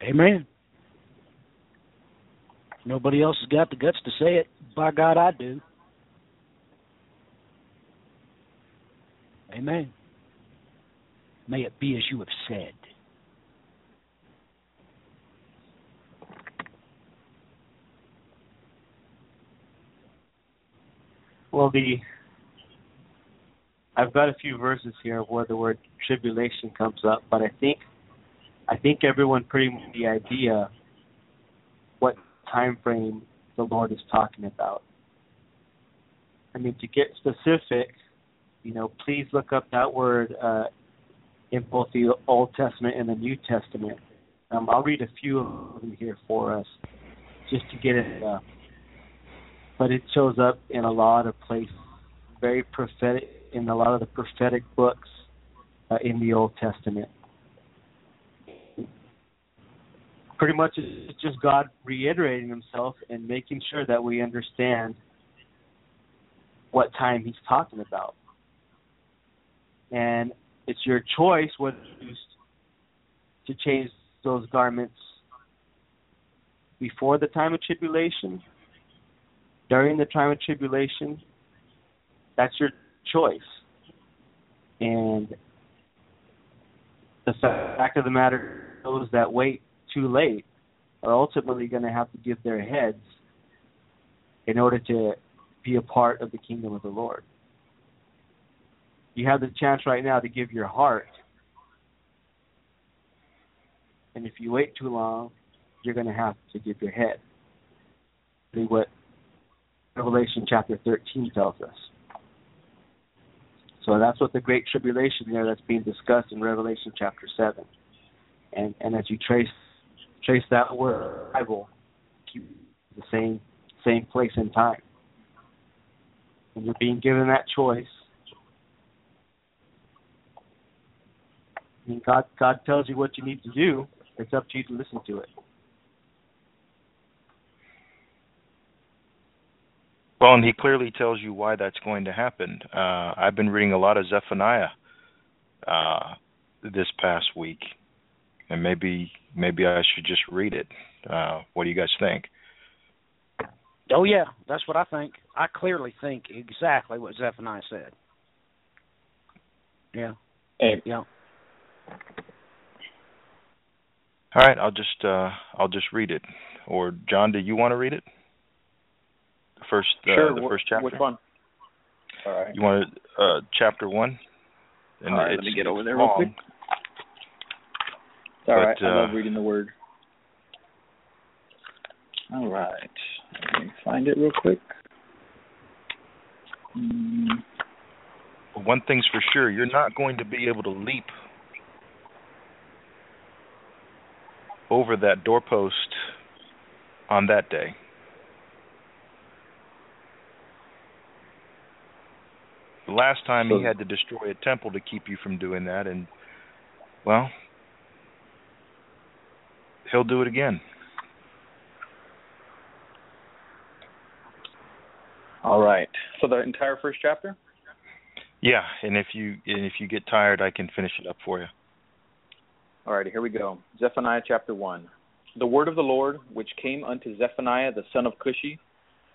Amen. Nobody else has got the guts to say it. By God, I do. Amen. May it be as you have said. Well, the I've got a few verses here where the word tribulation comes up, but I think I think everyone pretty much the idea what time frame the Lord is talking about. I mean, to get specific, you know, please look up that word uh, in both the Old Testament and the New Testament. Um, I'll read a few of them here for us, just to get it. Uh, but it shows up in a lot of places, very prophetic in a lot of the prophetic books uh, in the Old Testament. Pretty much it's just God reiterating himself and making sure that we understand what time he's talking about. And it's your choice whether to change those garments before the time of tribulation, during the time of tribulation, that's your choice. And the fact of the matter, those that wait too late are ultimately going to have to give their heads in order to be a part of the kingdom of the Lord. You have the chance right now to give your heart. And if you wait too long, you're going to have to give your head. See what Revelation chapter 13 tells us. So that's what the great tribulation there that's being discussed in Revelation chapter 7. And and as you trace trace that word Bible, keep the same same place and time. And you're being given that choice. And God God tells you what you need to do. It's up to you to listen to it. Well, and he clearly tells you why that's going to happen. Uh, I've been reading a lot of Zephaniah uh, this past week, and maybe maybe I should just read it. Uh, what do you guys think? Oh yeah, that's what I think. I clearly think exactly what Zephaniah said. Yeah. Hey. Yeah. All right, I'll just uh, I'll just read it. Or John, do you want to read it? The first uh, sure. the first chapter. Which one? All right. You want to, uh, chapter one? And All right, let me get over it's there real long. Quick. All right. But, I love uh, reading the word. All right. Let me find it real quick. Mm, one thing's for sure, you're not going to be able to leap over that doorpost on that day. The last time he had to destroy a temple to keep you from doing that, and well, he'll do it again. all right. So the entire first chapter? Yeah, and if you and if you get tired, I can finish it up for you. All right, here we go. Zephaniah chapter 1. The word of the Lord, which came unto Zephaniah the son of Cushi,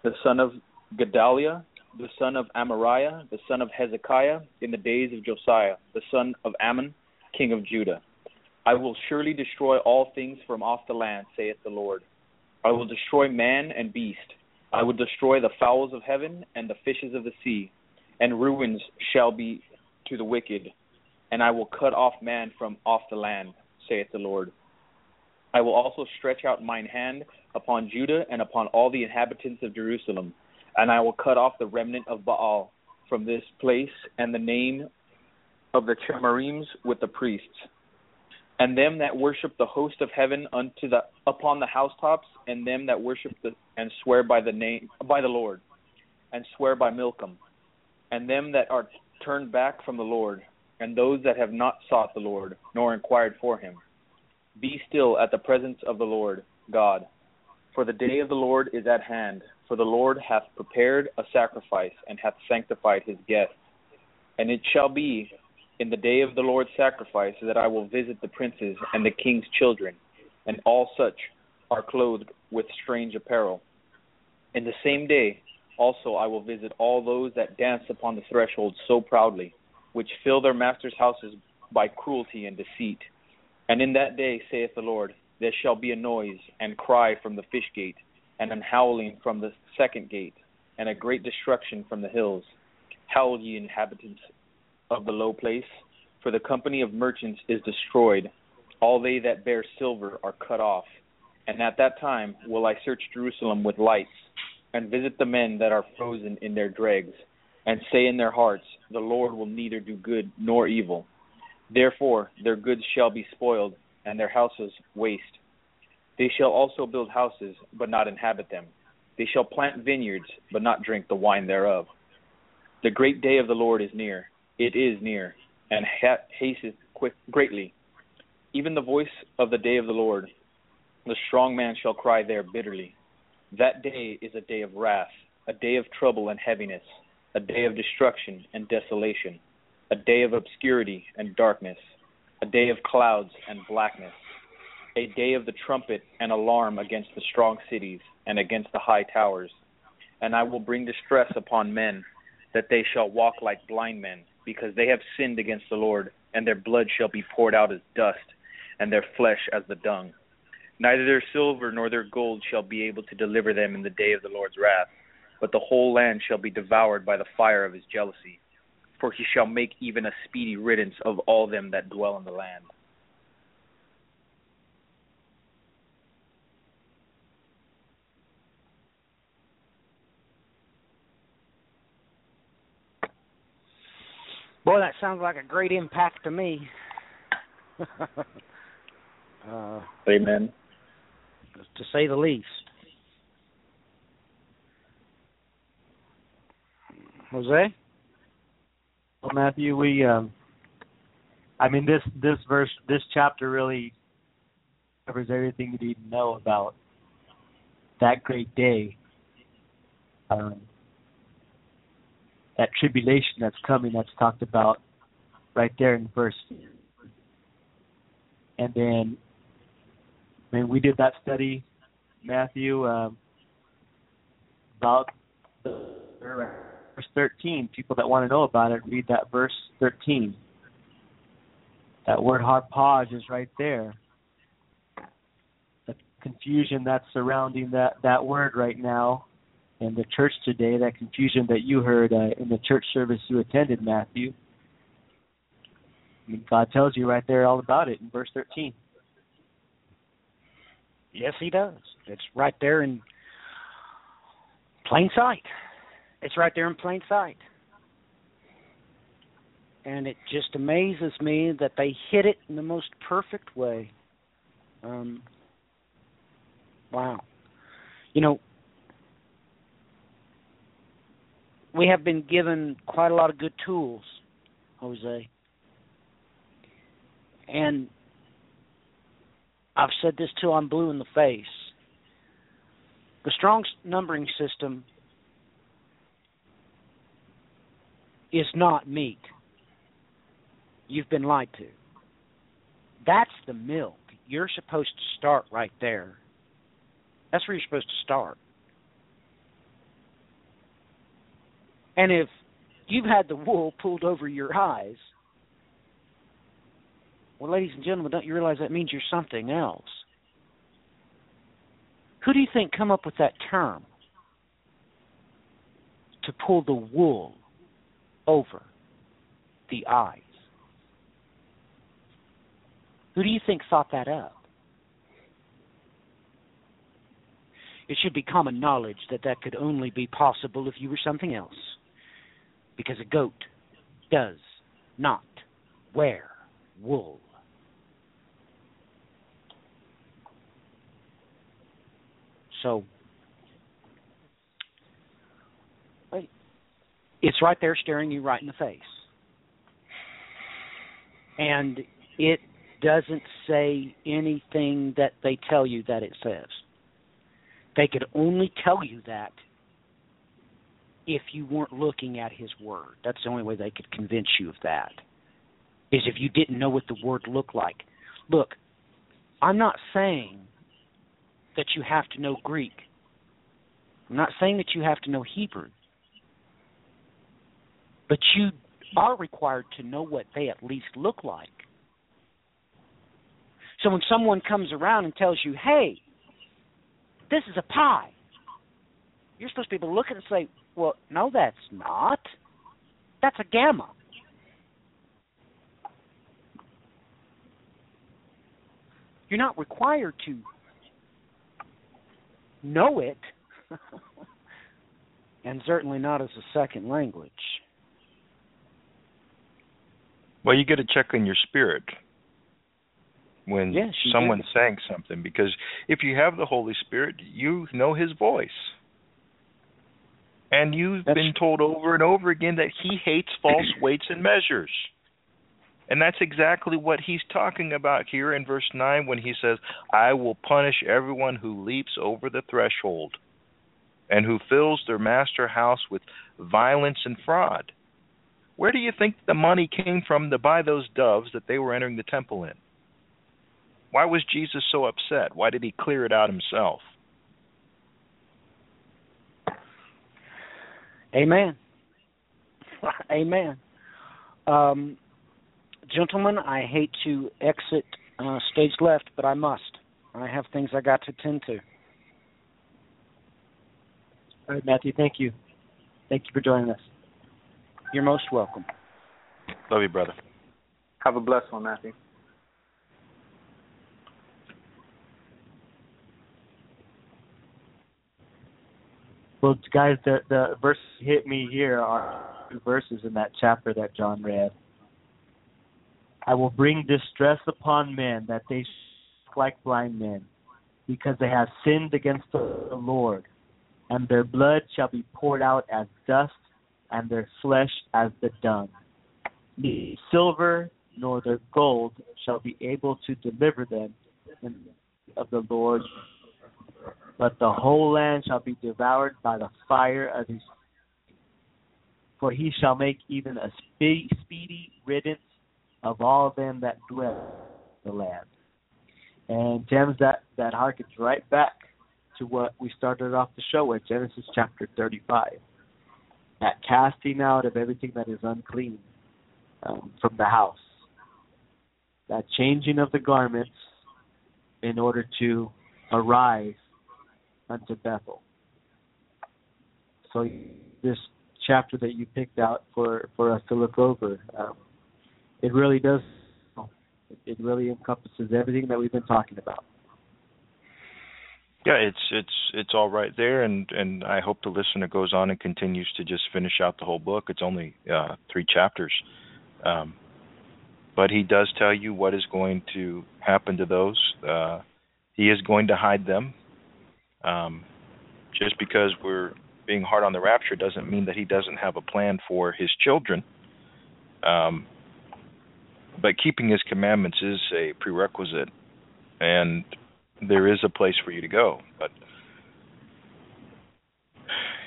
the son of Gedaliah, the son of Amariah, the son of Hezekiah, in the days of Josiah, the son of Amon, king of Judah. I will surely destroy all things from off the land, saith the Lord. I will destroy man and beast. I will destroy the fowls of heaven and the fishes of the sea, and ruins shall be to the wicked, and I will cut off man from off the land, saith the Lord. I will also stretch out mine hand upon Judah and upon all the inhabitants of Jerusalem, and I will cut off the remnant of Baal from this place, and the name of the Chemarims with the priests, and them that worship the host of heaven unto the upon the housetops, and them that worship the and swear by the name by the Lord, and swear by Milcom, and them that are turned back from the Lord, and those that have not sought the Lord, nor inquired for him. Be still at the presence of the Lord God, for the day of the Lord is at hand. For the Lord hath prepared a sacrifice, and hath sanctified his guests. And it shall be in the day of the Lord's sacrifice that I will visit the princes and the king's children, and all such are clothed with strange apparel. In the same day also I will visit all those that dance upon the threshold so proudly, which fill their masters' houses by cruelty and deceit. And in that day, saith the Lord, there shall be a noise and cry from the fish gate, and an howling from the second gate, and a great destruction from the hills. Howl ye inhabitants of the low place, for the company of merchants is destroyed. All they that bear silver are cut off. And at that time will I search Jerusalem with lights, and visit the men that are frozen in their dregs, and say in their hearts, The Lord will neither do good nor evil. Therefore their goods shall be spoiled, and their houses waste. They shall also build houses, but not inhabit them. They shall plant vineyards, but not drink the wine thereof. The great day of the Lord is near. It is near, and ha- hasteth quick greatly. Even the voice of the day of the Lord, the strong man shall cry there bitterly. That day is a day of wrath, a day of trouble and heaviness, a day of destruction and desolation, a day of obscurity and darkness, a day of clouds and blackness, a day of the trumpet and alarm against the strong cities and against the high towers. And I will bring distress upon men, that they shall walk like blind men, because they have sinned against the Lord, and their blood shall be poured out as dust, and their flesh as the dung. Neither their silver nor their gold shall be able to deliver them in the day of the Lord's wrath, but the whole land shall be devoured by the fire of his jealousy. For he shall make even a speedy riddance of all them that dwell in the land. Boy, that sounds like a great impact to me. [LAUGHS] uh, Amen. to say the least. Jose? Well, Matthew, we, um, I mean, this this verse, this chapter really covers everything you need to know about that great day, um, that tribulation that's coming. That's talked about right there in verse. And then, mean, we did that study, Matthew, um, about verse 13. People that want to know about it, read that verse 13. That word harpage is right there. The confusion that's surrounding that, that word right now in the church today, that confusion that you heard uh, in the church service you attended, Matthew. I mean, God tells you right there all about it in verse 13. Yes, he does. It's right there in plain sight. It's right there in plain sight. And it just amazes me that they hit it in the most perfect way. Um, wow. You know, we have been given quite a lot of good tools, Jose. And I've said this till I'm blue in the face. The Strong numbering system is not meat. You've been lied to. That's the milk. You're supposed to start right there. That's where you're supposed to start. And if you've had the wool pulled over your eyes, well, ladies and gentlemen, don't you realize that means you're something else? Who do you think come up with that term? To pull the wool over the eyes. Who do you think thought that up? It should be common knowledge that that could only be possible if you were something else. Because a goat does not wear wool. So it's right there staring you right in the face. And it doesn't say anything that they tell you that it says. They could only tell you that if you weren't looking at his word. That's the only way they could convince you of that. Is if you didn't know what the word looked like. Look, I'm not saying that you have to know Greek. I'm not saying that you have to know Hebrew. But you are required to know what they at least look like. So when someone comes around and tells you, hey, this is a pi, you're supposed to be able to look at it and say, well, no, that's not. That's a gamma. You're not required to know it, [LAUGHS] and certainly not as a second language. Well, you get a check on your spirit when Yes, someone's saying something because if you have the Holy Spirit, you know His voice. And you've That's- been told over and over again that He hates false [CLEARS THROAT] weights and measures. And that's exactly what he's talking about here in verse 9 when he says, I will punish everyone who leaps over the threshold and who fills their master house with violence and fraud. Where do you think the money came from to buy those doves that they were entering the temple in? Why was Jesus so upset? Why did he clear it out himself? Amen. [LAUGHS] Amen. Um, gentlemen, I hate to exit uh, stage left, but I must. I have things I got to tend to. All right, Matthew, thank you. Thank you for joining us. You're most welcome. Love you, brother. Have a blessed one, Matthew. Well, guys, the the verses hit me here are verses in that chapter that John read. I will bring distress upon men that they like blind men, because they have sinned against the Lord, and their blood shall be poured out as dust, and their flesh as the dung. Neither silver nor their gold shall be able to deliver them in of the Lord but the whole land shall be devoured by the fire of his. For he shall make even a speedy, riddance of all them that dwell in the land. And James, that that harkens right back to what we started off the show with, Genesis chapter 35. That casting out of everything that is unclean um, from the house. That changing of the garments in order to arise unto Bethel. So this chapter that you picked out for for us to look over, um, it really does. It really encompasses everything that we've been talking about. Yeah, it's it's it's all right there, and and I hope the listener goes on and continues to just finish out the whole book. It's only uh, three chapters, um, but he does tell you what is going to happen to those. Uh, he is going to hide them um, just because we're being hard on the rapture doesn't mean that he doesn't have a plan for his children. Um, but keeping his commandments is a prerequisite, and there is a place for you to go. But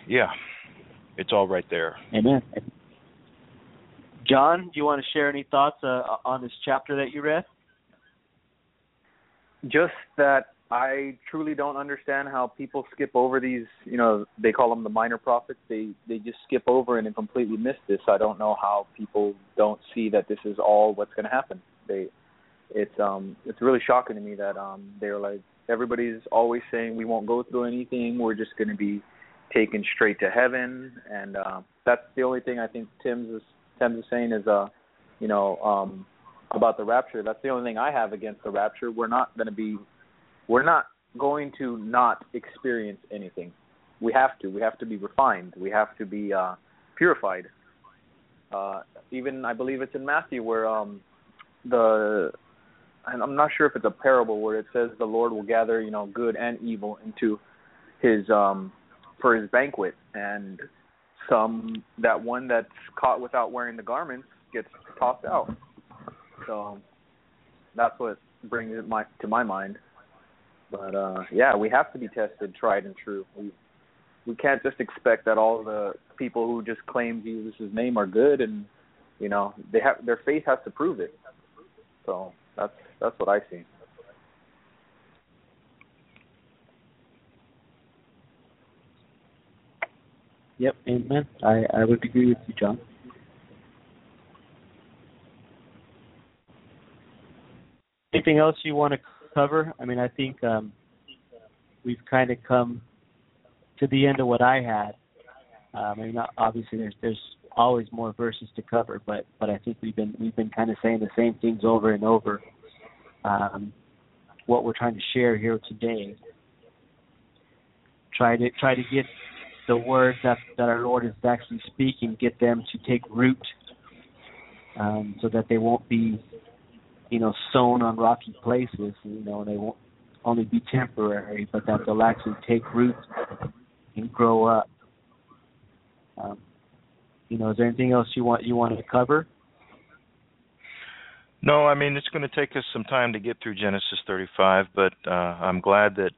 yeah, it's all right there. Amen. John, do you want to share any thoughts uh, on this chapter that you read? Just that I truly don't understand how people skip over these. You know, they call them the minor prophets. They they just skip over and completely miss this. I don't know how people don't see that this is all what's going to happen. They, it's um, it's really shocking to me that um, they're like everybody's always saying we won't go through anything. We're just going to be taken straight to heaven, and uh, that's the only thing I think Tim's is Tim's is saying is uh, you know, um, about the rapture. That's the only thing I have against the rapture. We're not going to be we're not going to not experience anything. We have to. We have to be refined. We have to be uh, purified. Uh, even I believe it's in Matthew where um, the and I'm not sure if it's a parable where it says the Lord will gather you know good and evil into his um for his banquet and some that one that's caught without wearing the garments gets tossed out. So that's what brings it my to my mind. But uh yeah, we have to be tested, tried and true. We we can't just expect that all the people who just claim Jesus' name are good and you know, they have their faith has to prove it. So that's that's what I see. Yep, amen. I, I would agree with you, John. Anything else you want to cover? I mean, I think um, we've kind of come to the end of what I had. Um, I mean, obviously, there's there's always more verses to cover, but but I think we've been we've been kind of saying the same things over and over. Um, what we're trying to share here today, try to try to get the words that that our Lord is actually speaking, get them to take root, um, so that they won't be you know, sown on rocky places, you know, and they won't only be temporary, but that they'll actually take root and grow up. Um, you know, is there anything else you want you want to cover? No, I mean it's going to take us some time to get through Genesis 35, but uh, I'm glad that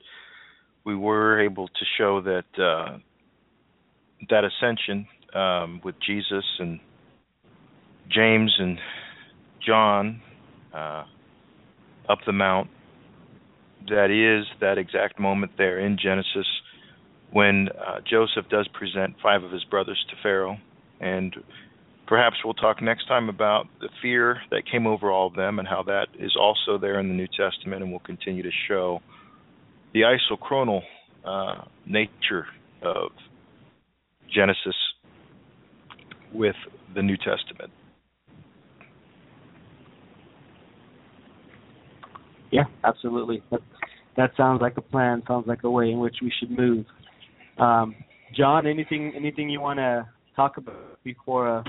we were able to show that uh, that ascension um, with Jesus and James and John uh, up the mount. That is that exact moment there in Genesis when uh, Joseph does present five of his brothers to Pharaoh. And perhaps we'll talk next time about the fear that came over all of them and how that is also there in the New Testament, and we'll continue to show the isochronal uh, nature of Genesis with the New Testament. Yeah, absolutely. That, that sounds like a plan. Sounds like a way in which we should move. Um, John, anything anything you want to talk about before? Uh,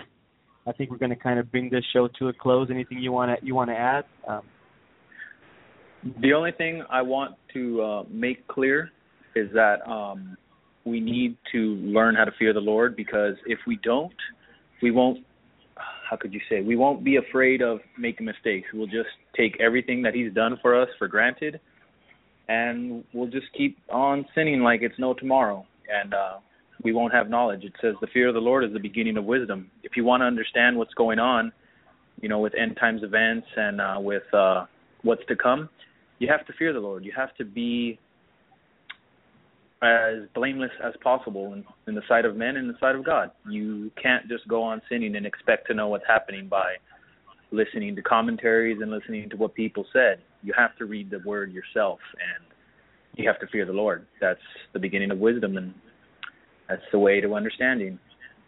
I think we're going to kind of bring this show to a close. Anything you want to you want to add? Um, the only thing I want to uh, make clear is that um, we need to learn how to fear the Lord because if we don't, we won't. How could you say? We won't be afraid of making mistakes. We'll just take everything that He's done for us for granted, and we'll just keep on sinning like it's no tomorrow. And uh, we won't have knowledge. It says the fear of the Lord is the beginning of wisdom. If you want to understand what's going on, you know, with end times events and uh, with uh, what's to come, you have to fear the Lord. You have to be as blameless as possible in, in the sight of men and in the sight of God. You can't just go on sinning and expect to know what's happening by listening to commentaries and listening to what people said. You have to read the word yourself and you have to fear the Lord. That's the beginning of wisdom and that's the way to understanding.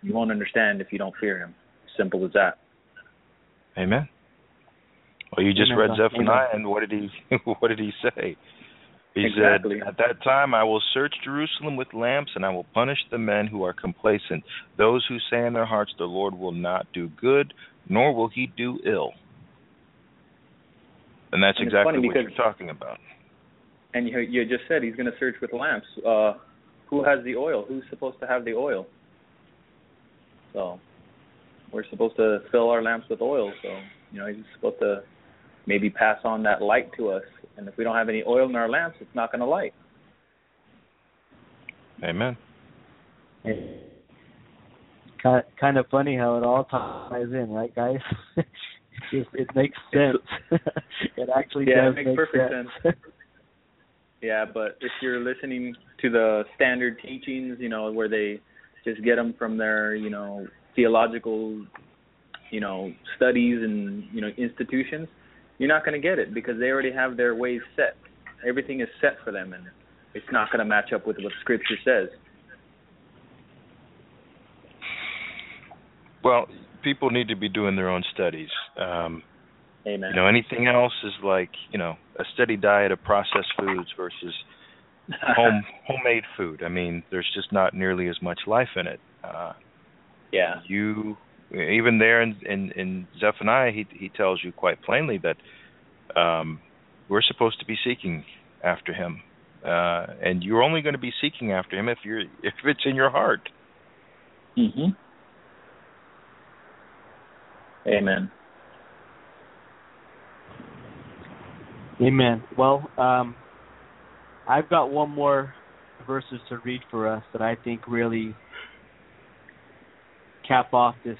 You won't understand if you don't fear him. Simple as that. Amen. Well, you just Amen. read Zephaniah, and what did he [LAUGHS] what did he say? He exactly. said, At that time I will search Jerusalem with lamps, and I will punish the men who are complacent, those who say in their hearts, The Lord will not do good, nor will he do ill. And that's and exactly what you're talking about. And you, you just said he's going to search with lamps. Uh, who has the oil? Who's supposed to have the oil? So we're supposed to fill our lamps with oil. So you know he's supposed to maybe pass on that light to us. And if we don't have any oil in our lamps, it's not going to light. Amen. Kind kind of funny how it all ties in, right, guys? [LAUGHS] it just it makes sense. [LAUGHS] it actually yeah, does it makes make perfect sense. sense. [LAUGHS] yeah, but if you're listening to the standard teachings, you know, where they just get them from their, you know, theological, you know, studies and you know institutions, you're not going to get it because they already have their ways set. Everything is set for them, and it's not going to match up with what Scripture says. Well, people need to be doing their own studies. Um, Amen. You know, anything else is like you know a steady diet of processed foods versus [LAUGHS] home homemade food. I mean, there's just not nearly as much life in it. Uh, yeah. You even there in, in in Zephaniah, he he tells you quite plainly that um, we're supposed to be seeking after him, uh, and you're only going to be seeking after him if you're if it's in your heart. Mhm. Amen. Amen. Well, um, I've got one more verses to read for us that I think really cap off this.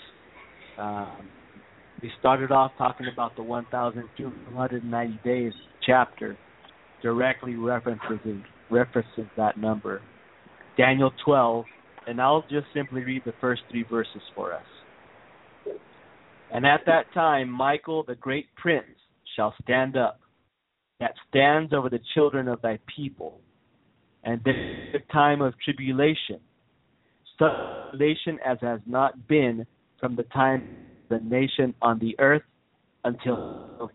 Um, we started off talking about the 1,290 days chapter, directly references references that number. Daniel 12, and I'll just simply read the first three verses for us. And at that time, Michael, the great prince, shall stand up, that stands over the children of thy people, and this is the time of tribulation, tribulation as has not been from the time the nation on the earth until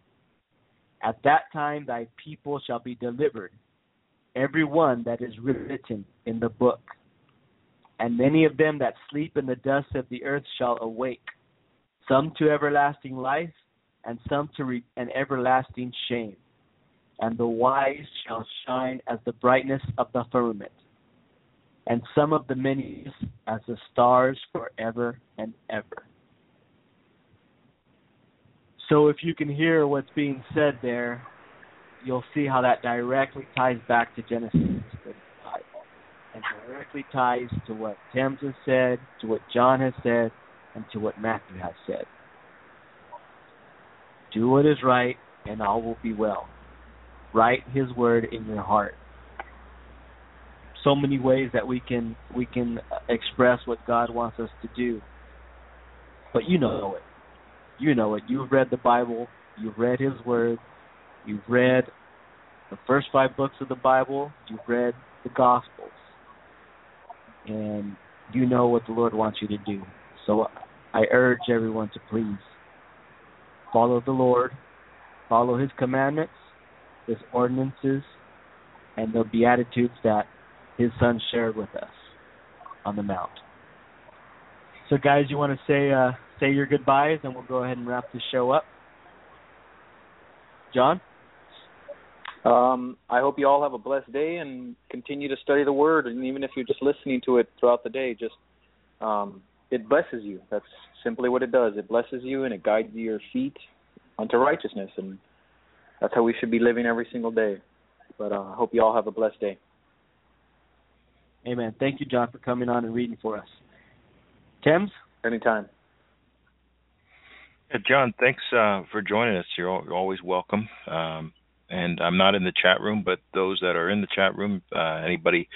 at that time thy people shall be delivered, every one that is written in the book. And many of them that sleep in the dust of the earth shall awake, some to everlasting life, and some to re- an everlasting shame. And the wise shall shine as the brightness of the firmament, and some of the many as the stars forever and ever. So if you can hear what's being said there, you'll see how that directly ties back to Genesis the Bible, and directly ties to what Thames has said, to what John has said, and to what Matthew has said. Do what is right, and all will be well. Write His word in your heart. So many ways that we can we can express what God wants us to do. But you know it. You know it. You've read the Bible. You've read His word. You've read the first five books of the Bible. You've read the Gospels, and you know what the Lord wants you to do. So I urge everyone to please follow the Lord, follow His commandments, His ordinances, and the beatitudes that His Son shared with us on the Mount. So, guys, you want to say uh, say your goodbyes, and we'll go ahead and wrap the show up. John. Um, I hope you all have a blessed day and continue to study the Word. And even if you're just listening to it throughout the day, just um, it blesses you. That's simply what it does. It blesses you and it guides your feet unto righteousness, and that's how we should be living every single day. But uh, I hope you all have a blessed day. Amen. Thank you, John, for coming on and reading for us. Thames? Anytime. Yeah, John, thanks uh, for joining us. You're, you're always welcome. Um, and I'm not in the chat room, but those that are in the chat room, uh, anybody,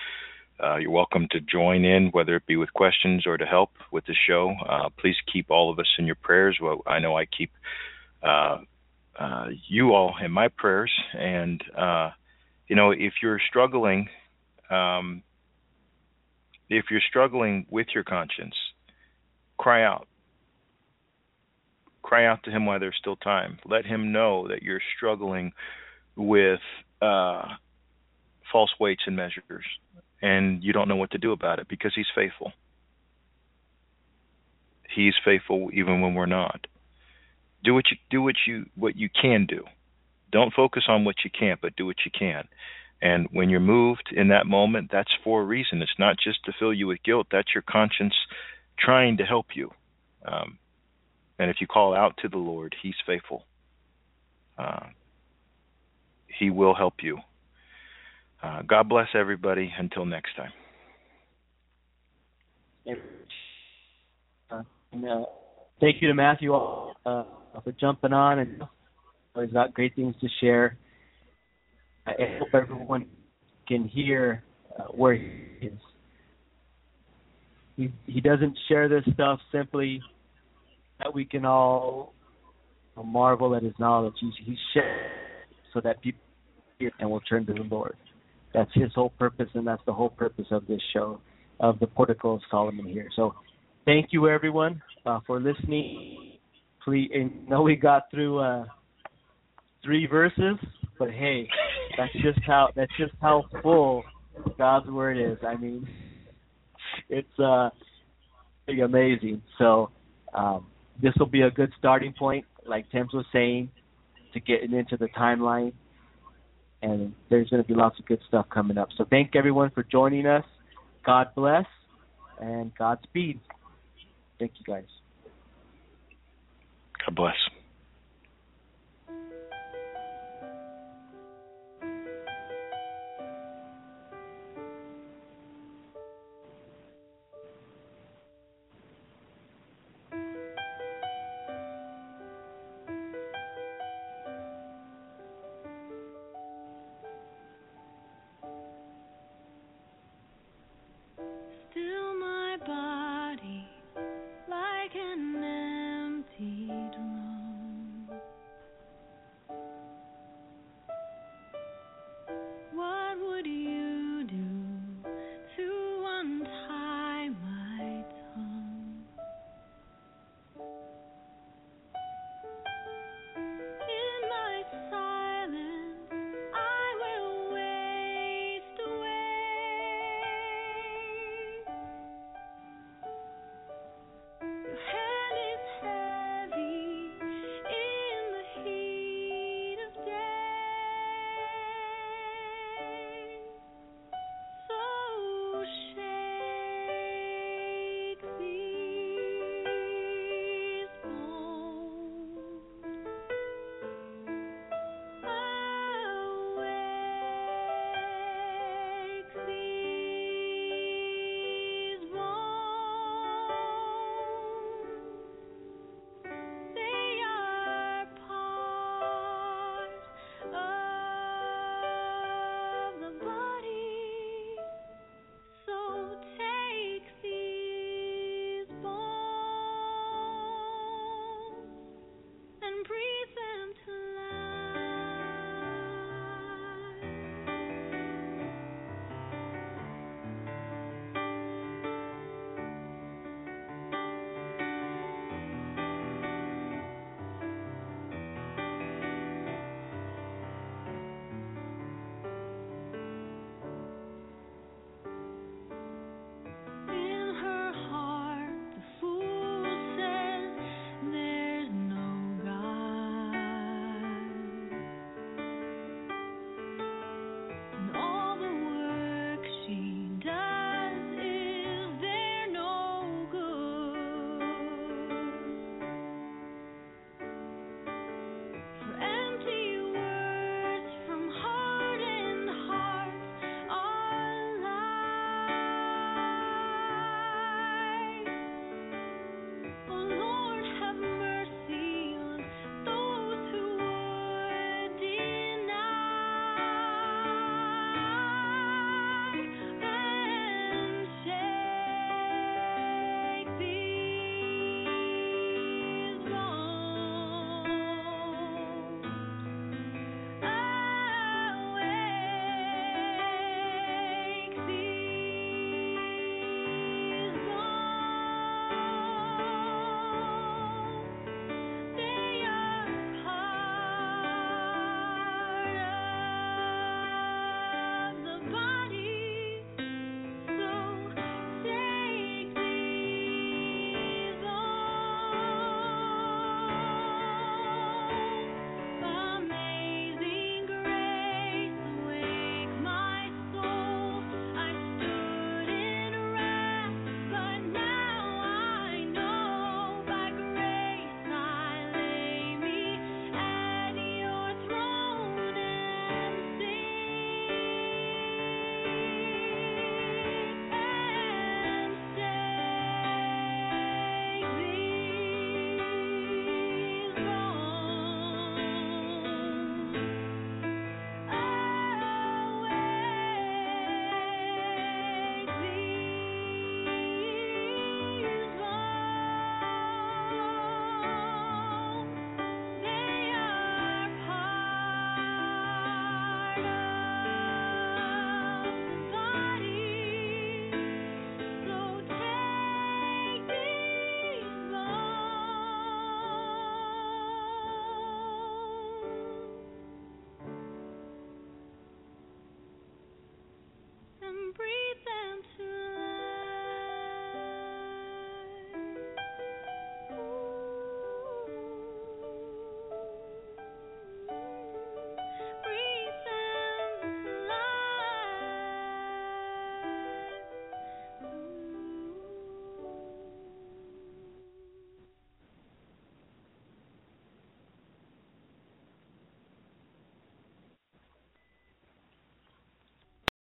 uh, you're welcome to join in, whether it be with questions or to help with the show. Uh, please keep all of us in your prayers. Well, I know I keep uh, uh, you all in my prayers. And, uh, you know, if you're struggling, um, if you're struggling with your conscience, cry out. Cry out to Him while there's still time. Let Him know that you're struggling with uh, false weights and measures, and you don't know what to do about it because He's faithful. He's faithful even when we're not. Do what you do what you what you can do. Don't focus on what you can't, but do what you can. And when you're moved in that moment, that's for a reason. It's not just to fill you with guilt. That's your conscience trying to help you. Um, and if you call out to the Lord, He's faithful. Uh, he will help you. Uh, God bless everybody. Until next time. And, uh, thank you to Matthew uh, for jumping on and he's got great things to share. I hope everyone can hear uh, where he is. He he doesn't share this stuff simply that we can all marvel at his knowledge. He's sharing so that people hear and will turn to the Lord. That's his whole purpose, and that's the whole purpose of this show, of the Portico of Solomon here. So, thank you everyone uh, for listening. Please, I know we got through uh, three verses, but hey, that's just how that's just how full God's word is. I mean, it's uh, amazing. So, um, this will be a good starting point, like Thames was saying, to getting into the timeline and there's going to be lots of good stuff coming up. So thank everyone for joining us. God bless and Godspeed. Thank you guys. God bless.